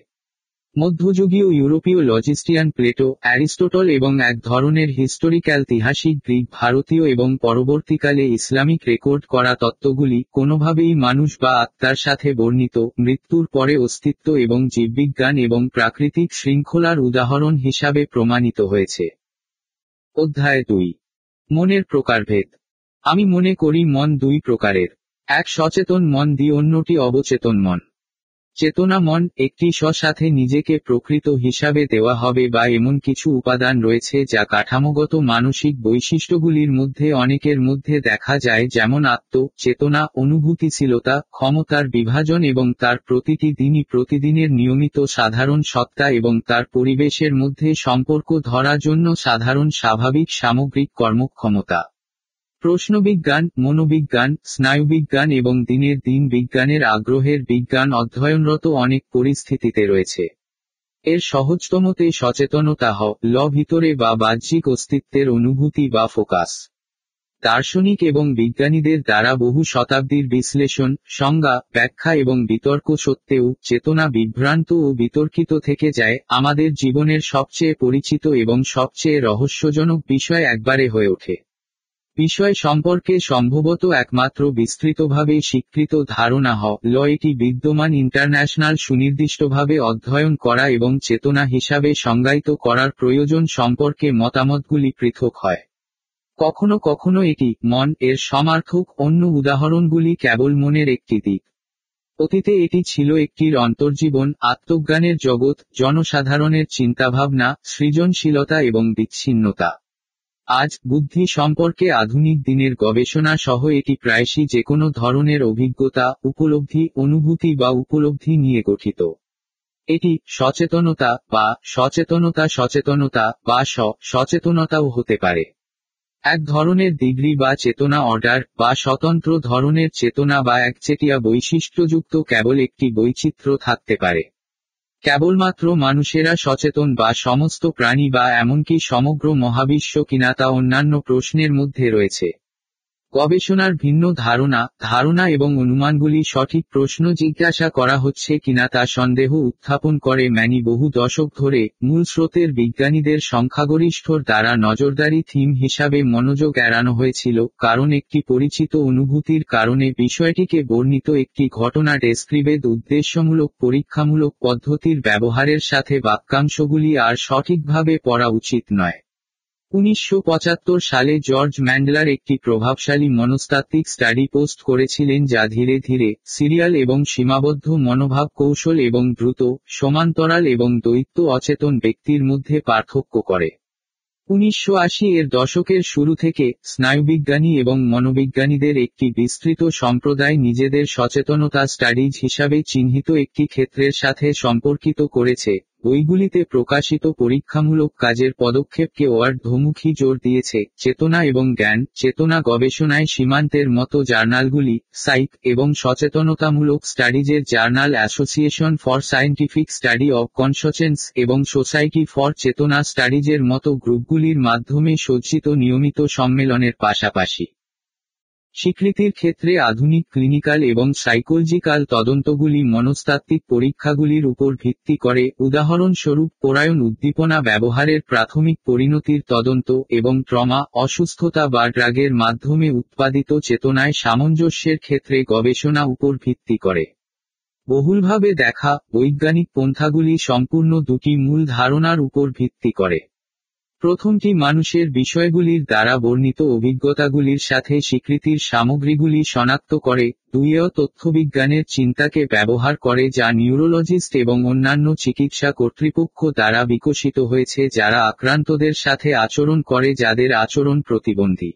S4: মধ্যযুগীয় ইউরোপীয় লজিস্টিয়ান প্লেটো, অ্যারিস্টোটল এবং এক ধরনের হিস্টোরিক্যাল তিহাসিক গ্রিক, ভারতীয় এবং পরবর্তীকালে ইসলামিক রেকর্ড করা তত্ত্বগুলি কোনোভাবেই মানুষ বা আত্মার সাথে বর্ণিত, মৃত্যুর পরে অস্তিত্ব এবং জীববিজ্ঞান এবং প্রাকৃতিক শৃঙ্খলার উদাহরণ হিসাবে প্রমাণিত হয়েছে। অধ্যায় দুই। মনের প্রকারভেদ। আমি মনে করি মন দুই প্রকারের। এক সচেতন মন দি অন্যটি অবচেতন মন। চেতনা মন একটি সাথে নিজেকে প্রকৃত হিসাবে দেওয়া হবে বা এমন কিছু উপাদান রয়েছে যা কাঠামোগত মানসিক বৈশিষ্ট্যগুলির মধ্যে অনেকের মধ্যে দেখা যায় যেমন আত্ম, চেতনা, অনুভূতিশীলতা, ক্ষমতার বিভাজন এবং তার প্রতিটি দিনই প্রতিদিনের নিয়মিত সাধারণ সত্তা এবং তার পরিবেশের মধ্যে সম্পর্ক ধরার জন্য সাধারণ স্বাভাবিক সামগ্রিক কর্মক্ষমতা। প্রশ্নবিজ্ঞান, মনোবিজ্ঞান, স্নায়ুবিজ্ঞান এবং দিনের দিন বিজ্ঞানের আগ্রহের বিজ্ঞান অধ্যয়নরত অনেক পরিস্থিতিতে রয়েছে। এর সহজতমতে সচেতনতা হ, ল ভিতরে বা বাহ্যিক অস্তিত্বের অনুভূতি বা ফোকাস। দার্শনিক এবং বিজ্ঞানীদের দ্বারা বহু শতাব্দীর বিশ্লেষণ, সংজ্ঞা, ব্যাখ্যা এবং বিতর্ক সত্ত্বেও চেতনা বিভ্রান্ত ও বিতর্কিত থেকে যায়, আমাদের জীবনের সবচেয়ে পরিচিত এবং সবচেয়ে রহস্যজনক বিষয় একবারে হয়ে ওঠে। বিষয় সম্পর্কে সম্ভবত একমাত্র বিস্তৃতভাবে স্বীকৃত ধারণা হ, ল এটি বিদ্যমান ইন্টারন্যাশনাল সুনির্দিষ্টভাবে অধ্যয়ন করা এবং চেতনা হিসাবে সংজ্ঞায়িত করার প্রয়োজন সম্পর্কে মতামতগুলি পৃথক হয়। কখনো কখনো এটি মন এর সমার্থক অন্য উদাহরণগুলি কেবল মনের একটি দিক। অতীতে এটি ছিল একটির অন্তর্জীবন, আত্মজ্ঞানের জগৎ, জনসাধারণের চিন্তাভাবনা, সৃজনশীলতা এবং বিচ্ছিন্নতা। আজ বুদ্ধি সম্পর্কে আধুনিক দিনের গবেষণা সহ এটি প্রায়শই যে কোনো ধরনের অভিজ্ঞতা, উপলব্ধি, অনুভূতি বা উপলব্ধি নিয়ে গঠিত। এটি সচেতনতা বা সচেতনতা সচেতনতা বা স সচেতনতাও হতে পারে। এক ধরনের ডিগ্রি বা চেতনা অর্ডার বা স্বতন্ত্র ধরনের চেতনা বা একচেটিয়া বৈশিষ্ট্যযুক্ত কেবল একটি বৈচিত্র্য থাকতে পারে। কেবলমাত্র মানুষেরা সচেতন বা সমস্ত প্রাণী বা এমনকি সমগ্র মহাবিশ্ব কিনা তা অন্যান্য প্রশ্নের মধ্যে রয়েছে। গবেষণার ভিন্ন ধারণা ধারণা এবং অনুমানগুলি সঠিক প্রশ্ন জিজ্ঞাসা করা হচ্ছে কিনা তা সন্দেহ উত্থাপন করে ম্যানি বহু দশক ধরে মূল স্রোতের বিজ্ঞানীদের সংখ্যাগরিষ্ঠর দ্বারা নজরদারি থিম হিসাবে মনোযোগ এড়ানো হয়েছিল, কারণ একটি পরিচিত অনুভূতির কারণে বিষয়টিকে বর্ণিত একটি ঘটনা ডেসক্রিবেদ উদ্দেশ্যমূলক, পরীক্ষামূলক পদ্ধতির ব্যবহারের সাথে বাক্যাংশগুলি আর সঠিকভাবে পড়া উচিত নয়। উনিশশো পঁচাত্তর সালে জর্জ ম্যান্ডলার একটি প্রভাবশালী মনস্তাত্ত্বিক স্টাডি পোস্ট করেছিলেন যা ধীরে ধীরে সিরিয়াল এবং সীমাবদ্ধ মনোভাব কৌশল এবং দ্রুত, সমান্তরাল এবং দৈত্য অচেতন ব্যক্তির মধ্যে পার্থক্য করে। উনিশশো আশি এর দশকের শুরু থেকে স্নায়ুবিজ্ঞানী এবং মনোবিজ্ঞানীদের একটি বিস্তৃত সম্প্রদায় নিজেদের সচেতনতা স্টাডিজ হিসাবে চিহ্নিত একটি ক্ষেত্রের সাথে সম্পর্কিত করেছে। বইগুলিতে প্রকাশিত পরীক্ষামূলক কাজের পদক্ষেপকে ধমুখী জোর দিয়েছে। চেতনা এবং জ্ঞান, চেতনা গবেষণায় সীমান্তের মতো জার্নালগুলি সাইক এবং সচেতনতামূলক স্টাডিজের journal association for scientific study of consciousness এবং সোসাইটি ফর চেতনা স্টাডিজের মতো গ্রুপগুলির মাধ্যমে সজ্জিত নিয়মিত সম্মেলনের পাশাপাশি। স্বীকৃতির ক্ষেত্রে আধুনিক ক্লিনিক্যাল এবং সাইকোলজিক্যাল তদন্তগুলি মনস্তাত্ত্বিক পরীক্ষাগুলির উপর ভিত্তি করে, উদাহরণস্বরূপ পরায়ণ উদ্দীপনা ব্যবহারের প্রাথমিক পরিণতির তদন্ত এবং ট্রমা, অসুস্থতা বা ড্রাগের মাধ্যমে উৎপাদিত চেতনায় সামঞ্জস্যের ক্ষেত্রে গবেষণা উপর ভিত্তি করে। বহুলভাবে দেখা, বৈজ্ঞানিক পন্থাগুলি সম্পূর্ণ দুটি মূল ধারণার উপর ভিত্তি করে। প্রথমটি মানুষের বিষয়গুলির দ্বারা বর্ণিত অভিজ্ঞতাগুলির সাথে স্বীকৃতির সামগ্রীগুলি শনাক্ত করে দুইয় তথ্যবিজ্ঞানের চিন্তাকে ব্যবহার করে যা নিউরোলজিস্ট এবং অন্যান্য চিকিৎসা কর্তৃপক্ষ দ্বারা বিকশিত হয়েছে যারা আক্রান্তদের সাথে আচরণ করে যাদের আচরণ প্রতিবন্ধী।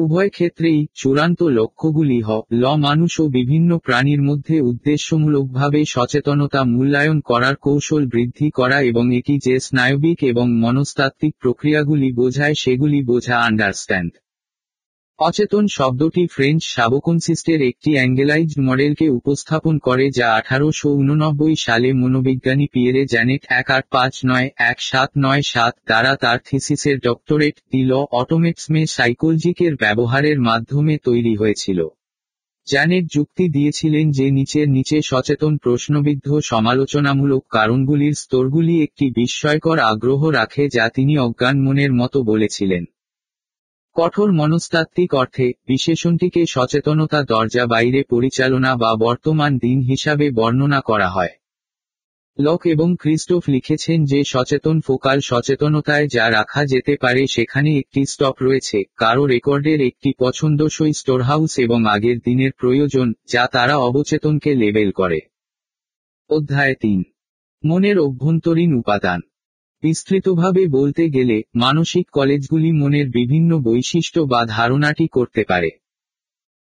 S4: উভয় ক্ষেত্রেই চূড়ান্ত লক্ষ্যগুলি হ, ল মানুষ ও বিভিন্ন প্রাণীর মধ্যে উদ্দেশ্যমূলকভাবে সচেতনতা মূল্যায়ন করার কৌশল বৃদ্ধি করা এবং এটি যে স্নায়বিক এবং মনস্তাত্ত্বিক প্রক্রিয়াগুলি বোঝায় সেগুলি বোঝা আন্ডারস্ট্যান্ড অচেতন শব্দটি ফ্রেঞ্চ সাবকনসিস্টের একটি অ্যাঙ্গেলাইজড মডেলকে উপস্থাপন করে যা আঠারোশো উননব্বই সালে মনোবিজ্ঞানী পিয়েরে জ্যানেট এক আট পাঁচ নয় এক সাত নয় সাত দ্বারা তার থিসিসের ডক্টরেট দিল অটোমেক্সমে সাইকোলজিকের ব্যবহারের মাধ্যমে তৈরি হয়েছিল। জ্যানেট যুক্তি দিয়েছিলেন যে নিচের নিচে সচেতন প্রশ্নবিদ্ধ সমালোচনামূলক কারণগুলির স্তরগুলি একটি বিস্ময়কর আগ্রহ রাখে যা তিনি অজ্ঞান মনের মতো বলেছিলেন। কঠোর মনস্তাত্ত্বিক অর্থে, বিশেষণটিকে সচেতনতা দরজা বাইরে পরিচালনা বা বর্তমান দিন হিসাবে বর্ণনা করা হয়। লক এবং ক্রিস্টোফ লিখেছেন যে সচেতন ফোকাল সচেতনতায় যা রাখা যেতে পারে সেখানে একটি স্টক রয়েছে, কারও রেকর্ডের একটি পছন্দসই স্টোরহাউস এবং আগের দিনের প্রয়োজন, যা তারা অবচেতনকে লেবেল করে। অধ্যায় তিন। মনের অভ্যন্তরীণ উপাদান। বিস্তৃতভাবে বলতে গেলে, মানসিক কলেজগুলি মনের বিভিন্ন বৈশিষ্ট্য বা ধারণাটি করতে পারে।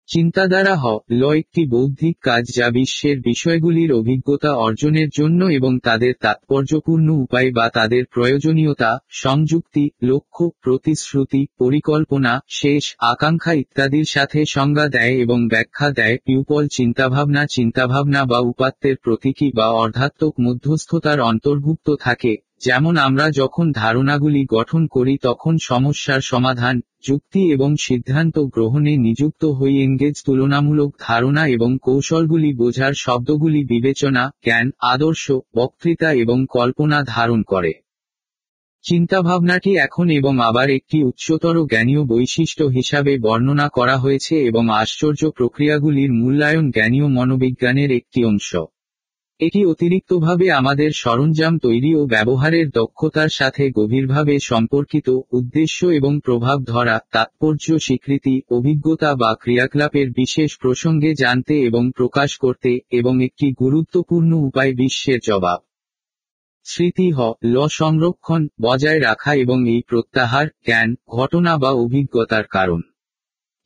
S4: চিন্তাধারা হ, ল একটি বৌদ্ধিক কাজ যা বিশ্বের বিষয়গুলির অভিজ্ঞতা অর্জনের জন্য এবং তাদের তাৎপর্যপূর্ণ উপায় বা তাদের প্রয়োজনীয়তা, সংযুক্তি, লক্ষ্য, প্রতিশ্রুতি, পরিকল্পনা, শেষ, আকাঙ্ক্ষা ইত্যাদির সাথে সংজ্ঞা দেয় এবং ব্যাখ্যা দেয় পিউপল চিন্তাভাবনা চিন্তাভাবনা বা উপাত্তের প্রতীকী বা অর্ধাত্মক মধ্যস্থতার অন্তর্ভুক্ত থাকে। যেমন আমরা যখন ধারণাগুলি গঠন করি তখন সমস্যার সমাধান, যুক্তি এবং সিদ্ধান্ত গ্রহণে নিযুক্ত হই এঙ্গেজ তুলনামূলক ধারণা এবং কৌশলগুলি বোঝার শব্দগুলি বিবেচনা, জ্ঞান, আদর্শ, বক্তৃতা এবং কল্পনা ধারণ করে। চিন্তাভাবনাটি এখন এবং আবার একটি উচ্চতর জ্ঞানীয় বৈশিষ্ট্য হিসাবে বর্ণনা করা হয়েছে এবং আশ্চর্য প্রক্রিয়াগুলির মূল্যায়ন জ্ঞানীয় মনোবিজ্ঞানের একটি অংশ। এটি অতিরিক্তভাবে আমাদের সরঞ্জাম তৈরি ও ব্যবহারের দক্ষতার সাথে গভীরভাবে সম্পর্কিত উদ্দেশ্য এবং প্রভাব ধরা, তাৎপর্য, স্বীকৃতি, অভিজ্ঞতা বা ক্রিয়াকলাপের বিশেষ প্রসঙ্গে জানতে এবং প্রকাশ করতে এবং একটি গুরুত্বপূর্ণ উপায় বিশ্বের জবাব। স্মৃতি হ, ল সংরক্ষণ, বজায় রাখা এবং এই প্রত্যাহার, জ্ঞান, ঘটনা বা অভিজ্ঞতার কারণ।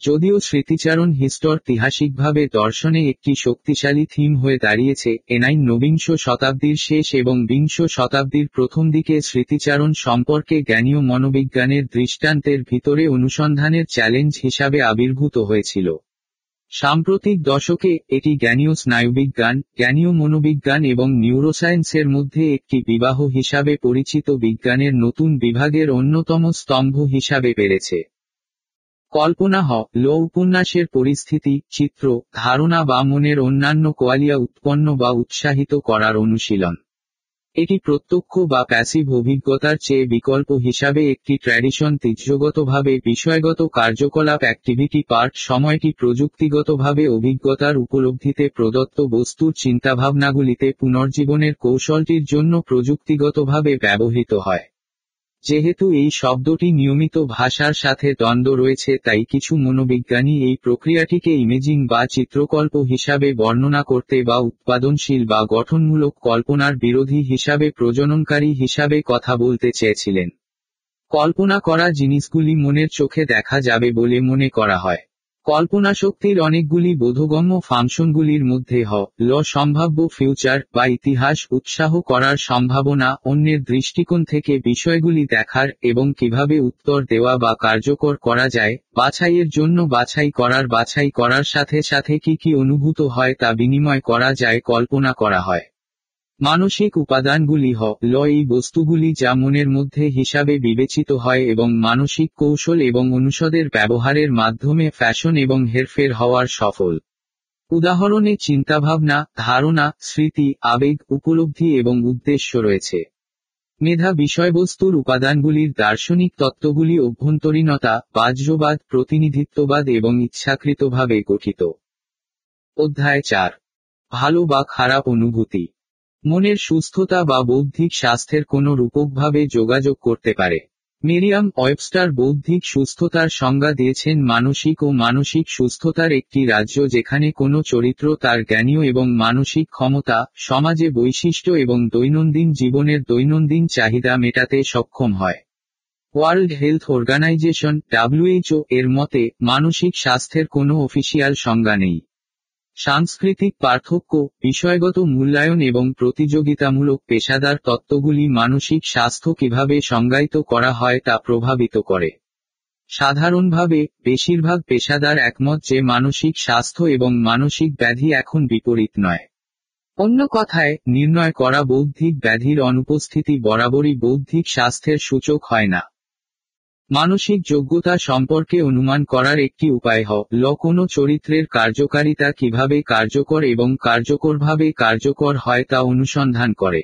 S4: যদিও স্মৃতিচারণ হিস্টরতিহাসিকভাবে দর্শনে একটি শক্তিশালী থিম হয়ে দাঁড়িয়েছে, এনাইন নবিংশ শতাব্দীর শেষ এবং বিংশ শতাব্দীর প্রথম দিকে স্মৃতিচারণ সম্পর্কে জ্ঞানীয় মনোবিজ্ঞানের দৃষ্টান্তের ভিতরে অনুসন্ধানের চ্যালেঞ্জ হিসাবে আবির্ভূত হয়েছিল। সাম্প্রতিক দশকে এটি জ্ঞানীয় স্নায়ুবিজ্ঞান, জ্ঞানীয় মনোবিজ্ঞান এবং নিউরোসায়েন্সের মধ্যে একটি বিবাহ হিসাবে পরিচিত বিজ্ঞানের নতুন বিভাগের অন্যতম স্তম্ভ হিসাবে পেরেছে। কল্পনা হ ল উপন্যাসের পরিস্থিতি, চিত্র, ধারণা বা মনের অন্যান্য কোয়ালিয়া উৎপন্ন বা উৎসাহিত করার অনুশীলন। এটি প্রত্যক্ষ বা প্যাসিভ অভিজ্ঞতার চেয়ে বিকল্প হিসাবে একটি ট্র্যাডিশন তীর্যগতভাবে বিষয়গত কার্যকলাপ অ্যাক্টিভিটি পার্ট সময়টি প্রযুক্তিগতভাবে অভিজ্ঞতার উপলব্ধিতে প্রদত্ত বস্তুর চিন্তাভাবনাগুলিতে পুনর্জীবনের কৌশলটির জন্য প্রযুক্তিগতভাবে ব্যবহৃত হয়। যেহেতু এই শব্দটি নিয়মিত ভাষার সাথে দ্বন্দ্ব রয়েছে, তাই কিছু মনোবিজ্ঞানী এই প্রক্রিয়াটিকে ইমেজিং বা চিত্রকল্প হিসাবে বর্ণনা করতে বা উৎপাদনশীল বা গঠনমূলক কল্পনার বিরোধী হিসাবে প্রজননকারী হিসাবে কথা বলতে চেয়েছিলেন। কল্পনা করা জিনিসগুলি মনের চোখে দেখা যাবে বলে মনে করা হয়। কল্পনা শক্তির অনেকগুলি বোধগম্য ফাংশনগুলির মধ্যে হ, ল সম্ভাব্য ফিউচার বা ইতিহাস উৎসাহ করার সম্ভাবনা অন্যের দৃষ্টিকোণ থেকে বিষয়গুলি দেখার এবং কীভাবে উত্তর দেওয়া বা কার্যকর করা যায়, বাছাইয়ের জন্য বাছাই করার বাছাই করার সাথে সাথে কি কি অনুভূত হয় তা বিনিময় করা যায়, কল্পনা করা হয়। মানসিক উপাদানগুলি হ, ল, এই বস্তুগুলি যা মনের মধ্যে হিসাবে বিবেচিত হয় এবং মানসিক কৌশল এবং অনুষদের ব্যবহারের মাধ্যমে ফ্যাশন এবং হেরফের হওয়ার সফল। উদাহরণে চিন্তাভাবনা, ধারণা, স্মৃতি, আবেগ, উপলব্ধি এবং উদ্দেশ্য রয়েছে। মেধা বিষয়বস্তুর উপাদানগুলির দার্শনিক তত্ত্বগুলি অভ্যন্তরীণতা, বাহ্যবাদ, প্রতিনিধিত্ববাদ এবং ইচ্ছাকৃতভাবে গঠিত। অধ্যায় চার। ভালো বা খারাপ অনুভূতি। মনের সুস্থতা বা বৌদ্ধিক স্বাস্থ্যের কোনো রূপকভাবে যোগাযোগ করতে পারে। মেরিয়াম ওয়েবস্টার বৌদ্ধিক সুস্থতার সংজ্ঞা দিয়েছেন মানসিক ও মানসিক সুস্থতার একটি রাজ্য যেখানে কোনো চরিত্র তার জ্ঞানীয় এবং মানসিক ক্ষমতা, সমাজে বৈশিষ্ট্য এবং দৈনন্দিন জীবনের দৈনন্দিন চাহিদা মেটাতে সক্ষম হয়। ওয়ার্ল্ড হেলথ অর্গানাইজেশন ডাব্লিউএইচও এর মতে, মানসিক স্বাস্থ্যের কোনো অফিসিয়াল সংজ্ঞা নেই। সাংস্কৃতিক পার্থক্য, বিষয়গত মূল্যায়ন এবং প্রতিযোগিতামূলক পেশাদার তত্ত্বগুলি মানসিক স্বাস্থ্য কীভাবে সংজ্ঞায়িত করা হয় তা প্রভাবিত করে। সাধারণভাবে, বেশিরভাগ পেশাদার একমত যে মানসিক স্বাস্থ্য এবং মানসিক ব্যাধি এখন বিপরীত নয়। অন্য কথায়, নির্ণয় করা বৌদ্ধিক ব্যাধির অনুপস্থিতি বরাবরই বৌদ্ধিক স্বাস্থ্যের সূচক হয় না। মানসিক যোগ্যতা সম্পর্কে অনুমান করার একটি উপায় হ। ল কোনো চরিত্রের কার্যকারিতা কীভাবে কার্যকর এবং কার্যকরভাবে কার্যকর হয় তা অনুসন্ধান করে।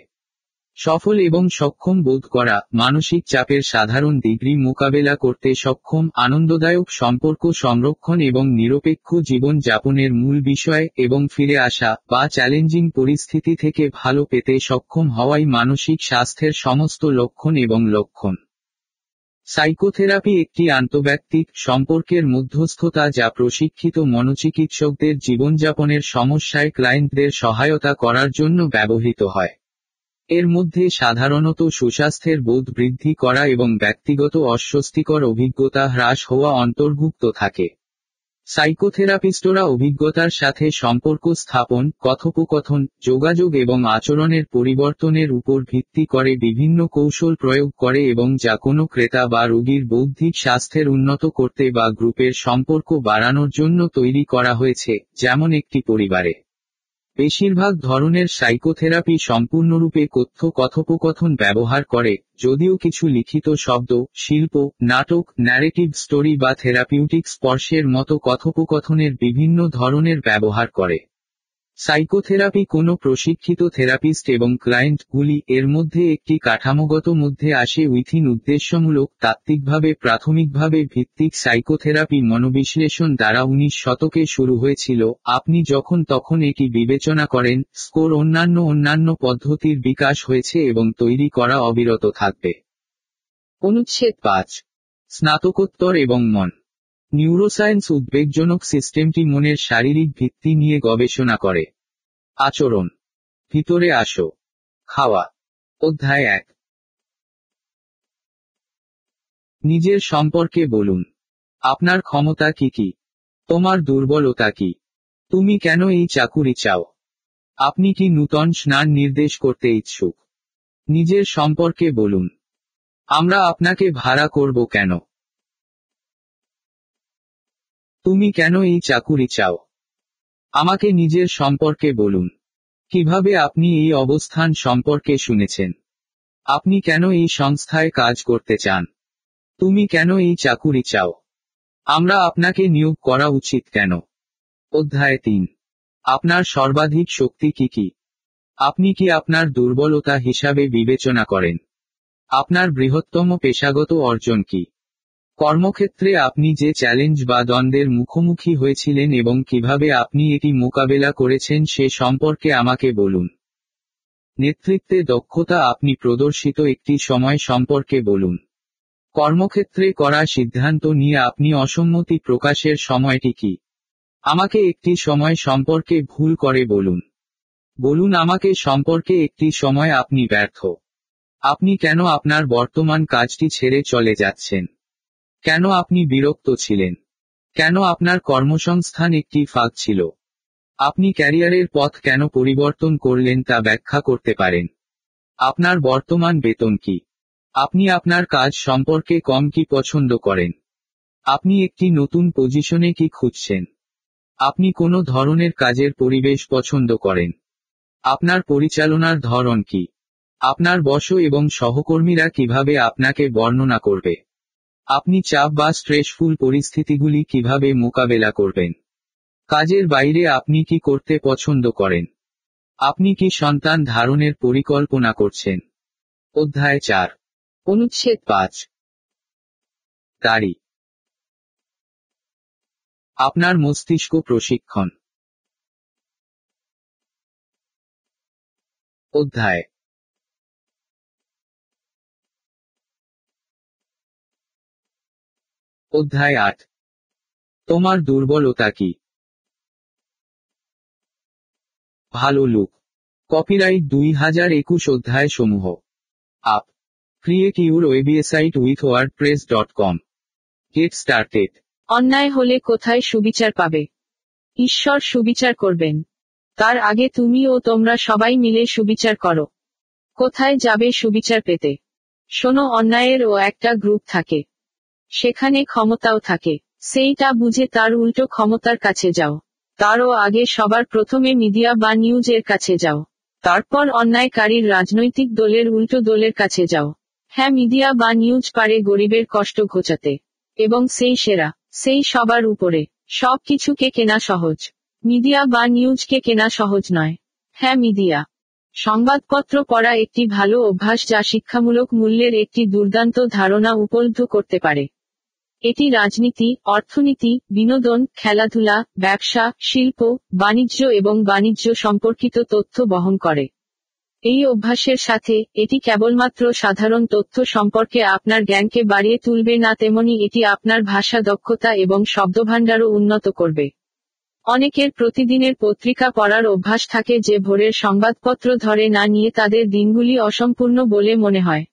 S4: সফল এবং সক্ষম বোধ করা, মানসিক চাপের সাধারণ ডিগ্রি মোকাবেলা করতে সক্ষম, আনন্দদায়ক সম্পর্ক সংরক্ষণ এবং নিরপেক্ষ জীবন যাপনের মূল বিষয় এবং ফিরে আসা বা চ্যালেঞ্জিং পরিস্থিতি থেকে ভালো পেতে সক্ষম হওয়াই মানসিক স্বাস্থ্যের সমস্ত লক্ষণ এবং লক্ষণ। সাইকোথেরাপি একটি আন্তব্যক্তিক সম্পর্কের মধ্যস্থতা যা প্রশিক্ষিত মনোচিকিৎসকদের জীবনযাপনের সমস্যায় ক্লায়েন্টদের সহায়তা করার জন্য ব্যবহৃত হয়। এর মধ্যে সাধারণত সুস্বাস্থ্যের বোধ বৃদ্ধি করা এবং ব্যক্তিগত অস্বস্তিকর অভিজ্ঞতা হ্রাস হওয়া অন্তর্ভুক্ত থাকে। সাইকোথেরাপিস্টরা অভিজ্ঞতার সাথে সম্পর্ক স্থাপন, কথোপকথন, যোগাযোগ এবং আচরণের পরিবর্তনের উপর ভিত্তি করে বিভিন্ন কৌশল প্রয়োগ করে এবং যা কোনো ক্রেতা বা রোগীর বৌদ্ধিক স্বাস্থ্যের উন্নত করতে বা গ্রুপের সম্পর্ক বাড়ানোর জন্য তৈরি করা হয়েছে, যেমন একটি পরিবারে। বেশিরভাগ ধরনের সাইকোথেরাপি সম্পূর্ণরূপে কথ্য কথোপকথন ব্যবহার করে, যদিও কিছু লিখিত শব্দ, শিল্প, নাটক ন্যারেটিভ স্টোরি বা থেরাপিউটিক স্পর্শের মতো কথোপকথনের বিভিন্ন ধরনের ব্যবহার করে। সাইকোথেরাপি কোনো প্রশিক্ষিত থেরাপিস্ট এবং ক্লায়েন্ট গুলি এর মধ্যে একটি কাঠামোগত মধ্যে আসে উইথিন উদ্দেশ্যমূলক, তাত্ত্বিকভাবে, প্রাথমিকভাবে ভিত্তিক সাইকোথেরাপি মনোবিশ্লেষণ দ্বারা উনিশ শতকে শুরু হয়েছিল। আপনি যখন তখন এটি বিবেচনা করেন, স্কোর অন্যান্য অন্যান্য পদ্ধতির বিকাশ হয়েছে এবং তৈরি করা অবিরত থাকবে। অনুচ্ছেদ পাঁচ। স্নাতকোত্তর এবং মন। নিউরোসায়েন্স উদ্বেগজনক সিস্টেমটি মনের শারীরিক ভিত্তি নিয়ে গবেষণা করে। আচরণ। ভিতরে আসো। খাওয়া। অধ্যায় এক। নিজের সম্পর্কে বলুন। আপনার ক্ষমতা কি কি? তোমার দুর্বলতা কি? তুমি কেন এই চাকুরি চাও? আপনি কি নূতন স্নান নির্দেশ করতে ইচ্ছুক? নিজের সম্পর্কে বলুন। আমরা আপনাকে ভাড়া করব কেন? তুমি কেন এই চাকুরি চাও? আমাকে নিজের সম্পর্কে বলুন। কীভাবে আপনি এই অবস্থান সম্পর্কে শুনেছেন? আপনি কেন এই সংস্থায় কাজ করতে চান? তুমি কেন এই চাকুরি চাও? আমরা আপনাকে নিয়োগ করা উচিত কেন? অধ্যায় তিন। আপনার সর্বাধিক শক্তি কি কি? আপনি কি আপনার দুর্বলতা হিসাবে বিবেচনা করেন? আপনার বৃহত্তম পেশাগত অর্জন কি? কর্মক্ষেত্রে আপনি যে চ্যালেঞ্জ বা দ্বন্দ্বের মুখোমুখি হয়েছিলেন এবং কীভাবে আপনি এটি মোকাবেলা করেছেন সে সম্পর্কে আমাকে বলুন। নেতৃত্বে দক্ষতা আপনি প্রদর্শিত একটি সময় সম্পর্কে বলুন। কর্মক্ষেত্রে করা সিদ্ধান্ত নিয়ে আপনি অসম্মতি প্রকাশের সময়টি কি? আমাকে একটি সময় সম্পর্কে ভুল করে বলুন। বলুন আমাকে সম্পর্কে একটি সময় আপনি ব্যর্থ। আপনি কেন আপনার বর্তমান কাজটি ছেড়ে চলে যাচ্ছেন? কেন আপনি বিরক্ত ছিলেন? কেন আপনার কর্মসংস্থান একটি ফাঁক ছিল? আপনি ক্যারিয়ারের পথ কেন পরিবর্তন করলেন তা ব্যাখ্যা করতে পারেন। আপনার বর্তমান বেতন কি? আপনি আপনার কাজ সম্পর্কে কম কি পছন্দ করেন? আপনি একটি নতুন পজিশনে কি খুঁজছেন? আপনি কোনো ধরনের কাজের পরিবেশ পছন্দ করেন? আপনার পরিচালনার ধরন কি? আপনার বশ এবং সহকর্মীরা কীভাবে আপনাকে বর্ণনা করবে? আপনি চাপ বা স্ট্রেসফুল পরিস্থিতিগুলি কীভাবে মোকাবেলা করবেন? কাজের বাইরে আপনি কি করতে পছন্দ করেন? আপনি কি সন্তান ধারণের পরিকল্পনা করছেন? অধ্যায় চার। অনুচ্ছেদ পাঁচ। তারি আপনার মস্তিষ্ক প্রশিক্ষণ। অধ্যায় অধ্যায় আট। তোমার দুর্বলতা কি? ভালো লুক। কপিরাইট দুই হাজার একুশ অধ্যায় সমূহ। Up. Create your website with WordPress dot com. Get started.
S2: অন্যায় হলে কোথায় সুবিচার পাবে? ঈশ্বর সুবিচার করবেন। তার আগে তুমি ও তোমরা সবাই মিলে সুবিচার করো। কোথায় যাবে সুবিচার পেতে? শোনো অন্যায়ের ও একটা গ্রুপ থাকে। সেখানে ক্ষমতাও থাকে। সেইটা বুঝে তার উল্টো ক্ষমতার কাছে যাও। তারও আগে সবার প্রথমে মিডিয়া বা নিউজ এর কাছে যাও। তারপর অন্যায়কারীর রাজনৈতিক দলের উল্টো দলের কাছে যাও। হ্যাঁ মিডিয়া বা নিউজ পারে গরিবের কষ্ট ঘোচাতে। এবং সেই সেরা, সেই সবার উপরে। সব কিছুকে কেনা সহজ। মিডিয়া বা নিউজকে কেনা সহজ নয়। হ্যাঁ মিডিয়া। সংবাদপত্র পড়া একটি ভালো অভ্যাস যা শিক্ষামূলক মূল্যের একটি দুর্দান্ত ধারণা উপলব্ধ করতে পারে। এটি রাজনীতি, অর্থনীতি, বিনোদন, খেলাধুলা, ব্যবসা, শিল্প, বাণিজ্য এবং বাণিজ্য সম্পর্কিত তথ্য বহন করে। এই অভ্যাসের সাথে এটি কেবলমাত্র সাধারণ তথ্য সম্পর্কে আপনার জ্ঞানকে বাড়িয়ে তুলবে না, তেমনি এটি আপনার ভাষা দক্ষতা এবং শব্দভাণ্ডারও উন্নত করবে। অনেকের প্রতিদিনের পত্রিকা পড়ার অভ্যাস থাকে যে ভোরের সংবাদপত্র ধরে না নিয়ে তাদের দিনগুলি অসম্পূর্ণ বলে মনে হয়।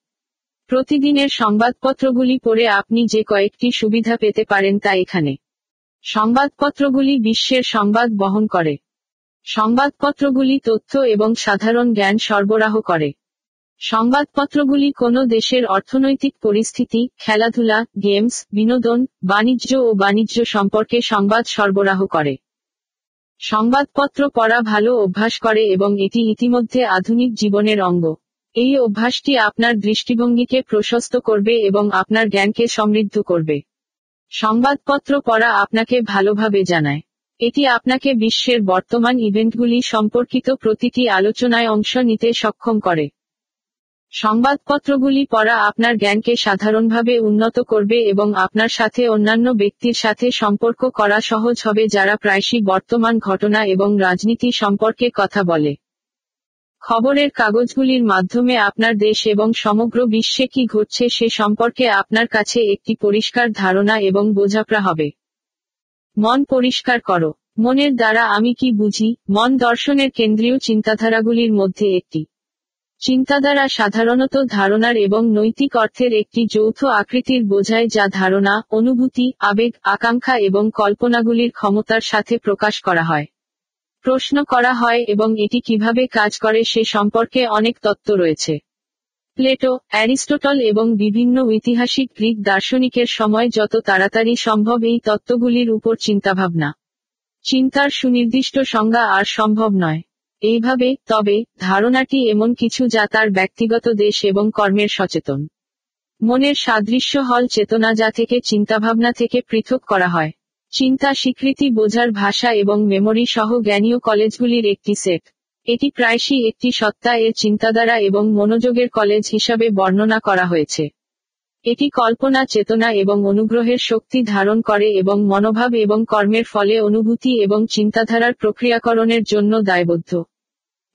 S2: প্রতিদিনের সংবাদপত্রগুলি পড়ে আপনি যে কয়েকটি সুবিধা পেতে পারেন তা এখানে। সংবাদপত্রগুলি বিশ্বের সংবাদ বহন করে। সংবাদপত্রগুলি তথ্য এবং সাধারণ জ্ঞান সরবরাহ করে। সংবাদপত্রগুলি কোনো দেশের অর্থনৈতিক পরিস্থিতি, খেলাধুলা, গেমস, বিনোদন, বাণিজ্য ও বাণিজ্য সম্পর্কে সংবাদ সরবরাহ করে। সংবাদপত্র পড়া ভালো অভ্যাস করে এবং এটি ইতিমধ্যে আধুনিক জীবনের অঙ্গ। এই অভ্যাসটি আপনার দৃষ্টিভঙ্গিকে প্রশস্ত করবে এবং আপনার জ্ঞানকে সমৃদ্ধ করবে। সংবাদপত্র পড়া আপনাকে ভালোভাবে জানায়। এটি আপনাকে বিশ্বের বর্তমান ইভেন্টগুলি সম্পর্কিত প্রতিটি আলোচনায় অংশ নিতে সক্ষম করে। সংবাদপত্রগুলি পড়া আপনার জ্ঞানকে সাধারণভাবে উন্নত করবে এবং আপনার সাথে অন্যান্য ব্যক্তির সাথে সম্পর্ক করা সহজ হবে যারা প্রায়শই বর্তমান ঘটনা এবং রাজনীতি সম্পর্কে কথা বলে। খবরের কাগজগুলির মাধ্যমে আপনার দেশ এবং সমগ্র বিশ্বে কি ঘটছে সে সম্পর্কে আপনার কাছে একটি পরিষ্কার ধারণা এবং বোঝাপড়া হবে। মন পরিষ্কার করো। মনের দ্বারা আমি কি বুঝি? মন দর্শনের কেন্দ্রীয় চিন্তাধারাগুলির মধ্যে একটি। চিন্তাধারা সাধারণত ধারণার এবং নৈতিক অর্থের একটি যৌথ আকৃতির বোঝায় যা ধারণা, অনুভূতি, আবেগ, আকাঙ্ক্ষা এবং কল্পনাগুলির ক্ষমতার সাথে প্রকাশ করা হয়। প্রশ্ন করা হয় এবং এটি কীভাবে কাজ করে সে সম্পর্কে অনেক তত্ত্ব রয়েছে। প্লেটো, অ্যারিস্টোটল এবং বিভিন্ন ঐতিহাসিক গ্রিক দার্শনিকের সময় যত তাড়াতাড়ি সম্ভব এই তত্ত্বগুলির উপর চিন্তাভাবনা। চিন্তার সুনির্দিষ্ট সংজ্ঞা আর সম্ভব নয়। এইভাবে, তবে, ধারণাটি এমন কিছু যা তার ব্যক্তিগত দেশ এবং কর্মের সচেতন। মনের সাদৃশ্য হল চেতনা যা থেকে চিন্তাভাবনা থেকে পৃথক করা হয়। চিন্তা স্বীকৃতি বোঝার ভাষা এবং মেমরি সহ জ্ঞানীয় কলেজগুলির একটি সেট। এটি প্রায়শই একটি সত্তা এর চিন্তাধারা এবং মনোযোগের কলেজ হিসাবে বর্ণনা করা হয়েছে। এটি কল্পনা, চেতনা এবং অনুগ্রহের শক্তি ধারণ করে এবং মনোভাব এবং কর্মের ফলে অনুভূতি এবং চিন্তাধারার প্রক্রিয়াকরণের জন্য দায়বদ্ধ।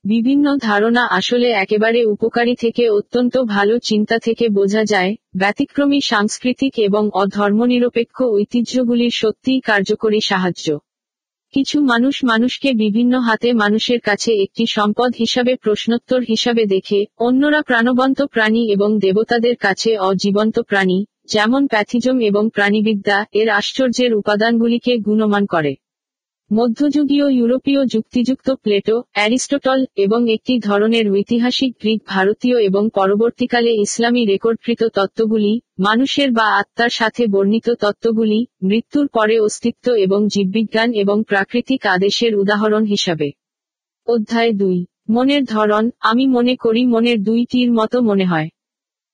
S2: বিভিন্ন ধারণা আসলে একেবারে উপকারী থেকে অত্যন্ত ভালো চিন্তা থেকে বোঝা যায়, ব্যতিক্রমী সাংস্কৃতিক এবং অধর্মনিরপেক্ষ ঐতিহ্যগুলির সত্যিই কার্যকরী সাহায্য। কিছু মানুষ মানুষকে বিভিন্ন হাতে মানুষের কাছে একটি সম্পদ হিসাবে, প্রশ্নোত্তর হিসাবে দেখে, অন্যরা প্রাণবন্ত প্রাণী এবং দেবতাদের কাছে অজীবন্ত প্রাণী, যেমন প্যাথিজম এবং প্রাণীবিদ্যা, এর আশ্চর্যের উপাদানগুলিকে গুণমান করে। মধ্যযুগীয় ইউরোপীয় যুক্তিযুক্ত প্লেটো, অ্যারিস্টোটল, এবং একটি ধরনের ঐতিহাসিক গ্রিক, ভারতীয় এবং পরবর্তীকালে ইসলামী রেকর্ডকৃত তত্ত্বগুলি, মানুষের বা আত্মার সাথে বর্ণিত তত্ত্বগুলি, মৃত্যুর পরে অস্তিত্ব এবং জীববিজ্ঞান এবং প্রাকৃতিক আদেশের উদাহরণ হিসাবে। অধ্যায় দুই। মনের ধরন, আমি মনে করি মনের দুইটির মতো মনে হয়।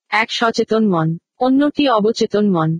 S2: এক সচেতন মন, অন্যটি অবচেতন মন।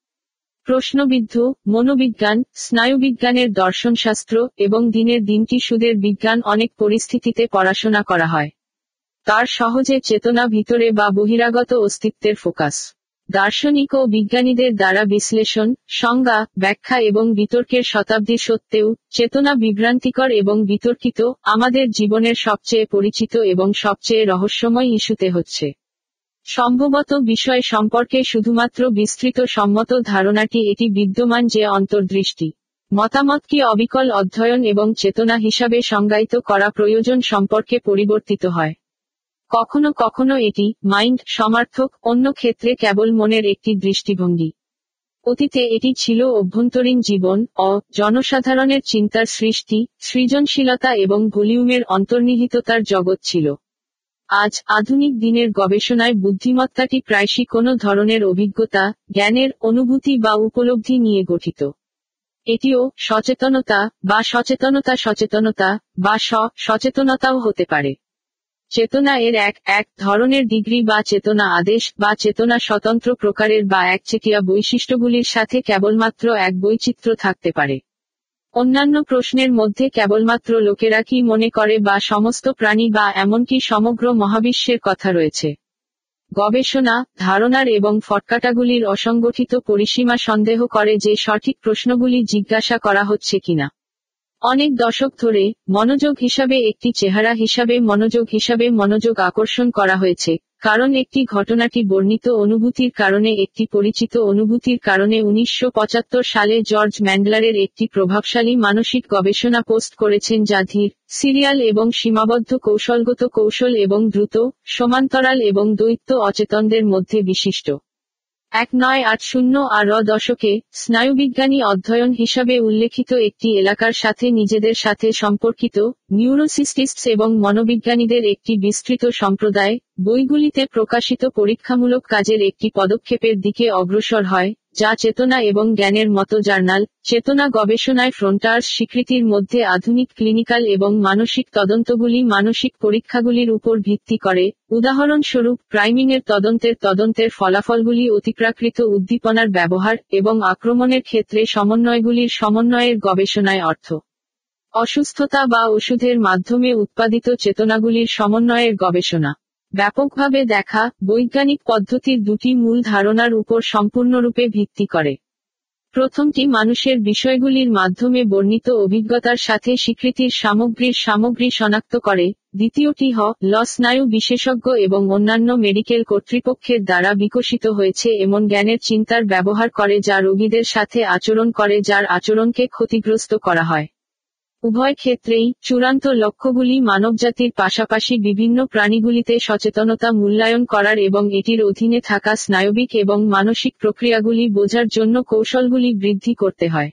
S2: প্রশ্নবিদ্ধ, মনোবিজ্ঞান, স্নায়ুবিজ্ঞানের দর্শনশাস্ত্র এবং দিনের দিনটি সুদের বিজ্ঞান অনেক পরিস্থিতিতে পড়াশোনা করা হয়। তার সহজে চেতনা ভিতরে বা বহিরাগত অস্তিত্বের ফোকাস। দার্শনিক ও বিজ্ঞানীদের দ্বারা বিশ্লেষণ, সংজ্ঞা, ব্যাখ্যা এবং বিতর্কের শতাব্দী সত্ত্বেও চেতনা বিভ্রান্তিকর এবং বিতর্কিত আমাদের জীবনের সবচেয়ে পরিচিত এবং সবচেয়ে রহস্যময় ইস্যুতে হচ্ছে। সম্ভবত বিষয় সম্পর্কে শুধুমাত্র বিস্তৃত সম্মত ধারণাটি এটি বিদ্যমান যে অন্তর্দৃষ্টি, মতামত কি অবিকল অধ্যয়ন এবং চেতনা হিসাবে সংজ্ঞায়িত করা প্রয়োজন সম্পর্কে পরিবর্তিত হয়। কখনো কখনো এটি মাইন্ড সমার্থক অন্য ক্ষেত্রে কেবল মনের একটি দৃষ্টিভঙ্গি। অতীতে এটি ছিল অভ্যন্তরীণ জীবন অ জনসাধারণের চিন্তার সৃষ্টি, সৃজনশীলতা এবং ভলিউমের অন্তর্নিহিততার জগৎ ছিল। আজ আধুনিক দিনের গবেষণায় বুদ্ধিমত্তাটি প্রায়শই কোনো ধরনের অভিজ্ঞতা, জ্ঞানের অনুভূতি বা উপলব্ধি নিয়ে গঠিত। এটিও সচেতনতা বা সচেতনতা সচেতনতা বা স্ব সচেতনতাও হতে পারে। চেতনা এর এক এক ধরনের ডিগ্রি বা চেতনা আদেশ বা চেতনা স্বতন্ত্র প্রকারের বা একচেটিয়া বৈশিষ্ট্যগুলির সাথে কেবলমাত্র এক বৈচিত্র্য থাকতে পারে। অন্যান্য প্রশ্নের মধ্যে কেবলমাত্র লোকেরা কি মনে করে বা সমস্ত প্রাণী বা এমনকি সমগ্র মহাবিশ্বের কথা রয়েছে? গবেষণা, ধারণার এবং ফটকাটাগুলির অসংগঠিত পরিসীমা সন্দেহ করে যে সঠিক প্রশ্নগুলি জিজ্ঞাসা করা হচ্ছে কিনা। অনেক দশক ধরে মনোযোগ হিসাবে একটি চেহারা হিসাবে মনোযোগ হিসাবে মনোযোগ আকর্ষণ করা হয়েছে, কারণ একটি ঘটনাটি বর্ণিত অনুভূতির কারণে একটি পরিচিত অনুভূতির কারণে উনিশশো পঁচাত্তর সালে জর্জ ম্যান্ডলারের একটি প্রভাবশালী মানসিক গবেষণা পোস্ট করেছেন যা ধীর, সিরিয়াল এবং সীমাবদ্ধ কৌশলগত কৌশল এবং দ্রুত, সমান্তরাল এবং দৈত্য অচেতনদের মধ্যে বিশিষ্ট। এক নয় আট শূন্য আর দশকে স্নায়ুবিজ্ঞানী অধ্যয়ন হিসাবে উল্লেখিত একটি এলাকার সাথে নিজেদের সাথে সম্পর্কিত নিউরোসিস্টিস্টস এবং মনোবিজ্ঞানীদের একটি বিস্তৃত সম্প্রদায়, বইগুলিতে প্রকাশিত পরীক্ষামূলক কাজের একটি পদক্ষেপের দিকে অগ্রসর হয়। যা চেতনা এবং জ্ঞানের মতো জার্নাল, চেতনা গবেষণায় ফ্রন্টার্স স্বীকৃতির মধ্যে আধুনিক ক্লিনিক্যাল এবং মানসিক তদন্তগুলি মানসিক পরীক্ষাগুলির উপর ভিত্তি করে। উদাহরণস্বরূপ, প্রাইমিংয়ের তদন্তের তদন্তের ফলাফলগুলি অতিপ্রাকৃত উদ্দীপনার ব্যবহার এবং আক্রমণের ক্ষেত্রে সমন্বয়গুলির সমন্বয়ের গবেষণায় অর্থ। অসুস্থতা বা ওষুধের মাধ্যমে উৎপাদিত চেতনাগুলির সমন্বয়ের গবেষণা। ব্যাপকভাবে দেখা বৈজ্ঞানিক পদ্ধতির দুটি মূল ধারণার উপর সম্পূর্ণরূপে ভিত্তি করে। প্রথমটি মানুষের বিষয়গুলির মাধ্যমে বর্ণিত অভিজ্ঞতার সাথে স্বীকৃতির সামগ্রীর সামগ্রী শনাক্ত করে। দ্বিতীয়টি হ ল স্নায়ু বিশেষজ্ঞ এবং অন্যান্য মেডিকেল কর্তৃপক্ষের দ্বারা বিকশিত হয়েছে এমন জ্ঞানের চিন্তার ব্যবহার করে যা রোগীদের সাথে আচরণ করে যার আচরণকে ক্ষতিগ্রস্ত করা হয়। উভয় ক্ষেত্রেই চূড়ান্ত লক্ষ্যগুলি মানবজাতির পাশাপাশি বিভিন্ন প্রাণীগুলিতে সচেতনতা মূল্যায়ন করার এবং এটির অধীনে থাকা স্নায়বিক এবং মানসিক প্রক্রিয়াগুলি বোঝার জন্য কৌশলগুলি বৃদ্ধি করতে হয়।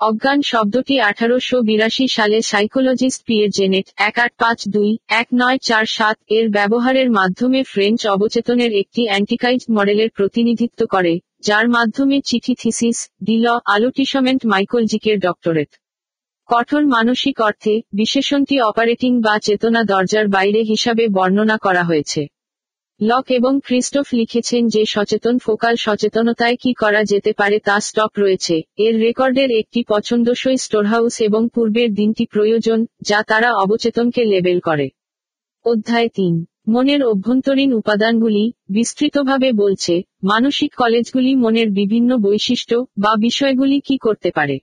S2: অজ্ঞান শব্দটি আঠারোশো বিরাশি সালে সাইকোলজিস্ট পিয়ের জেনেট এক আট পাঁচ দুই এক নয় চার সাত এর ব্যবহারের মাধ্যমে ফ্রেঞ্চ অবচেতনের একটি অ্যান্টিকাইজ মডেলের প্রতিনিধিত্ব করে, যার মাধ্যমে চিঠি থিসিস ডিল আলোটিসমেন্ট মাইকোলজিকের ডক্টরেট। কঠোর মানসিক অর্থে, বিশেষণটি অপারেটিং বা চেতনা দরজার বাইরে হিসাবে বর্ণনা করা হয়েছে। লক এবং ক্রিস্টোফ লিখেছেন যে সচেতন ফোকাল সচেতনতায় কি করা যেতে পারে তা স্টক রয়েছে। এর রেকর্ডের একটি পছন্দসই স্টোরহাউস এবং পূর্বের দিনটি প্রয়োজন, যা তারা অবচেতনকে লেবেল করে। অধ্যায় তিন। মনের অভ্যন্তরীণ উপাদানগুলি, বিস্তৃতভাবে বলছে, মানসিক কলেজগুলি মনের বিভিন্ন বৈশিষ্ট্য বা বিষয়গুলি কি করতে পারে।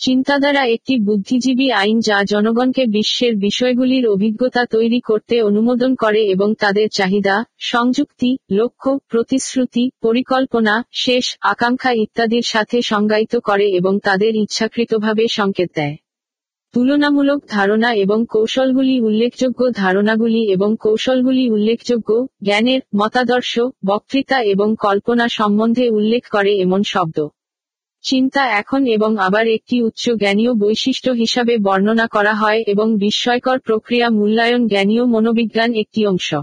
S2: চিন্তাধারা একটি বুদ্ধিজীবী আইন যা জনগণকে বিশ্বের বিষয়গুলির অভিজ্ঞতা তৈরি করতে অনুমোদন করে এবং তাদের চাহিদা, সংযুক্তি, লক্ষ্য, প্রতিশ্রুতি, পরিকল্পনা, শেষ, আকাঙ্ক্ষা ইত্যাদির সাথে সংজ্ঞায়িত করে এবং তাদের ইচ্ছাকৃতভাবে সংকেত দেয়। তুলনামূলক ধারণা এবং কৌশলগুলি উল্লেখযোগ্য ধারণাগুলি এবং কৌশলগুলি উল্লেখযোগ্য, জ্ঞানের, মতাদর্শ, বক্তৃতা এবং কল্পনা সম্বন্ধে উল্লেখ করে এমন শব্দ। চিন্তা এখন এবং আবার একটি উচ্চ জ্ঞানীয় বৈশিষ্ট্য হিসাবে বর্ণনা করা হয় এবং বিস্ময়কর প্রক্রিয়া মূল্যায়ন জ্ঞানীয় মনোবিজ্ঞান একটি অংশ।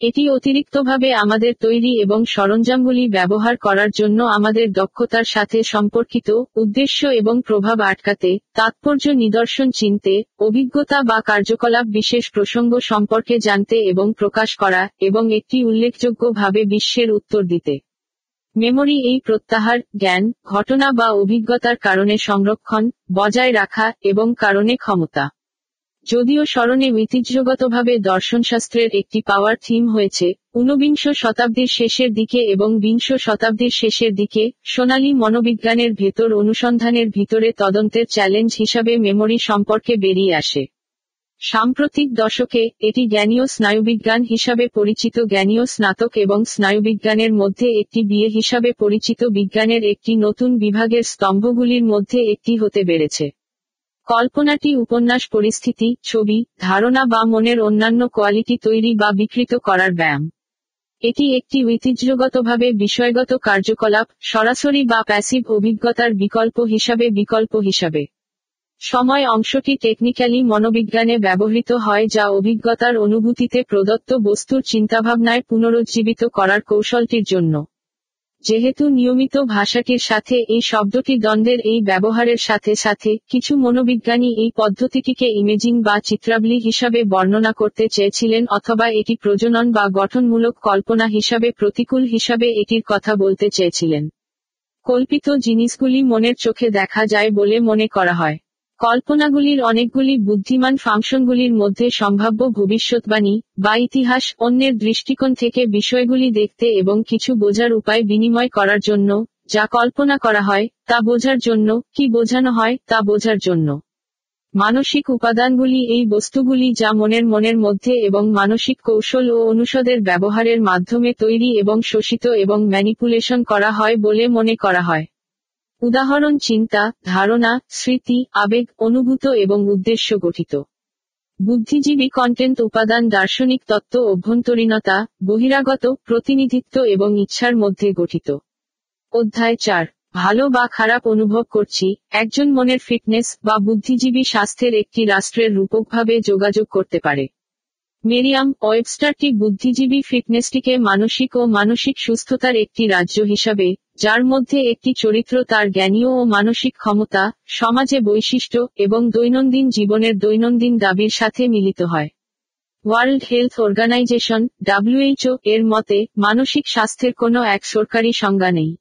S2: এটি অতিরিক্তভাবে আমাদের তৈরি এবং সরঞ্জামগুলি ব্যবহার করার জন্য আমাদের দক্ষতার সাথে সম্পর্কিত উদ্দেশ্য এবং প্রভাব আটকাতে, তাৎপর্য নিদর্শন চিনতে, অভিজ্ঞতা বা কার্যকলাপ বিশেষ প্রসঙ্গ সম্পর্কে জানতে এবং প্রকাশ করা এবং একটি উল্লেখযোগ্যভাবে বিশ্বের উত্তর দিতে। মেমোরি এই প্রত্যাহার, জ্ঞান, ঘটনা বা অভিজ্ঞতার কারণে সংরক্ষণ, বজায় রাখা এবং কারণে ক্ষমতা। যদিও স্মরণে ঐতিহ্যগতভাবে দর্শনশাস্ত্রের একটি পাওয়ার থিম হয়েছে, ঊনবিংশ শতাব্দীর শেষের দিকে এবং বিংশ শতাব্দীর শেষের দিকে, সোনালী মনোবিজ্ঞানের ভেতর অনুসন্ধানের ভিতরে তদন্তের চ্যালেঞ্জ হিসাবে মেমোরি সম্পর্কে বেরিয়ে আসে। সাম্প্রতিক দশকে, এটি জ্ঞানীয় স্নায়ুবিজ্ঞান হিসাবে পরিচিত জ্ঞানীয় স্নাতক এবং স্নায়ুবিজ্ঞানের মধ্যে একটি বিয়ে হিসাবে পরিচিত বিজ্ঞানের একটি নতুন বিভাগের স্তম্ভগুলির মধ্যে একটি হতে বেড়েছে। কল্পনাটি উপন্যাস পরিস্থিতি, ছবি, ধারণা বা মনের অন্যান্য কোয়ালিটি তৈরি বা বিকৃত করার ব্যায়াম। এটি একটি ঐতিহ্যগতভাবে বিষয়গত কার্যকলাপ, সরাসরি বা প্যাসিভ অভিজ্ঞতার বিকল্প হিসাবে বিকল্প হিসাবে। সময় অংশটি টেকনিক্যালি মনোবিজ্ঞানে ব্যবহৃত হয় যা অভিজ্ঞতার অনুভূতিতে প্রদত্ত বস্তুর চিন্তাভাবনায় পুনরুজ্জীবিত করার কৌশলটির জন্য। যেহেতু নিয়মিত ভাষাটির সাথে এই শব্দটি দ্বন্দ্বের এই ব্যবহারের সাথে সাথে কিছু মনোবিজ্ঞানী এই পদ্ধতিটিকে ইমেজিং বা চিত্রাবলী হিসাবে বর্ণনা করতে চেয়েছিলেন অথবা এটি প্রজনন বা গঠনমূলক কল্পনা হিসাবে প্রতিকূল হিসাবে এটির কথা বলতে চেয়েছিলেন। কল্পিত জিনিসগুলি মনের চোখে দেখা যায় বলে মনে করা হয়। কল্পনাগুলির অনেকগুলি বুদ্ধিমান ফাংশনগুলির মধ্যে সম্ভাব্য ভবিষ্যৎবাণী বা ইতিহাস অন্যের দৃষ্টিকোণ থেকে বিষয়গুলি দেখতে এবং কিছু বোঝার উপায় বিনিময় করার জন্য, যা কল্পনা করা হয়, তা বোঝার জন্য, কি বোঝানো হয়, তা বোঝার জন্য। মানসিক উপাদানগুলি এই বস্তুগুলি যা মনের মনের মধ্যে এবং মানসিক কৌশল ও অনুষদের ব্যবহারের মাধ্যমে তৈরি এবং শোষিত এবং ম্যানিপুলেশন করা হয় বলে মনে করা হয়। উদাহরণ চিন্তা, ধারণা, স্মৃতি, আবেগ, অনুভূত এবং উদ্দেশ্য গঠিত। বুদ্ধিজীবী কন্টেন্ট উপাদান দার্শনিক তত্ত্ব, অভ্যন্তরীণতা, বহিরাগত, প্রতিনিধিত্ব এবং ইচ্ছার মধ্যে গঠিত। অধ্যায় চার, ভালো বা খারাপ অনুভব করছি, একজন মনের ফিটনেস বা বুদ্ধিজীবী স্বাস্থ্যের একটি রাষ্ট্রের রূপকভাবে যোগাযোগ করতে পারে। মেরিয়াম ওয়েবস্টারটি বুদ্ধিজীবী ফিটনেসটিকে মানসিক ও মানসিক সুস্থতার একটি রাজ্য হিসাবে যার মধ্যে একটি চরিত্র তার জ্ঞানীয় ও মানসিক ক্ষমতা, সমাজে বৈশিষ্ট্য এবং দৈনন্দিন জীবনের দৈনন্দিন দাবির সাথে মিলিত হয়। ওয়ার্ল্ড হেলথ অর্গানাইজেশন, ডাব্লিউএইচও, এর মতে, মানসিক স্বাস্থ্যের কোনো এক সরকারি সংজ্ঞা নেই।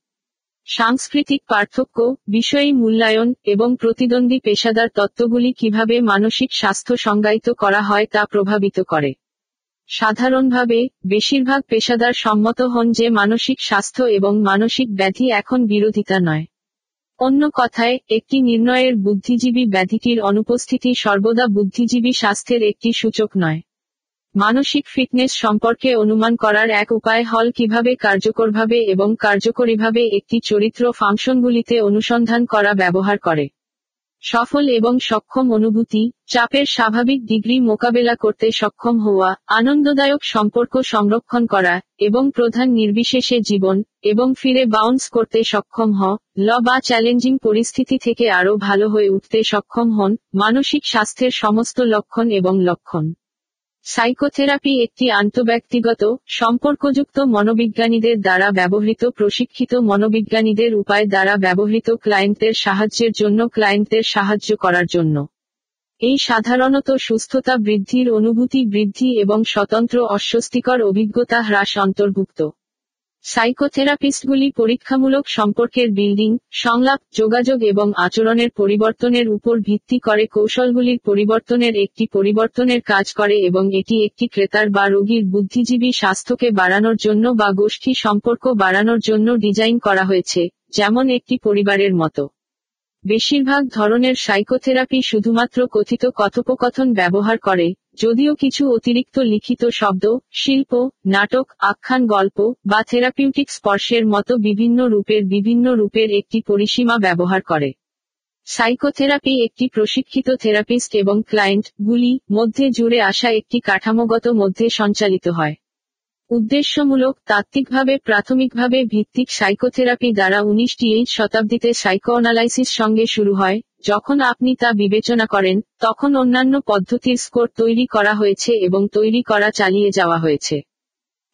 S2: সাংস্কৃতিক পার্থক্য, বিষয়ী মূল্যায়ন এবং প্রতিদ্বন্দ্বী পেশাদার তত্ত্বগুলি কীভাবে মানসিক স্বাস্থ্য সংজ্ঞায়িত করা হয় তা প্রভাবিত করে। সাধারণভাবে, বেশিরভাগ পেশাদার সম্মত হন যে মানসিক স্বাস্থ্য এবং মানসিক ব্যাধি এখন বিরোধিতা নয়। অন্য কথায়, একটি নির্ণয়ের বুদ্ধিজীবী ব্যাধিটির অনুপস্থিতি সর্বদা বুদ্ধিজীবী স্বাস্থ্যের একটি সূচক নয়। মানসিক ফিটনেস সম্পর্কে অনুমান করার এক উপায় হল কীভাবে কার্যকরভাবে এবং কার্যকরীভাবে একটি চরিত্র ফাংশনগুলিতে অনুসন্ধান করা ব্যবহার করে। সফল এবং সক্ষম অনুভূতি, চাপের স্বাভাবিক ডিগ্রি মোকাবেলা করতে সক্ষম হওয়া, আনন্দদায়ক সম্পর্ক সংরক্ষণ করা, এবং প্রধান নির্বিশেষে জীবন, এবং ফিরে বাউন্স করতে সক্ষম হ, ল বা চ্যালেঞ্জিং পরিস্থিতি থেকে আরও ভালো হয়ে উঠতে সক্ষম হন, মানসিক স্বাস্থ্যের সমস্ত লক্ষণ এবং লক্ষণ। সাইকোথেরাপি একটি আন্তঃব্যক্তিগত, সম্পর্কযুক্ত মনোবিজ্ঞানীদের দ্বারা ব্যবহৃত, প্রশিক্ষিত মনোবিজ্ঞানীদের উপায় দ্বারা ব্যবহৃত ক্লায়েন্টদের সাহায্যের জন্য ক্লায়েন্টদের সাহায্য করার জন্য। এই সাধারণত সুস্থতা বৃদ্ধির অনুভূতি বৃদ্ধি এবং স্বতন্ত্র অস্বস্তিকর অভিজ্ঞতা হ্রাস অন্তর্ভুক্ত। সাইকোথেরাপিস্টগুলি পরীক্ষামূলক সম্পর্কের বিল্ডিং, সংলাপ, যোগাযোগ এবং আচরণের পরিবর্তনের উপর ভিত্তি করে কৌশলগুলির পরিবর্তনের একটি পরিবর্তনের কাজ করে এবং এটি একটি ক্রেতার বা রোগীর বুদ্ধিজীবী স্বাস্থ্যকে বাড়ানোর জন্য বা গোষ্ঠী সম্পর্ক বাড়ানোর জন্য ডিজাইন করা হয়েছে, যেমন একটি পরিবারের মতো। বেশিরভাগ ধরনের সাইকোথেরাপি শুধুমাত্র কথিত কথোপকথন ব্যবহার করে যদিও কিছু অতিরিক্ত লিখিত শব্দ, শিল্প, নাটক, আখ্যান, গল্প বা থেরাপিউটিক স্পর্শের মতো বিভিন্ন রূপের বিভিন্ন রূপের একটি পরিসীমা ব্যবহার করে। সাইকোথেরাপি একটি প্রশিক্ষিত থেরাপিস্ট এবং ক্লায়েন্ট গুলি মধ্যে জুড়ে আসা একটি কাঠামোগত মধ্যে সঞ্চালিত হয়। উদ্দেশ্যমূলক, তাত্ত্বিকভাবে, প্রাথমিকভাবে ভিত্তিক সাইকোথেরাপি দ্বারা উনিশটি এই শতাব্দীতে সাইকোঅ্যানালাইসিস সঙ্গে শুরু হয় যখন আপনি তা বিবেচনা করেন, তখন অন্যান্য পদ্ধতির স্কোর তৈরি করা হয়েছে এবং তৈরি করা চালিয়ে যাওয়া হয়েছে।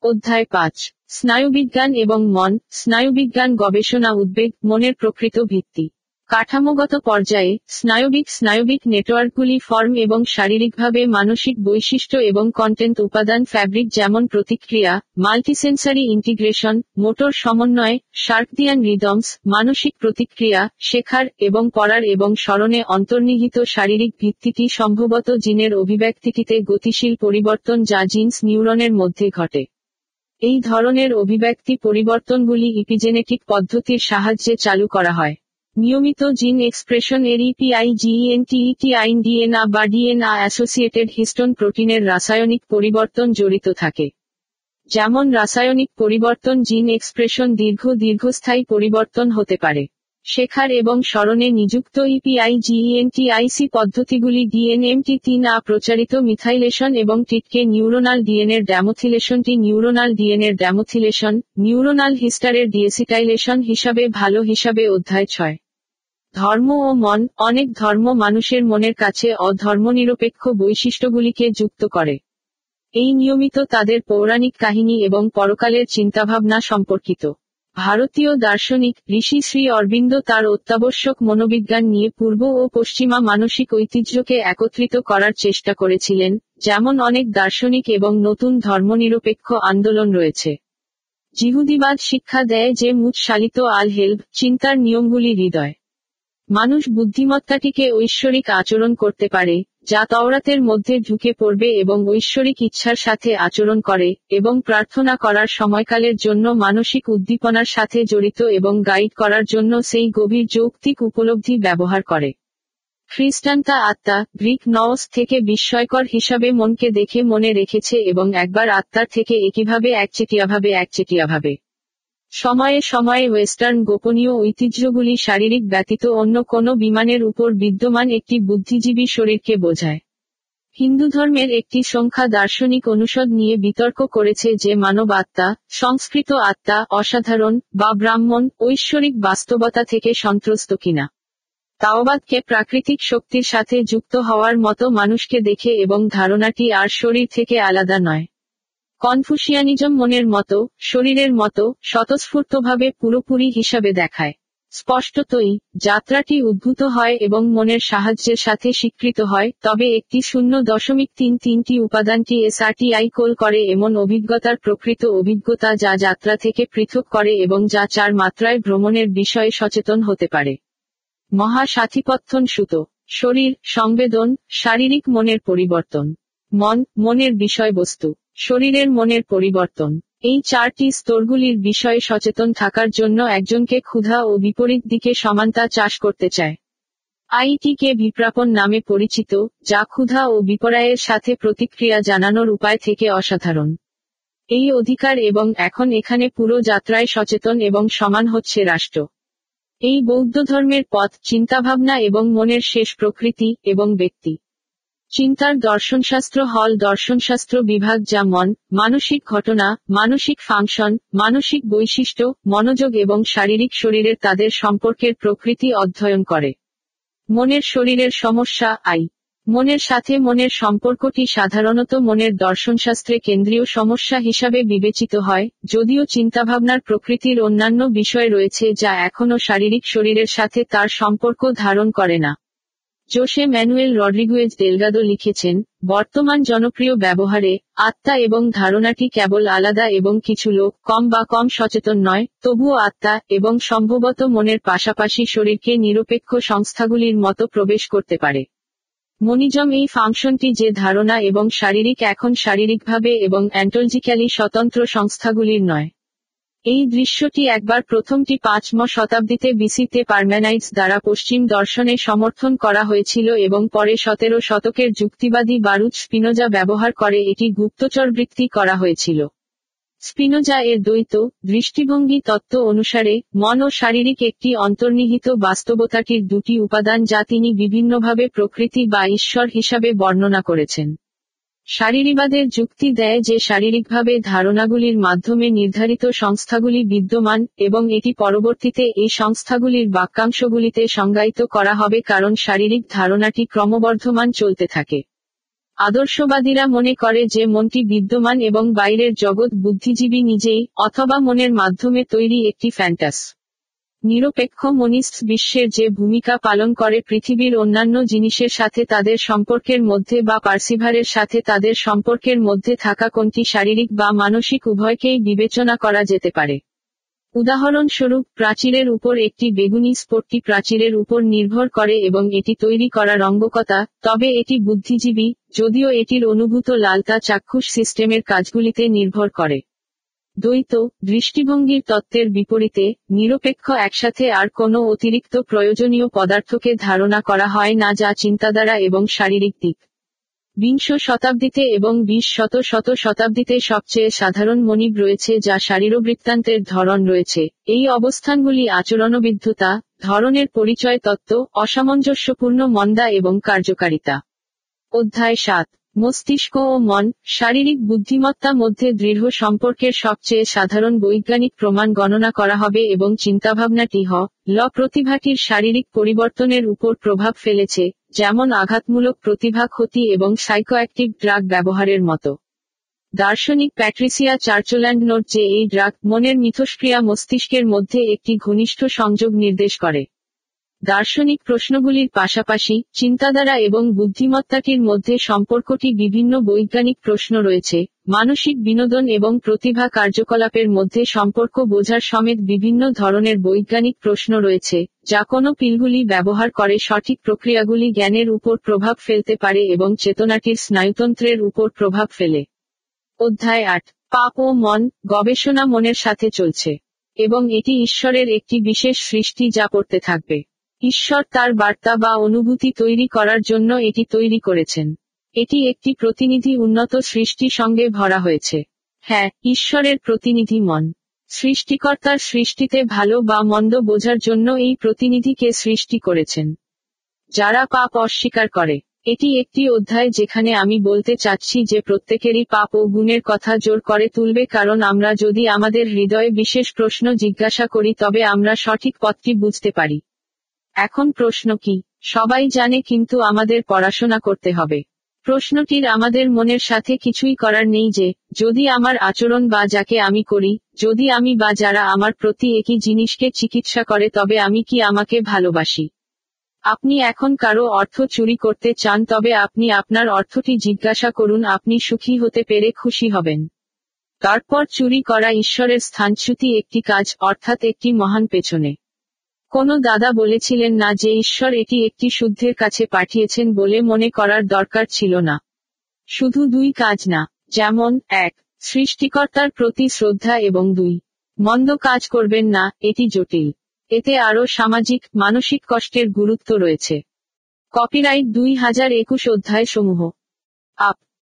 S2: অধ্যায় পাঁচ। স্নায়ুবিজ্ঞান এবং মন। স্নায়ুবিজ্ঞান গবেষণা উদ্বেগ, মনের প্রকৃত ভিত্তি। কাঠামোগত পর্যায়ে স্নায়বিক স্নায়বিক নেটওয়ার্কগুলি ফর্ম এবং শারীরিকভাবে মানসিক বৈশিষ্ট্য এবং কন্টেন্ট উপাদান ফ্যাব্রিক যেমন প্রতিক্রিয়া মাল্টিসেন্সারি ইন্টিগ্রেশন মোটর সমন্বয় শার্কদিয়ান রিদমস মানসিক প্রতিক্রিয়া, শেখার এবং পড়ার এবং স্মরণে অন্তর্নিহিত শারীরিক ভিত্তিটি সম্ভবত জিনের অভিব্যক্তিটিতে গতিশীল পরিবর্তন যা জিন্স নিউরনের মধ্যে ঘটে। এই ধরনের অভিব্যক্তি পরিবর্তনগুলি ইপিজেনেটিক পদ্ধতির সাহায্যে চালু করা হয়। নিয়মিত জিন এক্সপ্রেশন এর ইপিআই জিএনটিইটি আইন ডিএনআ বা ডিএনআ অ্যাসোসিয়েটেড হিস্টোন প্রোটিনের রাসায়নিক পরিবর্তন জড়িত থাকে। যেমন রাসায়নিক পরিবর্তন জিন এক্সপ্রেশন দীর্ঘ দীর্ঘস্থায়ী পরিবর্তন হতে পারে। শেখার এবং স্মরণে নিযুক্ত ইপিআই জিইএনটিআইসি পদ্ধতিগুলি ডিএনএমটি তিন আ প্রচারিত মিথাইলেশন এবং টিটকে নিউরোনাল ডিএনএর ড্যামোথিলেশনটি নিউরোনাল ডিএনএর ড্যামোথিলেশন নিউরোনাল হিস্টারের ডিএসিটাইলেশন হিসাবে ভালো হিসাবে অধ্যায় ছয়। ধর্ম ও মন, অনেক ধর্ম মানুষের মনের কাছে অধর্মনিরপেক্ষ বৈশিষ্ট্যগুলিকে যুক্ত করে। এই নিয়মিত তাদের পৌরাণিক কাহিনী এবং পরকালের চিন্তাভাবনা সম্পর্কিত। ভারতীয় দার্শনিক ঋষি শ্রী অরবিন্দ তার অত্যাবশ্যক মনোবিজ্ঞান নিয়ে পূর্ব ও পশ্চিমা মানসিক ঐতিহ্যকে একত্রিত করার চেষ্টা করেছিলেন, যেমন অনেক দার্শনিক এবং নতুন ধর্মনিরপেক্ষ আন্দোলন রয়েছে। জিহুদিবাদ শিক্ষা দেয় যে মুৎসালিত আল হেলভ চিন্তার নিয়মগুলি হৃদয়। মানুষ বুদ্ধিমত্তাটিকে ঐশ্বরিক আচরণ করতে পারে, যা তওরাতের মধ্যে ঢুকে পড়বে এবং ঐশ্বরিক ইচ্ছার সাথে আচরণ করে, এবং প্রার্থনা করার সময়কালের জন্য মানসিক উদ্দীপনার সাথে জড়িত এবং গাইড করার জন্য সেই গভীর যৌক্তিক উপলব্ধি ব্যবহার করে। খ্রিস্টান তা আত্মা, গ্রিক নওস থেকে বিস্ময়কর হিসাবে মনকে দেখে মনে রেখেছে এবং একবার আত্মার থেকে একইভাবে একচেটিয়াভাবে একচেটিয়াভাবে সময়ে সময়ে ওয়েস্টার্ন গোপনীয় ঐতিহ্যগুলি শারীরিক ব্যতীত অন্য কোনো বিমানের উপর বিদ্যমান একটি বুদ্ধিজীবী শরীরকে বোঝায়। হিন্দু ধর্মের একটি সংখ্যা দার্শনিক অনুষদ নিয়ে বিতর্ক করেছে যে মানব আত্মা, সংস্কৃত আত্মা, অসাধারণ বা ব্রাহ্মণ ঐশ্বরিক বাস্তবতা থেকে সন্ত্রস্ত কিনা। তাওবাদকে প্রাকৃতিক শক্তির সাথে যুক্ত হওয়ার মতো মানুষকে দেখে এবং ধারণাটি আর শরীর থেকে আলাদা নয়। কনফুসিয়ানিজম মনের মতো, শরীরের মতো, স্বতঃস্ফূর্তভাবে পুরোপুরি হিসাবে দেখায়। স্পষ্টতই, যাত্রাটি উদ্ভূত হয় এবং মনের সাহায্যের সাথে স্বীকৃত হয়, তবে একটি শূন্য দশমিক তিন তিনটি উপাদানটি এসআরটিআই কোল করে এমন অভিজ্ঞতার প্রকৃত অভিজ্ঞতা যা যাত্রা থেকে পৃথক করে এবং যা চার মাত্রায় ভ্রমণের বিষয়ে সচেতন হতে পারে। মহা সাথীপত্থন সুত শরীর, সংবেদন, শারীরিক মনের পরিবর্তন। মন, মনের বিষয়বস্তু। শরীরের মনের পরিবর্তন। এই চারটি স্তরগুলির বিষয়ে সচেতন থাকার জন্য একজনকে ক্ষুধা ও বিপরীত দিকে সমানতা চাষ করতে চায়। আইটিকে বিপ্রাপন নামে পরিচিত, যা ক্ষুধা ও বিপরায়ের সাথে প্রতিক্রিয়া জানানোর উপায় থেকে অসাধারণ। এই অধিকার এবং এখন এখানে পুরো যাত্রায় সচেতন এবং সমান হচ্ছে রাষ্ট্র। এই বৌদ্ধ ধর্মের পথ, চিন্তাভাবনা এবং মনের শেষ প্রকৃতি এবং ব্যক্তি। চিন্তার দর্শনশাস্ত্র হল দর্শনশাস্ত্র বিভাগ যা মন, মানসিক ঘটনা, মানসিক ফাংশন, মানসিক বৈশিষ্ট্য, মনোযোগ এবং শারীরিক শরীরের তাদের সম্পর্কের প্রকৃতি অধ্যয়ন করে। মনের শরীরের সমস্যা, আই। মনের সাথে মনের সম্পর্কটি সাধারণত মনের দর্শনশাস্ত্রে কেন্দ্রীয় সমস্যা হিসাবে বিবেচিত হয়, যদিও চিন্তাভাবনার প্রকৃতির অন্যান্য বিষয় রয়েছে যা এখনও শারীরিক শরীরের সাথে তার সম্পর্ক ধারণ করে না। জোসে ম্যানুয়েল রড্রিগুয়েজ দেলগাদো লিখেছেন, বর্তমান জনপ্রিয় ব্যবহারে আত্মা এবং ধারণাটি কেবল আলাদা এবং কিছু লোক কম বা কম সচেতন নয়, তবুও আত্মা এবং সম্ভবত মনের পাশাপাশি শরীরকে নিরপেক্ষ সংস্থাগুলির মতো প্রবেশ করতে পারে। মনিজম এই ফাংশনটি যে ধারণা এবং শারীরিক এখন শারীরিকভাবে এবং অ্যান্টোলজিক্যালি স্বতন্ত্র সংস্থাগুলির নয়। এই দৃশ্যটি একবার প্রথমটি পাঁচম শতাব্দীতে বিসিতে পারম্যানাইটস দ্বারা পশ্চিম দর্শনে সমর্থন করা হয়েছিল এবং পরে সতেরো শতকের যুক্তিবাদী বারুদ স্পিনোজা ব্যবহার করে এটি গুপ্তচরবৃত্তি করা হয়েছিল। স্পিনোজা এর দ্বৈত, দৃষ্টিভঙ্গি তত্ত্ব অনুসারে, মন ও শারীরিক একটি অন্তর্নিহিত বাস্তবতাটির দুটি উপাদান যা তিনি বিভিন্নভাবে প্রকৃতি বা ঈশ্বর হিসাবে বর্ণনা করেছেন। শারীরিবাদের যুক্তি দেয় যে শারীরিকভাবে ধারণাগুলির মাধ্যমে নির্ধারিত সংস্থাগুলি বিদ্যমান, এবং এটি পরবর্তীতে এই সংস্থাগুলির বাক্যাংশগুলিতে সংজ্ঞায়িত করা হবে কারণ শারীরিক ধারণাটি ক্রমবর্ধমান চলতে থাকে। আদর্শবাদীরা মনে করে যে মনটি বিদ্যমান এবং বাইরের জগৎ বুদ্ধিজীবী নিজেই, অথবা মনের মাধ্যমে তৈরি একটি ফ্যান্টাস। নিরপেক্ষ মনিস্ট বিশ্বের যে ভূমিকা পালন করে পৃথিবীর অন্যান্য জিনিসের সাথে তাদের সম্পর্কের মধ্যে বা পার্সিভারের সাথে তাদের সম্পর্কের মধ্যে থাকা কোনটি শারীরিক বা মানসিক উভয়কেই বিবেচনা করা যেতে পারে। উদাহরণস্বরূপ, প্রাচীরের উপর একটি বেগুনি স্পটটি প্রাচীরের উপর নির্ভর করে এবং এটি তৈরি করা রঙ্গকতা তবে এটি বুদ্ধিজীবী, যদিও এটির অনুভূত লালতা চাক্ষুষ সিস্টেমের কাজগুলিতে নির্ভর করে। দ্বৈত, দৃষ্টিভঙ্গির তত্ত্বের বিপরীতে, নিরপেক্ষ একসাথে আর কোনো অতিরিক্ত প্রয়োজনীয় পদার্থকে ধারণা করা হয় না যা চিন্তাধারা এবং শারীরিক দিক। বিংশ শতাব্দীতে এবং বিশ শত শত শতাব্দীতে সবচেয়ে সাধারণ মনিব রয়েছে যা শারীরবৃত্তান্তের ধরন রয়েছে। এই অবস্থানগুলি আচরণবিদ্ধতা, ধরনের পরিচয় তত্ত্ব, অসামঞ্জস্যপূর্ণ মন্দা এবং কার্যকারিতা। অধ্যায় সাত। মস্তিষ্ক ও মন, শারীরিক বুদ্ধিমত্তা মধ্যে দৃঢ় সম্পর্কের সবচেয়ে সাধারণ বৈজ্ঞানিক প্রমাণ গণনা করা হবে এবং চিন্তাভাবনাটি হ, ল প্রতিভাটির শারীরিক পরিবর্তনের উপর প্রভাব ফেলেছে, যেমন আঘাতমূলক প্রতিভা ক্ষতি এবং সাইকোঅ্যাক্টিভ ড্রাগ ব্যবহারের মতো। দার্শনিক প্যাট্রিসিয়া চার্চল্যান্ড নোট যে এই ড্রাগ মনের মিথস্ক্রিয়া মস্তিষ্কের মধ্যে একটি ঘনিষ্ঠ সংযোগ নির্দেশ করে। দার্শনিক প্রশ্নগুলির পাশাপাশি চিন্তাধারা এবং বুদ্ধিমত্তাটির মধ্যে সম্পর্কটি বিভিন্ন বৈজ্ঞানিক প্রশ্ন রয়েছে। মানসিক বিনোদন এবং প্রতিভা কার্যকলাপের মধ্যে সম্পর্ক বোঝার সমেত বিভিন্ন ধরনের বৈজ্ঞানিক প্রশ্ন রয়েছে, যা কোনো পিলগুলি ব্যবহার করে সঠিক প্রক্রিয়াগুলি জ্ঞানের উপর প্রভাব ফেলতে পারে এবং চেতনাটির স্নায়ুতন্ত্রের উপর প্রভাব ফেলে। অধ্যায় আট, পাপ ও মন, গবেষণা মনের সাথে চলছে। এবং এটি ঈশ্বরের একটি বিশেষ সৃষ্টি যা পড়তে থাকবে। ঈশ্বর তার বার্তা বা অনুভূতি তৈরি করার জন্য এটি তৈরি করেছেন। এটি একটি প্রতিনিধি উন্নত সৃষ্টি সঙ্গে ভরা হয়েছে। হ্যাঁ ঈশ্বরের প্রতিনিধি মন। সৃষ্টিকর্তার সৃষ্টিতে ভালো বা মন্দ বোঝার জন্য এই প্রতিনিধিকে সৃষ্টি করেছেন। যারা পাপ অস্বীকার করে। এটি একটি অধ্যায় যেখানে আমি বলতে চাচ্ছি যে প্রত্যেকেরই পাপ ও গুণের কথা জোর করে তুলবে কারণ আমরা যদি আমাদের হৃদয়ে বিশেষ প্রশ্ন জিজ্ঞাসা করি তবে আমরা সঠিক পথটি বুঝতে পারি। এখন প্রশ্ন কি? সবাই জানে কিন্তু আমাদের পড়াশোনা করতে হবে। প্রশ্নটির আমাদের মনের সাথে কিছুই করার নেই যে, যদি আমার আচরণ বা যাকে আমি করি, যদি আমি বা যারা আমার প্রতি একই জিনিসকে চিকিৎসা করে, তবে আমি কি আমাকে ভালোবাসি? আপনি এখন কারও অর্থ চুরি করতে চান, তবে আপনি আপনার অর্থটি জিজ্ঞাসা করুন, আপনি সুখী হতে পেরে খুশি হবেন। তারপর চুরি করা ঈশ্বরের স্থানচ্যুতি একটি কাজ, অর্থাৎ একটি মহান পেছনে। কোনো দাদা বলেছিলেন না যে ঈশ্বর এটি একটি শুদ্ধের কাছে পাঠিয়েছেন বলে মনে করার দরকার ছিল না। শুধু দুই কাজ না, যেমন, এক, সৃষ্টিকর্তার প্রতি শ্রদ্ধা এবং দুই, মন্দ কাজ করবেন না, এটি জটিল। এতে আরও সামাজিক, মানসিক কষ্টের গুরুত্ব রয়েছে। কপিরাইট দুই হাজার একুশ অধ্যায় সমূহ আপ